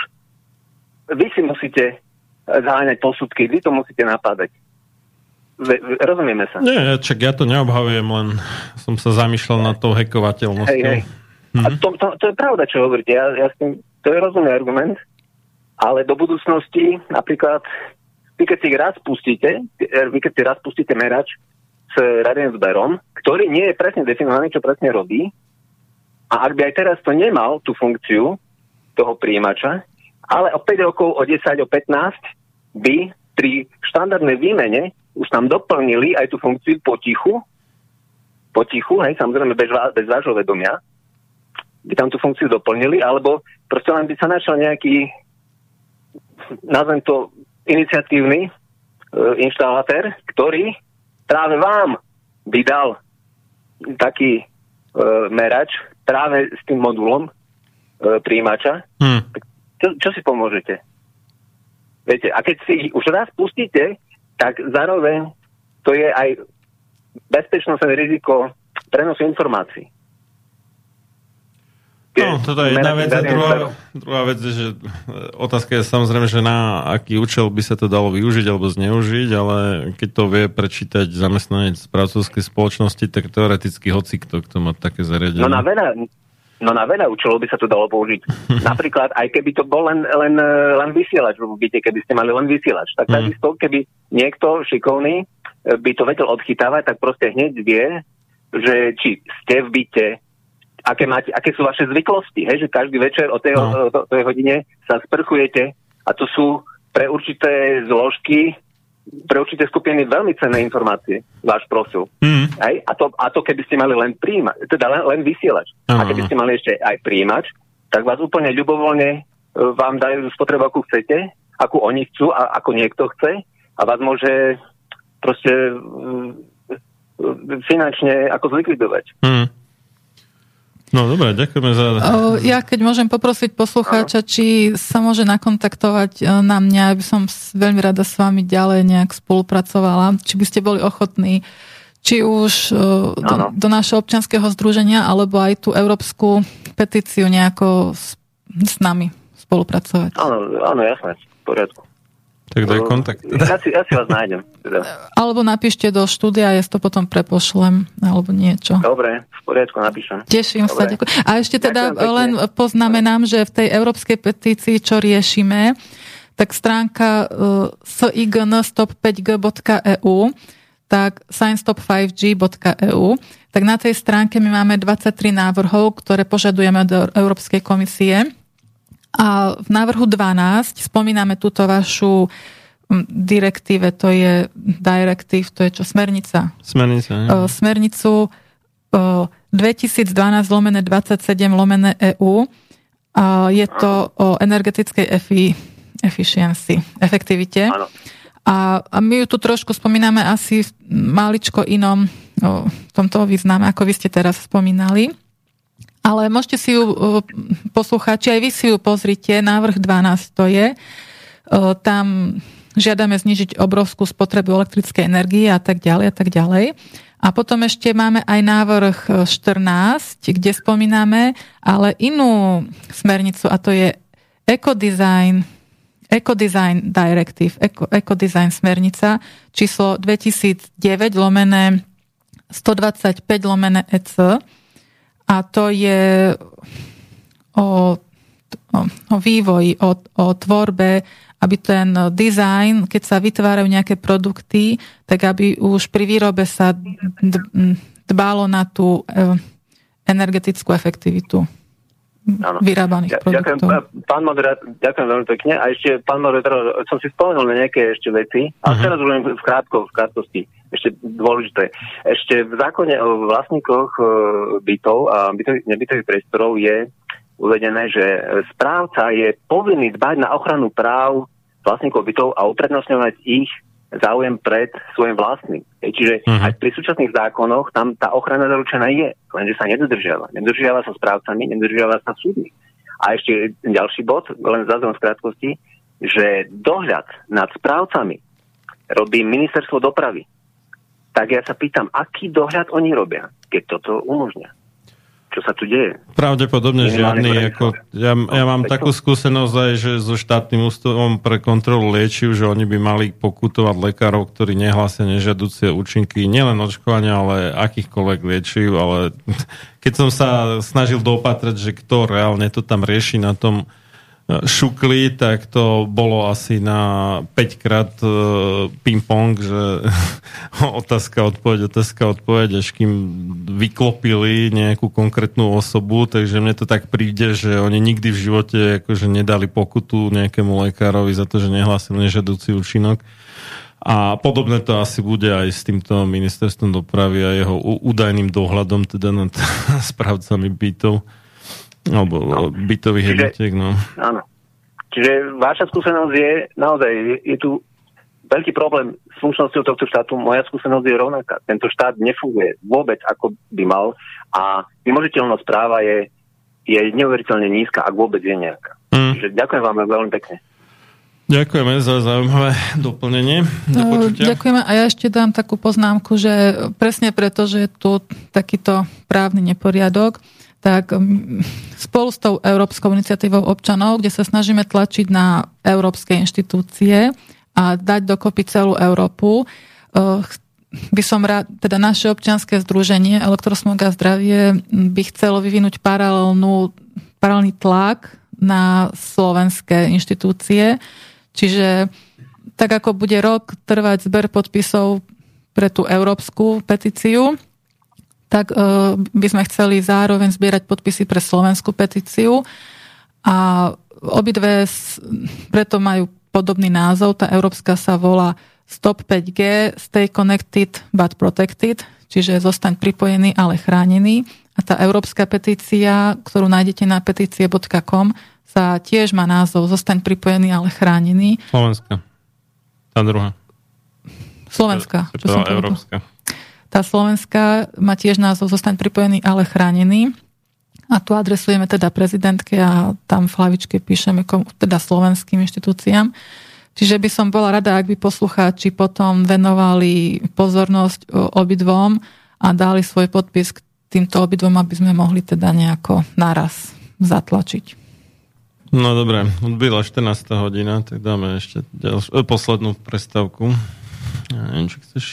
[SPEAKER 9] vy si musíte e, zháňať posudky, vy to musíte napádať. Rozumieme sa?
[SPEAKER 1] Nie, čak ja to neobhavujem, len som sa zamýšľal na tou hekovateľnosťou. Hej, hej.
[SPEAKER 9] Mhm. A to, to, to je pravda, čo hovoríte. Ja, ja s tým, to je rozumný argument, ale do budúcnosti napríklad vy keď si raz pustíte, vy keď si raz pustíte merač s radiem zberom, ktorý nie je presne definovaný, čo presne robí, a ak by aj teraz to nemal tú funkciu toho príjimača, ale o 5 rokov, o 10, o 15 by pri štandardnej výmene už tam doplnili aj tú funkciu potichu, potichu, hej, samozrejme bez, bez vášho vedomia, by tam tú funkciu doplnili, alebo proste len by sa našiel nejaký, nazvem to iniciatívny e, inštalatér, ktorý práve vám by dal taký e, merač práve s tým modulom e, príjimača. Hmm. Čo, čo si pomôžete? Viete, a keď si už raz pustíte, tak zároveň to je aj bezpečnostné riziko prenosu informácií.
[SPEAKER 1] No, toto je jedna vec. A druhá, druhá vec je, že e, otázka je samozrejme, že na aký účel by sa to dalo využiť alebo zneužiť, ale keď to vie prečítať zamestnanec pracovskej spoločnosti, tak teoreticky hoci kto, kto má také zariadenie.
[SPEAKER 9] No na veľa, no na veľa účelov by sa to dalo použiť. Napríklad, aj keby to bol len, len, e, len vysielač v byte, keby ste mali len vysielač, tak mm. takisto, keby niekto šikovný e, by to vedel odchytávať, tak proste hneď vie, že či ste v byte, aké, máte, aké sú vaše zvyklosti, hej? že každý večer o tej, no. o, tej hodine sa sprchujete a to sú pre určité zložky, pre určité skupiny veľmi cenné informácie, váš profil. Mm. Hej? A, to, a to keby ste mali len príjimač, teda len, len vysielač. Uh-huh. A keby ste mali ešte aj príjimač, tak vás úplne ľubovoľne e, vám dajú spotrebu, akú chcete, akú oni chcú a ako niekto chce a vás môže proste finančne ako zlikvidovať. Mm.
[SPEAKER 1] No dobre, ďakujeme za...
[SPEAKER 2] Ja keď môžem poprosiť poslucháča, či sa môže nakontaktovať e, na mňa, aby som veľmi rada s vami ďalej nejak spolupracovala, či by ste boli ochotní či už e, do, do našeho občianského združenia, alebo aj tú európsku petíciu nejako s, s nami spolupracovať.
[SPEAKER 9] Áno, áno, jasné, v poriadku.
[SPEAKER 1] Tak daj kontakt.
[SPEAKER 9] Ja si, ja si vás nájdem. Teda.
[SPEAKER 2] Alebo napíšte do štúdia, ja to potom prepošlem, alebo niečo.
[SPEAKER 9] Dobre, v poriadku, napíšem.
[SPEAKER 2] Teším
[SPEAKER 9] Dobre.
[SPEAKER 2] sa, ďakujem. A ešte teda
[SPEAKER 9] Ďakujem
[SPEAKER 2] len poznamenám, že v tej európskej petícii, čo riešime, tak stránka uh, sign.stop5g.eu tak science-5g.eu tak na tej stránke my máme 23 návrhov, ktoré požadujeme do Európskej komisie. A v návrhu 12 spomíname túto vašu direktíve, to je direktív, to je čo, smernica.
[SPEAKER 1] Smernica, ne?
[SPEAKER 2] Uh, Smernicu uh, 2012 lomené 27 lomené EU. Je to o energetickej efi, efficiency, efektivite.
[SPEAKER 9] Áno.
[SPEAKER 2] A, a my ju tu trošku spomíname asi v maličko inom o, v tomto význame, ako vy ste teraz spomínali. Ale môžete si ju, o, poslucháči, aj vy si ju pozrite, návrh 12 to je. O, tam žiadame znižiť obrovskú spotrebu elektrickej energie a tak ďalej a tak ďalej. A potom ešte máme aj návrh 14, kde spomíname ale inú smernicu a to je ecodesign Ecodesign Directive, Ecodesign smernica číslo 2009 lomené 125 lomené EC a to je o, o, o vývoji, o, o tvorbe, aby ten design, keď sa vytvárajú nejaké produkty, tak aby už pri výrobe sa dbalo na tú e, energetickú efektivitu
[SPEAKER 9] Áno.
[SPEAKER 2] vyrábaných
[SPEAKER 9] Ja-
[SPEAKER 2] produktov.
[SPEAKER 9] Ďakujem, pán moderátor, ďakujem veľmi pekne. A ešte, pán moderátor, som si spomenul na nejaké ešte veci, a teraz už len v, krátko, v krátkosti, ešte dôležité. Ešte v zákone o vlastníkoch e, bytov a bytových, nebytových priestorov je uvedené, že správca je povinný dbať na ochranu práv vlastníkov bytov a uprednostňovať ich záujem pred svojim vlastným. Hej, Čiže
[SPEAKER 1] Mhm.
[SPEAKER 9] aj pri súčasných zákonoch tam tá ochrana zaručená je, lenže sa nedodržiava. Nedodržiava sa správcami, nedodržiava sa súdmi. A ešte ďalší bod, len zázvom z krátkosti, že dohľad nad správcami robí ministerstvo dopravy. Tak ja sa pýtam, aký dohľad oni robia, keď toto umožňa? Čo sa tu deje?
[SPEAKER 1] Pravdepodobne
[SPEAKER 9] Minimálne
[SPEAKER 1] žiadny. Ako, ja, ja mám
[SPEAKER 9] tak
[SPEAKER 1] takú skúsenosť aj, že so štátnym ústavom pre kontrolu liečiv, že oni by mali pokutovať lekárov, ktorí nehlásia nežiaducie účinky nielen očkovania, ale akýchkoľvek liečiv. Ale keď som sa snažil dopatrať, že kto reálne to tam rieši na tom šukli, tak to bolo asi na 5 krát e, ping-pong, že otázka, odpoveď, otázka, odpoveď, až kým vyklopili nejakú konkrétnu osobu, takže mne to tak príde, že oni nikdy v živote akože nedali pokutu nejakému lekárovi za to, že nehlásil nežadúci účinok. A podobné to asi bude aj s týmto ministerstvom dopravy a jeho údajným dohľadom teda nad správcami bytov alebo no. bytových jednotiek, no.
[SPEAKER 9] Áno. Čiže vaša skúsenosť je, naozaj, je, je tu veľký problém s funkčnosťou tohto štátu. Moja skúsenosť je rovnaká. Tento štát nefunguje vôbec, ako by mal a vymožiteľnosť práva je, je neuveriteľne nízka, ak vôbec je nejaká.
[SPEAKER 1] Mm.
[SPEAKER 9] Čiže ďakujem vám veľmi pekne.
[SPEAKER 1] Ďakujeme za zaujímavé doplnenie. Do
[SPEAKER 2] No,
[SPEAKER 1] počutia.
[SPEAKER 2] Ďakujeme a ja ešte dám takú poznámku, že presne preto, že je tu takýto právny neporiadok, tak mm, spolu s tou Európskou iniciatívou občanov, kde sa snažíme tlačiť na európske inštitúcie a dať dokopy celú Európu, eh, by som rád, teda naše občianske združenie Elektrosmog a zdravie by chcelo vyvinúť paralelnú, paralelný tlak na slovenské inštitúcie, čiže tak ako bude rok trvať zber podpisov pre tú európsku petíciu, tak uh, by sme chceli zároveň zbierať podpisy pre slovenskú petíciu a obidve preto majú podobný názov. Tá európska sa volá Stop 5G, Stay Connected but Protected, čiže zostaň pripojený, ale chránený. A tá európska petícia, ktorú nájdete na petície.com, sa tiež má názov Zostaň pripojený, ale chránený.
[SPEAKER 1] Slovenska. Tá druhá.
[SPEAKER 2] Slovenská.
[SPEAKER 1] Si
[SPEAKER 2] čo som
[SPEAKER 1] povedal. Európska.
[SPEAKER 2] Tá slovenská má tiež názov Zostaň pripojený, ale chránený. A tu adresujeme teda prezidentke a tam v hlavičke píšeme teda slovenským inštitúciám. Čiže by som bola rada, ak by poslucháči potom venovali pozornosť obidvom a dali svoj podpis k týmto obidvom, aby sme mohli teda nejako naraz zatlačiť.
[SPEAKER 1] No dobre, odbyla 14. hodina, tak dáme ešte ďalš- e, poslednú prestávku. Ja neviem, či chceš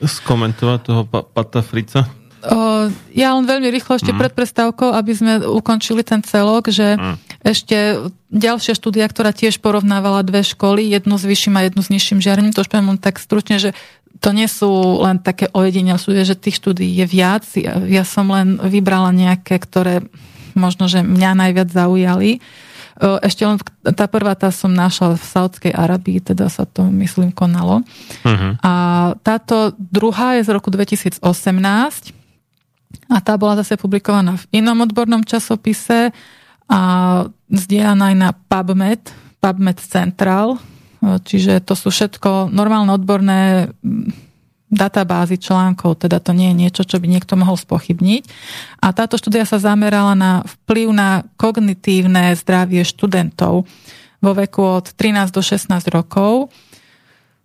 [SPEAKER 1] skomentovať toho pa- Pata Frica?
[SPEAKER 2] O, ja len veľmi rýchlo ešte mm. pred prestávkou, aby sme ukončili ten celok, že mm. ešte ďalšia štúdia, ktorá tiež porovnávala dve školy, jednu s vyšším a jednu s nižším žiarením, to už poviem tak stručne, že to nie sú len také ojedinel štúdie, že tých štúdií je viac. Ja, ja som len vybrala nejaké, ktoré možno, že mňa najviac zaujali. Ešte len tá prvá, tá som našla v Saudskej Arabii, teda sa to, myslím, konalo. Uh-huh. A táto druhá je z roku 2018 a tá bola zase publikovaná v inom odbornom časopise a zdieľaná aj na PubMed, PubMed Central, čiže to sú všetko normálne odborné databázy článkov, teda to nie je niečo, čo by niekto mohol spochybniť. A táto štúdia sa zamerala na vplyv na kognitívne zdravie študentov vo veku od 13 do 16 rokov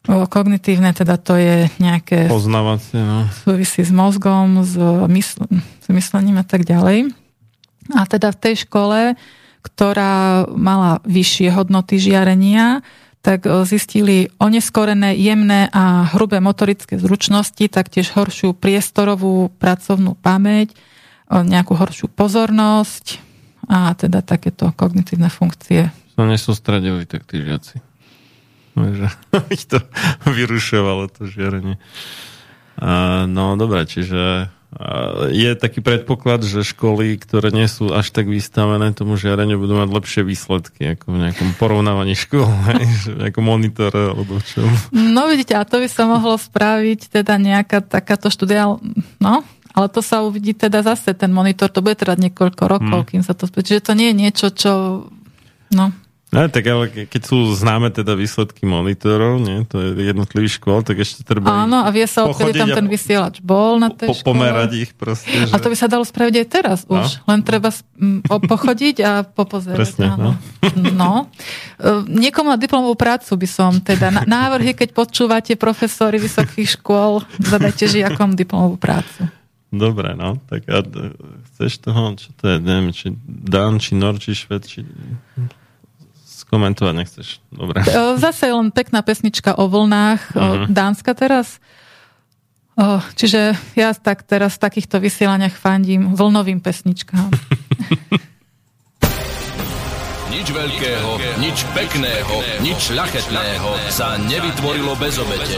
[SPEAKER 2] Kognitívne teda to je nejaké...
[SPEAKER 1] Poznávacie, no.
[SPEAKER 2] Súvisí s mozgom, s, mysl, s myslením a tak ďalej. A teda v tej škole, ktorá mala vyššie hodnoty žiarenia, tak e, zistili oneskorené, jemné a hrubé motorické zručnosti, taktiež horšiu priestorovú pracovnú pamäť, e, nejakú horšiu pozornosť a teda takéto kognitívne funkcie.
[SPEAKER 1] Sa nesústredili tak tí žiaci že ich to vyrušovalo, to žiarenie. No dobré, čiže je taký predpoklad, že školy, ktoré nie sú až tak vystavené tomu žiareniu, budú mať lepšie výsledky, ako v nejakom porovnávaní škôl, v nejakom monitore alebo čom.
[SPEAKER 2] No vidíte, a to by sa mohlo spraviť teda nejaká takáto štúdia, no, ale to sa uvidí teda zase, ten monitor, to bude trvať niekoľko rokov, hmm. kým sa to... Čiže to nie je niečo, čo... No.
[SPEAKER 1] No, tak ale keď sú známe teda výsledky monitorov, nie, to je jednotlivých škôl, tak ešte treba
[SPEAKER 2] Áno, a vie sa, odkedy tam ten vysielač bol na tej po,
[SPEAKER 1] škole. Pomerať ich proste. Že...
[SPEAKER 2] A to by sa dalo spraviť aj teraz no? už. Len treba pochodiť a popozerať.
[SPEAKER 1] Presne,
[SPEAKER 2] áno. no. no. E, niekomu na diplomovú prácu by som teda, návrhy, keď počúvate profesory vysokých škôl, zadajte žiakom diplomovú prácu.
[SPEAKER 1] Dobre, no, tak a chceš toho, čo to je, neviem, či Dan, či Nor, či Šved, či komentovať nechceš. Dobre.
[SPEAKER 2] Zase len pekná pesnička o vlnách, uh-huh. Dánska teraz. Čiže ja tak teraz v takýchto vysielaniach fandím vlnovým pesničkám.
[SPEAKER 10] nič veľkého, nič pekného, nič ľachetného sa nevytvorilo bez obete.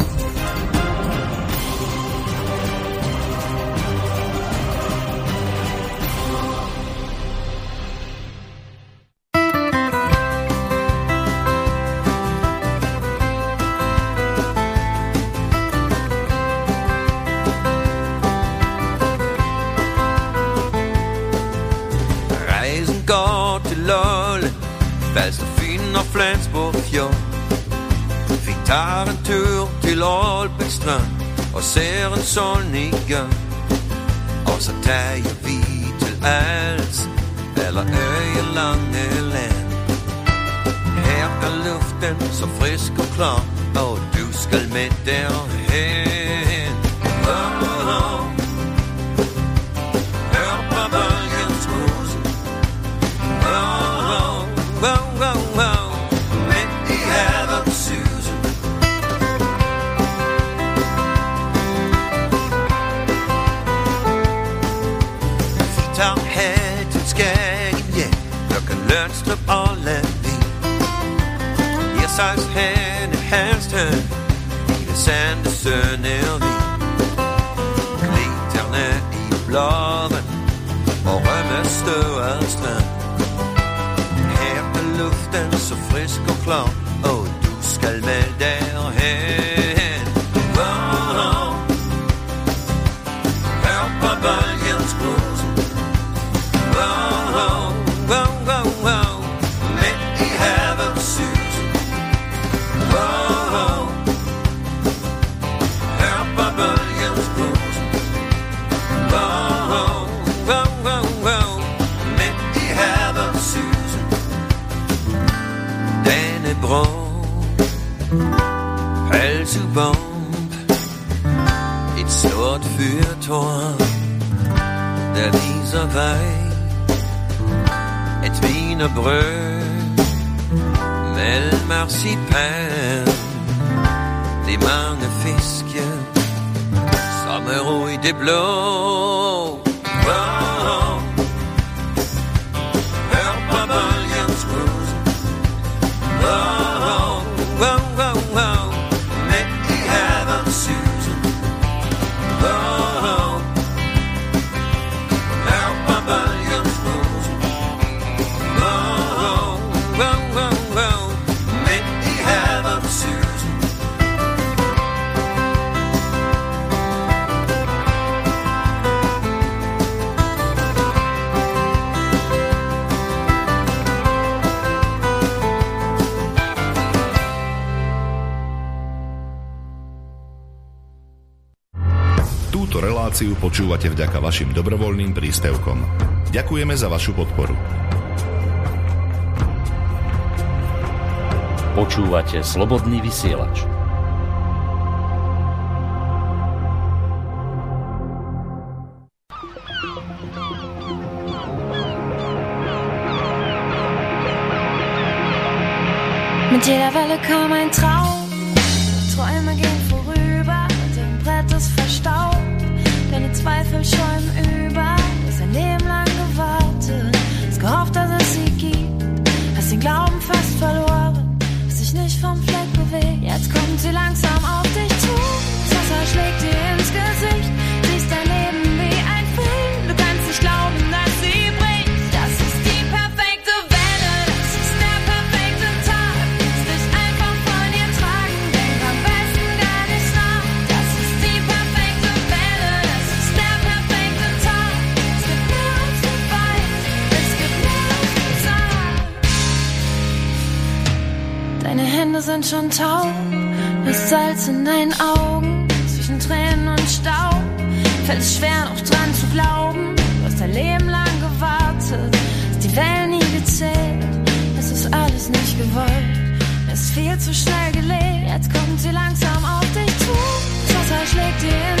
[SPEAKER 6] Lolland Falster, Fyn og Flensborg fjord Vi tager en tur til Aalbæk strand og ser en solnedgang. Og så tager vi til Als eller Øjelange land. Her er luften så frisk og klar, og du skal med derhen. Oh, oh, wow, wow, wow. Let me have a Susan. Fint om hatten skæggen, ja, og kan lønstrup og lade Jeg sejs henne, hans tøn, i det sande søndervig. Kliterne i blåven, og rømme støvers land luften så frisk og klar. Og du skal med derhen.
[SPEAKER 11] Bomb. It's dort für Tor, der dieser Weih, Edwine Brö, Mel Marcipan, des Magnifisques, Sommerouille des
[SPEAKER 3] Blancs. reláciu počúvate vďaka vašim dobrovoľným príspevkom. Ďakujeme za vašu podporu.
[SPEAKER 5] Počúvate slobodný vysielač.
[SPEAKER 4] Mit jeder Welle kam ein Traum. Bildschirm über Salz in deinen Augen, zwischen Tränen und Staub. Fällt es schwer noch dran zu glauben, du hast dein Leben lang gewartet, hast die Wellen nie gezählt. Es ist alles nicht gewollt, es ist viel zu schnell gelegt. Jetzt kommt sie langsam auf dich zu, das Wasser schlägt dir in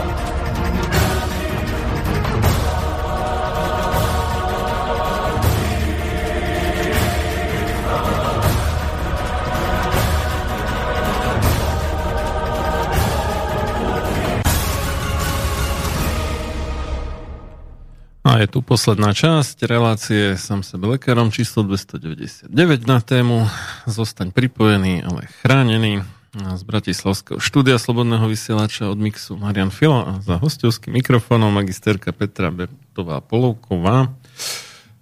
[SPEAKER 1] Tu posledná časť relácie sám sebe lekárom číslo 299 na tému Zostaň pripojený, ale chránený z Bratislavského štúdia Slobodného vysielača od Mixu Marian Filo a za hostovským mikrofónom magisterka Petra Bertová Polovková.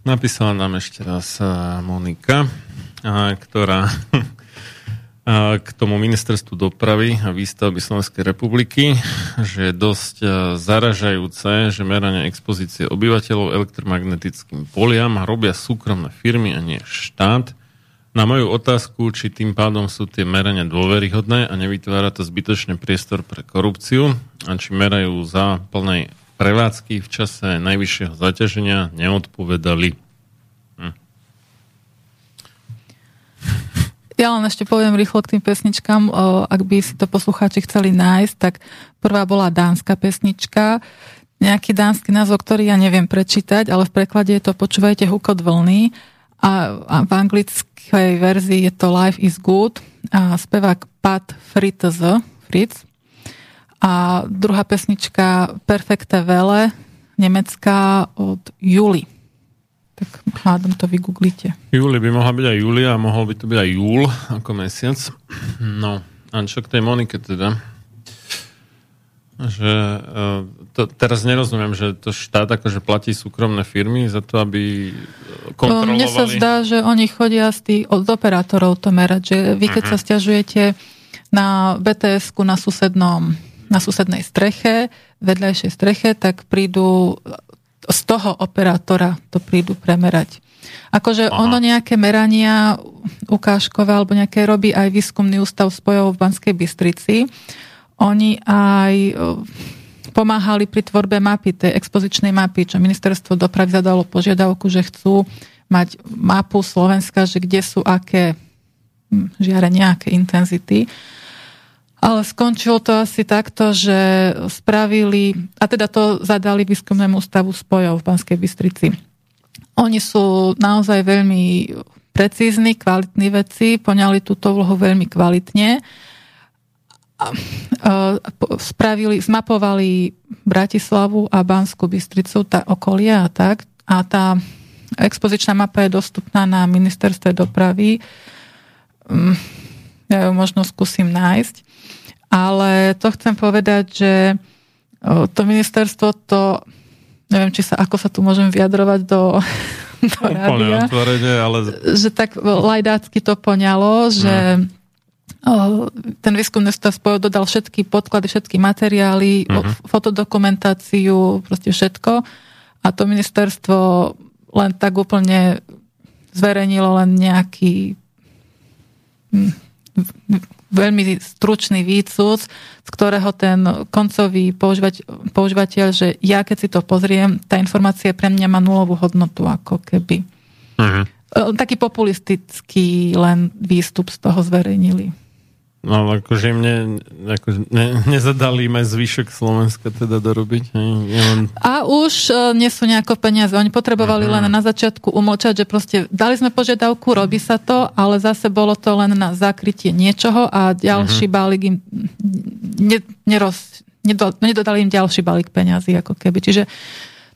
[SPEAKER 1] Napísala nám ešte raz Monika, ktorá k tomu ministerstvu dopravy a výstavby Slovenskej republiky, že je dosť e, zaražajúce, že meranie expozície obyvateľov elektromagnetickým poliam robia súkromné firmy a nie štát. Na moju otázku, či tým pádom sú tie merania dôveryhodné a nevytvára to zbytočný priestor pre korupciu a či merajú za plnej prevádzky v čase najvyššieho zaťaženia, neodpovedali. Hm.
[SPEAKER 2] Ja len ešte poviem rýchlo k tým pesničkám, ak by si to poslucháči chceli nájsť, tak prvá bola dánska pesnička, nejaký dánsky názov, ktorý ja neviem prečítať, ale v preklade je to Počúvajte hukot vlny a, a v anglickej verzii je to Life is Good a spevák Pat Fritz, Fritz. A druhá pesnička Perfekte Vele, nemecká od Juli tak hádam to vygooglite.
[SPEAKER 1] Júli by mohla byť aj Júlia a mohol by to byť aj Júl ako mesiac. No, a čo k tej Monike teda? Že uh, to, teraz nerozumiem, že to štát akože platí súkromné firmy za to, aby kontrolovali...
[SPEAKER 2] Mne sa zdá, že oni chodia z tých, od operátorov to merať, že vy keď uh-huh. sa stiažujete na bts na susednom na susednej streche, vedľajšej streche, tak prídu z toho operátora to prídu premerať. Akože Aha. ono nejaké merania ukážkové alebo nejaké robí aj výskumný ústav spojov v Banskej Bystrici. Oni aj pomáhali pri tvorbe mapy, tej expozičnej mapy, čo ministerstvo dopravy zadalo požiadavku, že chcú mať mapu Slovenska, že kde sú aké hm, žiarenia, aké intenzity. Ale skončilo to asi takto, že spravili, a teda to zadali výskumnému stavu spojov v Banskej Bystrici. Oni sú naozaj veľmi precízni, kvalitní veci, poňali túto vlohu veľmi kvalitne. Spravili, zmapovali Bratislavu a Banskú Bystricu, tá okolie a tak. A tá expozičná mapa je dostupná na ministerstve dopravy. Ja ju možno skúsim nájsť ale to chcem povedať, že to ministerstvo to, neviem, či sa, ako sa tu môžem vyjadrovať do, do rádia,
[SPEAKER 1] ale...
[SPEAKER 2] že tak lajdácky to poňalo, že no. ten výskumný stav spojov dodal všetky podklady, všetky materiály, uh-huh. fotodokumentáciu, proste všetko. A to ministerstvo len tak úplne zverejnilo len nejaký hm, veľmi stručný výcud, z ktorého ten koncový používať, používateľ, že ja keď si to pozriem, tá informácia pre mňa má nulovú hodnotu, ako keby. Uh-huh. Taký populistický len výstup z toho zverejnili.
[SPEAKER 1] No akože mne akože ne, nezadali ma zvyšok Slovenska teda dorobiť. Ja len...
[SPEAKER 2] A už uh, nie sú nejako peniaze. Oni potrebovali uh-huh. len na začiatku umlčať, že proste dali sme požiadavku, robí sa to, ale zase bolo to len na zakrytie niečoho a ďalší uh-huh. balík im ne, neroz, nedodali, nedodali im ďalší balík peňazí ako keby. Čiže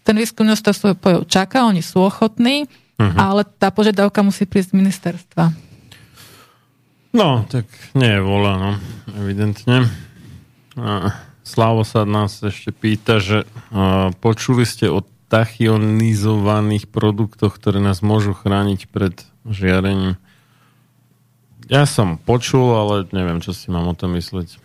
[SPEAKER 2] ten výskumný ústav svoj čaká, oni sú ochotní, uh-huh. ale tá požiadavka musí prísť z ministerstva.
[SPEAKER 1] No, tak nie je vola, no, evidentne. A Slavo sa nás ešte pýta, že a, počuli ste o tachionizovaných produktoch, ktoré nás môžu chrániť pred žiarením. Ja som počul, ale neviem, čo si mám o tom mysleť.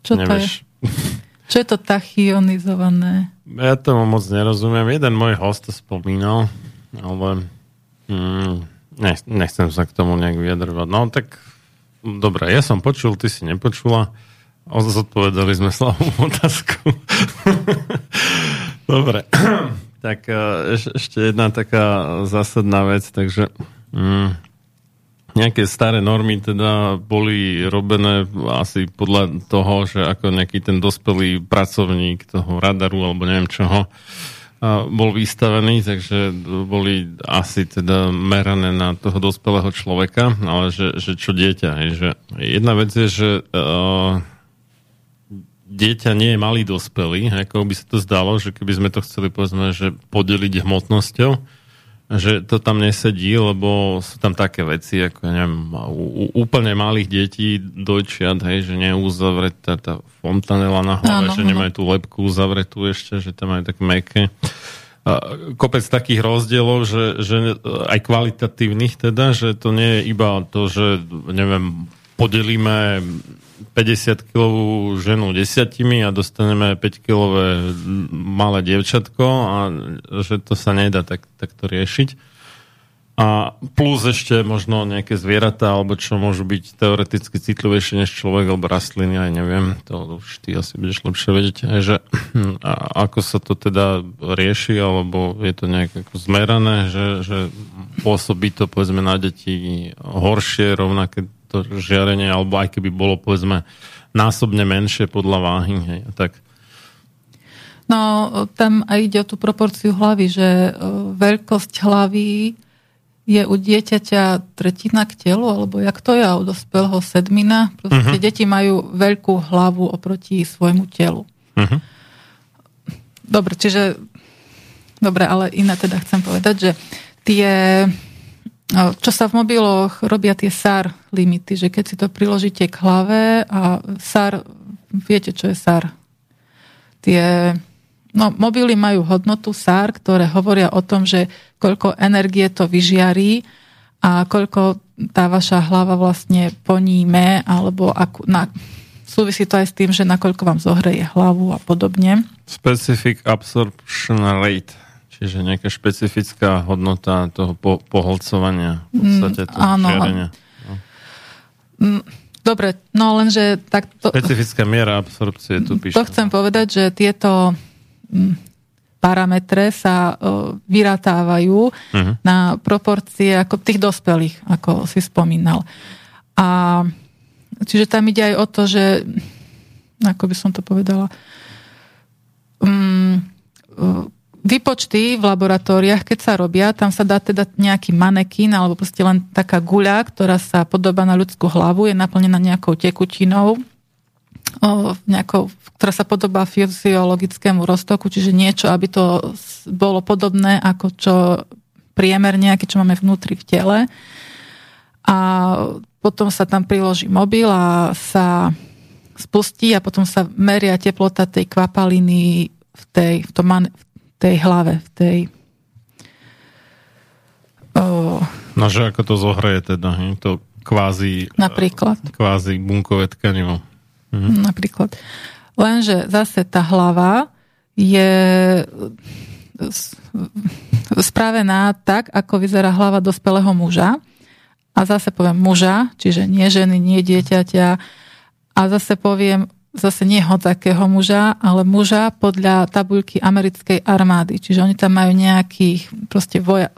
[SPEAKER 2] Čo Nevieš? to je? Čo je to tachionizované?
[SPEAKER 1] Ja tomu moc nerozumiem. Jeden môj host to spomínal, ale mm, nech, nechcem sa k tomu nejak vyjadrovať. No tak, dobre, ja som počul, ty si nepočula. Zodpovedali sme slavú otázku. dobre. tak e, eš, ešte jedna taká zásadná vec, takže mm, nejaké staré normy teda boli robené asi podľa toho, že ako nejaký ten dospelý pracovník toho radaru alebo neviem čoho bol vystavený, takže boli asi teda merané na toho dospelého človeka, ale že, že čo dieťa. Je, že jedna vec je, že uh, dieťa nie je malý dospelý, ako by sa to zdalo, že keby sme to chceli povedzme, že podeliť hmotnosťou, že to tam nesedí, lebo sú tam také veci, ako neviem, u, úplne malých detí dojčiat, hej, že nie je uzavretá tá fontanela na hlave, áno, že nemajú tú lepku uzavretú ešte, že tam majú tak meké. Kopec takých rozdielov, že, že aj kvalitatívnych teda, že to nie je iba to, že neviem, podelíme 50-kilovú ženu desiatimi a dostaneme 5-kilové malé dievčatko a že to sa nedá tak, takto riešiť. A plus ešte možno nejaké zvieratá, alebo čo môžu byť teoreticky citlivejšie než človek, alebo rastliny, aj neviem, to už ty asi budeš lepšie vedieť, že a ako sa to teda rieši, alebo je to nejak ako zmerané, že, že pôsobí to povedzme na deti horšie, rovnaké to žiarenie, alebo aj keby bolo povedzme násobne menšie podľa váhy. Hej, tak.
[SPEAKER 2] No, tam aj ide o tú proporciu hlavy, že e, veľkosť hlavy je u dieťaťa tretina k telu, alebo jak to je, a u dospelého sedmina. Proste uh-huh. deti majú veľkú hlavu oproti svojmu telu. Uh-huh. Dobre, čiže... Dobre, ale iné teda chcem povedať, že tie čo sa v mobiloch robia tie SAR limity, že keď si to priložíte k hlave a SAR, viete, čo je SAR? Tie, no, mobily majú hodnotu SAR, ktoré hovoria o tom, že koľko energie to vyžiarí a koľko tá vaša hlava vlastne poníme, alebo ako, na, súvisí to aj s tým, že nakoľko vám zohreje hlavu a podobne.
[SPEAKER 1] Specific absorption rate. Čiže nejaká špecifická hodnota toho po, poholcovania v podstate toho áno, žiarenia. No.
[SPEAKER 2] Mm, dobre, no lenže tak to...
[SPEAKER 1] Špecifická miera absorpcie tu píše.
[SPEAKER 2] To chcem povedať, že tieto mm, parametre sa vyratávajú uh-huh. na proporcie ako tých dospelých, ako si spomínal. A čiže tam ide aj o to, že ako by som to povedala, um, Vypočty v laboratóriách, keď sa robia, tam sa dá teda nejaký manekín alebo proste len taká guľa, ktorá sa podobá na ľudskú hlavu, je naplnená nejakou tekutinou, nejakou, ktorá sa podobá fyziologickému roztoku, čiže niečo, aby to bolo podobné ako čo priemer nejaký, čo máme vnútri v tele. A potom sa tam priloží mobil a sa spustí a potom sa meria teplota tej kvapaliny v, tej, v, tom, v tej hlave, v tej...
[SPEAKER 1] Oh. No, že ako to zohreje teda, he? to kvázi...
[SPEAKER 2] Napríklad.
[SPEAKER 1] Kvázi bunkové tkanivo.
[SPEAKER 2] Mhm. Napríklad. Lenže zase tá hlava je spravená tak, ako vyzerá hlava dospelého muža. A zase poviem muža, čiže nie ženy, nie dieťaťa. A zase poviem zase nie hocakého muža, ale muža podľa tabuľky americkej armády. Čiže oni tam majú nejakých proste voja...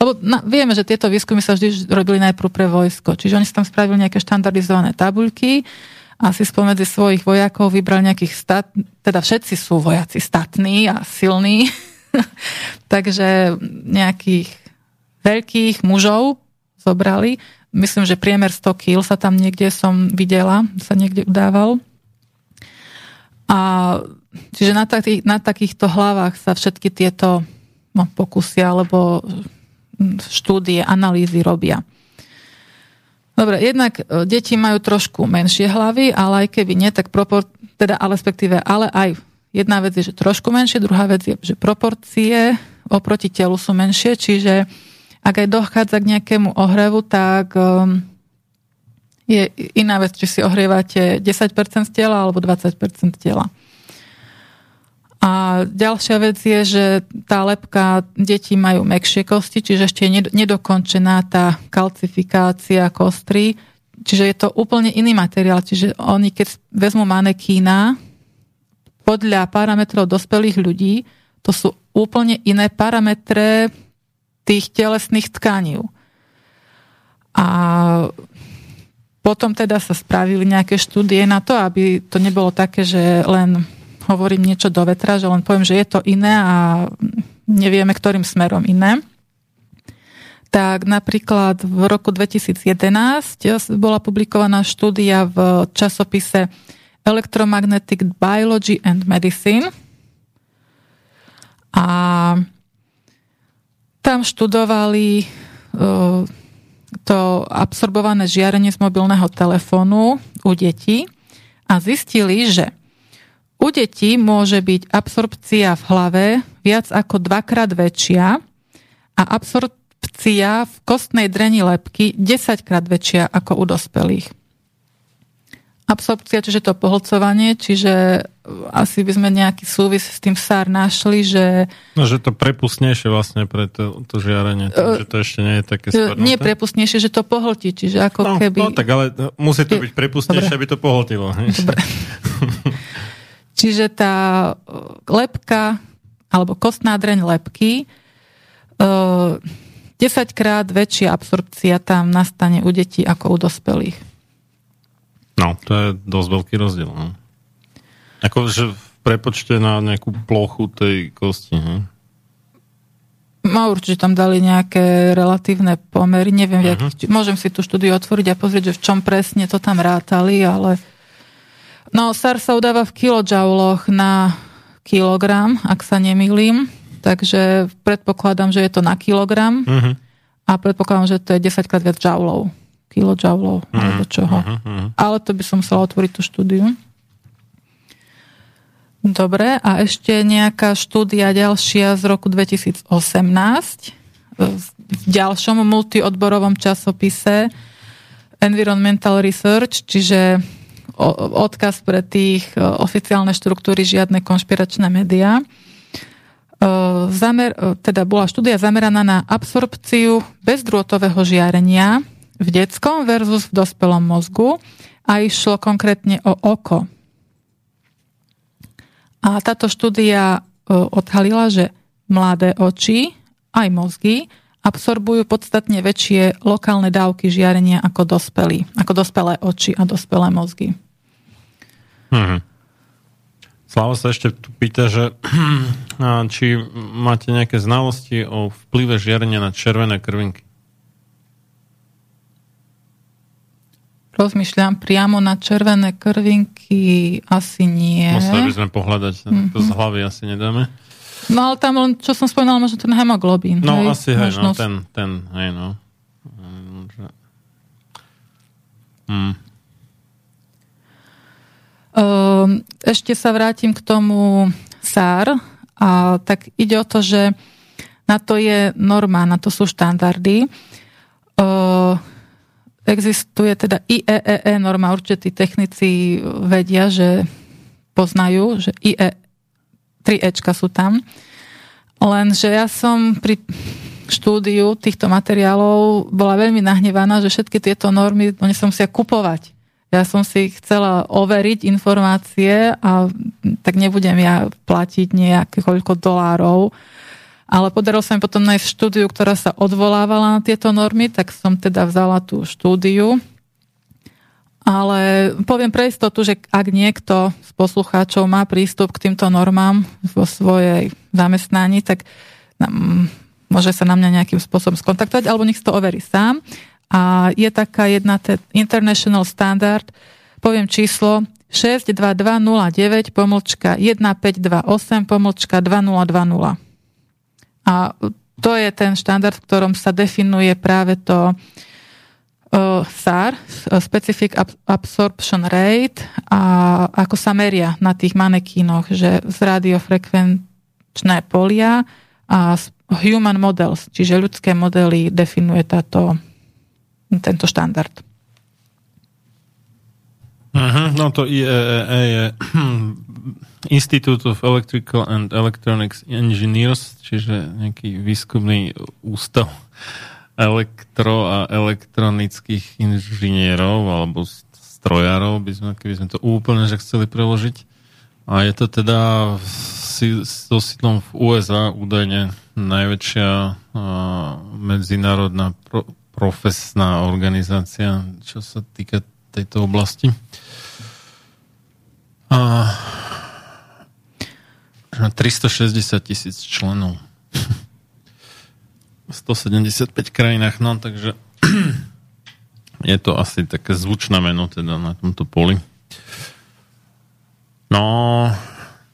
[SPEAKER 2] Lebo na, vieme, že tieto výskumy sa vždy robili najprv pre vojsko. Čiže oni si tam spravili nejaké štandardizované tabuľky a si spomedzi svojich vojakov vybral nejakých stat... Teda všetci sú vojaci statní a silní. Takže nejakých veľkých mužov zobrali myslím, že priemer 100 kg sa tam niekde som videla, sa niekde udával. A čiže na, takých, na takýchto hlavách sa všetky tieto no, pokusy alebo štúdie, analýzy robia. Dobre, jednak e, deti majú trošku menšie hlavy, ale aj keby nie, tak propor, teda, ale respektíve, ale aj jedna vec je, že trošku menšie, druhá vec je, že proporcie oproti telu sú menšie, čiže ak aj dochádza k nejakému ohrevu, tak um, je iná vec, či si ohrievate 10% z tela alebo 20% tela. A ďalšia vec je, že tá lepka, deti majú mekšie kosti, čiže ešte je nedokončená tá kalcifikácia kostry, čiže je to úplne iný materiál. Čiže oni, keď vezmú manekína, podľa parametrov dospelých ľudí, to sú úplne iné parametre tých telesných tkaní. A potom teda sa spravili nejaké štúdie na to, aby to nebolo také, že len hovorím niečo do vetra, že len poviem, že je to iné a nevieme, ktorým smerom iné. Tak napríklad v roku 2011 bola publikovaná štúdia v časopise Electromagnetic Biology and Medicine. A tam študovali to absorbované žiarenie z mobilného telefónu u detí a zistili, že u detí môže byť absorpcia v hlave viac ako dvakrát väčšia a absorpcia v kostnej dreni lepky 10 krát väčšia ako u dospelých. Absorpcia, čiže to pohlcovanie, čiže asi by sme nejaký súvis s tým SAR našli, že...
[SPEAKER 1] No, že to prepustnejšie vlastne pre to, to žiarenie, uh, že to ešte nie je také
[SPEAKER 2] spadnuté. Nie prepustnejšie, že to pohltí, čiže ako
[SPEAKER 1] no,
[SPEAKER 2] keby...
[SPEAKER 1] No tak ale musí to byť prepustnejšie, aby to pohltilo. Dobre.
[SPEAKER 2] čiže tá lepka, alebo kostná dreň lepky, uh, 10 krát väčšia absorpcia tam nastane u detí ako u dospelých.
[SPEAKER 1] No, to je dosť veľký rozdiel. No. Ako, že v prepočte na nejakú plochu tej kosti, ne?
[SPEAKER 2] No určite tam dali nejaké relatívne pomery, neviem, uh-huh. jakých, môžem si tú štúdiu otvoriť a pozrieť, že v čom presne to tam rátali, ale no SAR sa udáva v kilojouloch na kilogram, ak sa nemýlim, takže predpokladám, že je to na kilogram uh-huh. a predpokladám, že to je 10 krát viac joulov kilojoulov mm, alebo čoho. Mm. Ale to by som musela otvoriť tú štúdiu. Dobre, a ešte nejaká štúdia ďalšia z roku 2018 v ďalšom multiodborovom časopise Environmental Research, čiže odkaz pre tých oficiálne štruktúry, žiadne konšpiračné médiá. Zamer, teda bola štúdia zameraná na absorpciu bezdrôtového žiarenia v detskom versus v dospelom mozgu a išlo konkrétne o oko. A táto štúdia e, odhalila, že mladé oči, aj mozgy, absorbujú podstatne väčšie lokálne dávky žiarenia ako dospelí, ako dospelé oči a dospelé mozgy.
[SPEAKER 1] Hmm. Slavo sa ešte tu pýta, že či máte nejaké znalosti o vplyve žiarenia na červené krvinky.
[SPEAKER 2] Rozmýšľam priamo na červené krvinky, asi nie.
[SPEAKER 1] Museli by sme pohľadať, mm-hmm. to z hlavy asi nedáme.
[SPEAKER 2] No ale tam len, čo som spomínala, možno ten hemoglobín.
[SPEAKER 1] No hej, asi, hej, no, ten, ten, hej, no.
[SPEAKER 2] Hmm. Ešte sa vrátim k tomu SAR a tak ide o to, že na to je norma, na to sú štandardy. Existuje teda IEEE e norma, určite tí technici vedia, že poznajú, že IE 3Ečka sú tam. Lenže ja som pri štúdiu týchto materiálov bola veľmi nahnevaná, že všetky tieto normy, oni som si kupovať. Ja som si chcela overiť informácie a tak nebudem ja platiť nejaké koľko dolárov ale podarilo sa mi potom nájsť štúdiu, ktorá sa odvolávala na tieto normy, tak som teda vzala tú štúdiu. Ale poviem pre istotu, že ak niekto z poslucháčov má prístup k týmto normám vo svojej zamestnaní, tak môže sa na mňa nejakým spôsobom skontaktovať, alebo nech to overí sám. A je taká jedna te, International Standard, poviem číslo 62209 pomlčka 1528 pomlčka 2020. A to je ten štandard, v ktorom sa definuje práve to SAR, Specific Absorption Rate, a ako sa meria na tých manekínoch, že z radiofrekvenčné polia a human models, čiže ľudské modely definuje táto, tento štandard.
[SPEAKER 1] Uh-huh, no to IEEE je Institute of Electrical and Electronics Engineers, čiže nejaký výskumný ústav elektro- a elektronických inžinierov alebo strojárov, by sme, keby sme to úplne že chceli preložiť. A je to teda so sídlom v USA údajne najväčšia uh, medzinárodná pro, profesná organizácia, čo sa týka tejto oblasti. A 360 tisíc členov. 175 krajinách, no takže je to asi také zvučné meno teda na tomto poli. No,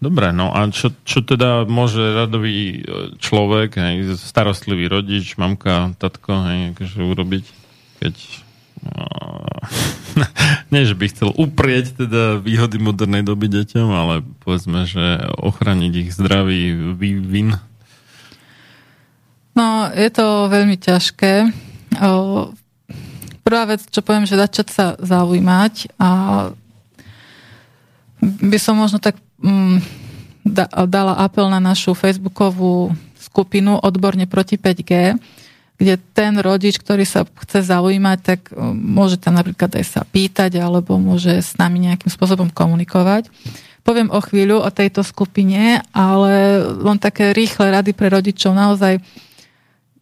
[SPEAKER 1] dobre, no a čo, čo teda môže radový e, človek, hej, starostlivý rodič, mamka, tatko, hej, akože urobiť, keď nie, že by chcel uprieť teda výhody modernej doby deťom, ale povedzme, že ochraniť ich zdravý vývin.
[SPEAKER 2] No, je to veľmi ťažké. Prvá vec, čo poviem, že začať sa zaujímať a by som možno tak mm, dala apel na našu facebookovú skupinu Odborne proti 5G, kde ten rodič, ktorý sa chce zaujímať, tak môže tam napríklad aj sa pýtať alebo môže s nami nejakým spôsobom komunikovať. Poviem o chvíľu o tejto skupine, ale len také rýchle rady pre rodičov. Naozaj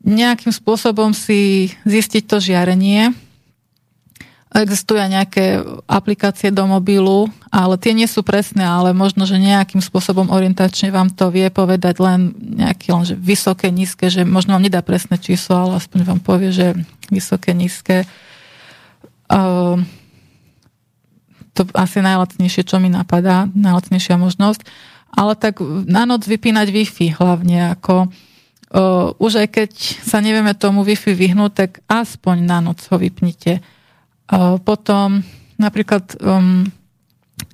[SPEAKER 2] nejakým spôsobom si zistiť to žiarenie. Existujú aj nejaké aplikácie do mobilu, ale tie nie sú presné, ale možno, že nejakým spôsobom orientačne vám to vie povedať len nejaké len, že vysoké, nízke, že možno vám nedá presné číslo, ale aspoň vám povie, že vysoké, nízke. Uh, to asi najlacnejšie, čo mi napadá, najlacnejšia možnosť. Ale tak na noc vypínať Wi-Fi hlavne, ako Uh, už aj keď sa nevieme tomu Wi-Fi vyhnúť, tak aspoň na noc ho vypnite. Potom napríklad um,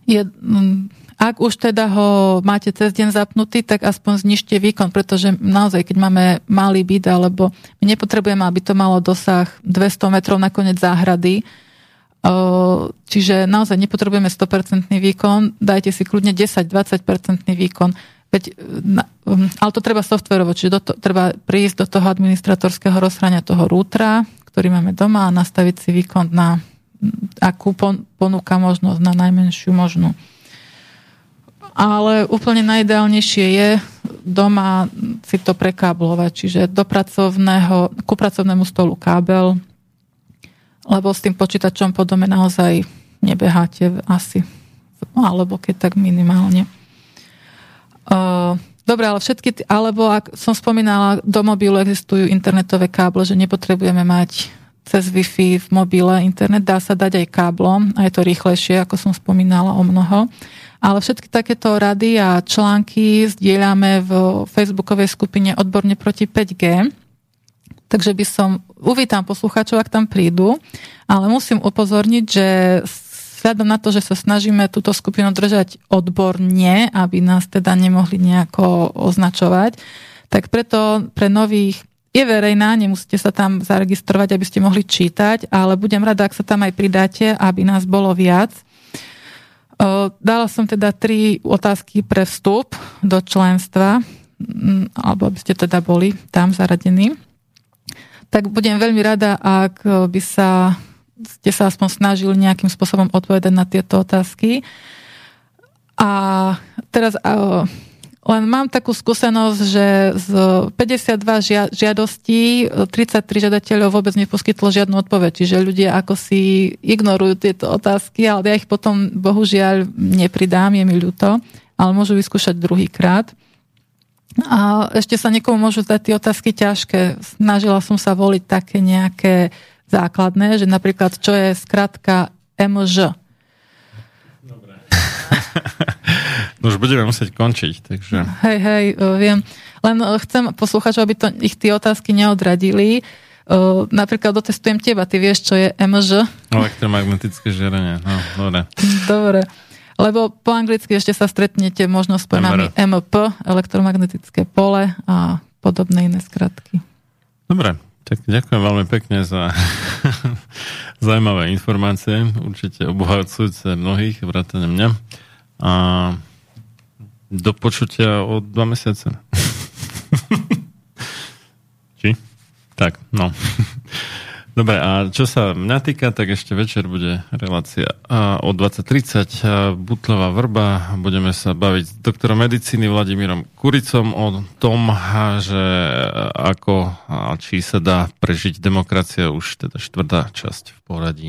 [SPEAKER 2] je, um, ak už teda ho máte cez deň zapnutý, tak aspoň znižte výkon, pretože naozaj, keď máme malý byt, alebo my nepotrebujeme, aby to malo dosah 200 metrov na konec záhrady, čiže naozaj nepotrebujeme 100% výkon, dajte si kľudne 10-20% výkon. Veď, um, ale to treba softverovo, čiže do to, treba prísť do toho administratorského rozhrania toho rútra, ktorý máme doma a nastaviť si výkon na akú ponúka možnosť, na najmenšiu možnú. Ale úplne najideálnejšie je doma si to prekáblovať, čiže do pracovného, ku pracovnému stolu kábel, lebo s tým počítačom po dome naozaj nebeháte asi, alebo keď tak minimálne. Dobre, ale všetky, alebo ak som spomínala, do mobilu existujú internetové káble, že nepotrebujeme mať cez Wi-Fi v mobile internet, dá sa dať aj káblom a je to rýchlejšie, ako som spomínala o mnoho. Ale všetky takéto rady a články zdieľame v facebookovej skupine Odborne proti 5G. Takže by som, uvítam poslucháčov, ak tam prídu, ale musím upozorniť, že vzhľadom na to, že sa snažíme túto skupinu držať odborne, aby nás teda nemohli nejako označovať, tak preto pre nových je verejná, nemusíte sa tam zaregistrovať, aby ste mohli čítať, ale budem rada, ak sa tam aj pridáte, aby nás bolo viac. Dala som teda tri otázky pre vstup do členstva, alebo aby ste teda boli tam zaradení. Tak budem veľmi rada, ak by sa ste sa aspoň snažili nejakým spôsobom odpovedať na tieto otázky. A teraz len mám takú skúsenosť, že z 52 žiadostí 33 žiadateľov vôbec neposkytlo žiadnu odpoveď. Čiže ľudia ako si ignorujú tieto otázky, ale ja ich potom bohužiaľ nepridám, je mi ľúto, ale môžu vyskúšať druhýkrát. A ešte sa niekomu môžu zdať tie otázky ťažké. Snažila som sa voliť také nejaké základné, že napríklad čo je skratka MŽ.
[SPEAKER 1] Dobre. no už budeme musieť končiť, takže...
[SPEAKER 2] Hej, hej, e, viem. Len e, chcem posluchať, aby to, ich tie otázky neodradili. Uh, napríklad dotestujem teba, ty vieš, čo je MŽ?
[SPEAKER 1] Elektromagnetické žiarenie, no, dobre.
[SPEAKER 2] Dobre. Lebo po anglicky ešte sa stretnete možno s pojmami MP, elektromagnetické pole a podobné iné skratky.
[SPEAKER 1] Dobre, tak ďakujem veľmi pekne za zaujímavé informácie, určite obohacujúce mnohých, vrátane mňa. A do počutia o dva mesiace. Či? Tak, no. Dobre, a čo sa mňa týka, tak ešte večer bude relácia o 20.30 Butlová vrba. Budeme sa baviť s doktorom medicíny Vladimírom Kuricom o tom, že ako a či sa dá prežiť demokracia už teda štvrtá časť v poradí.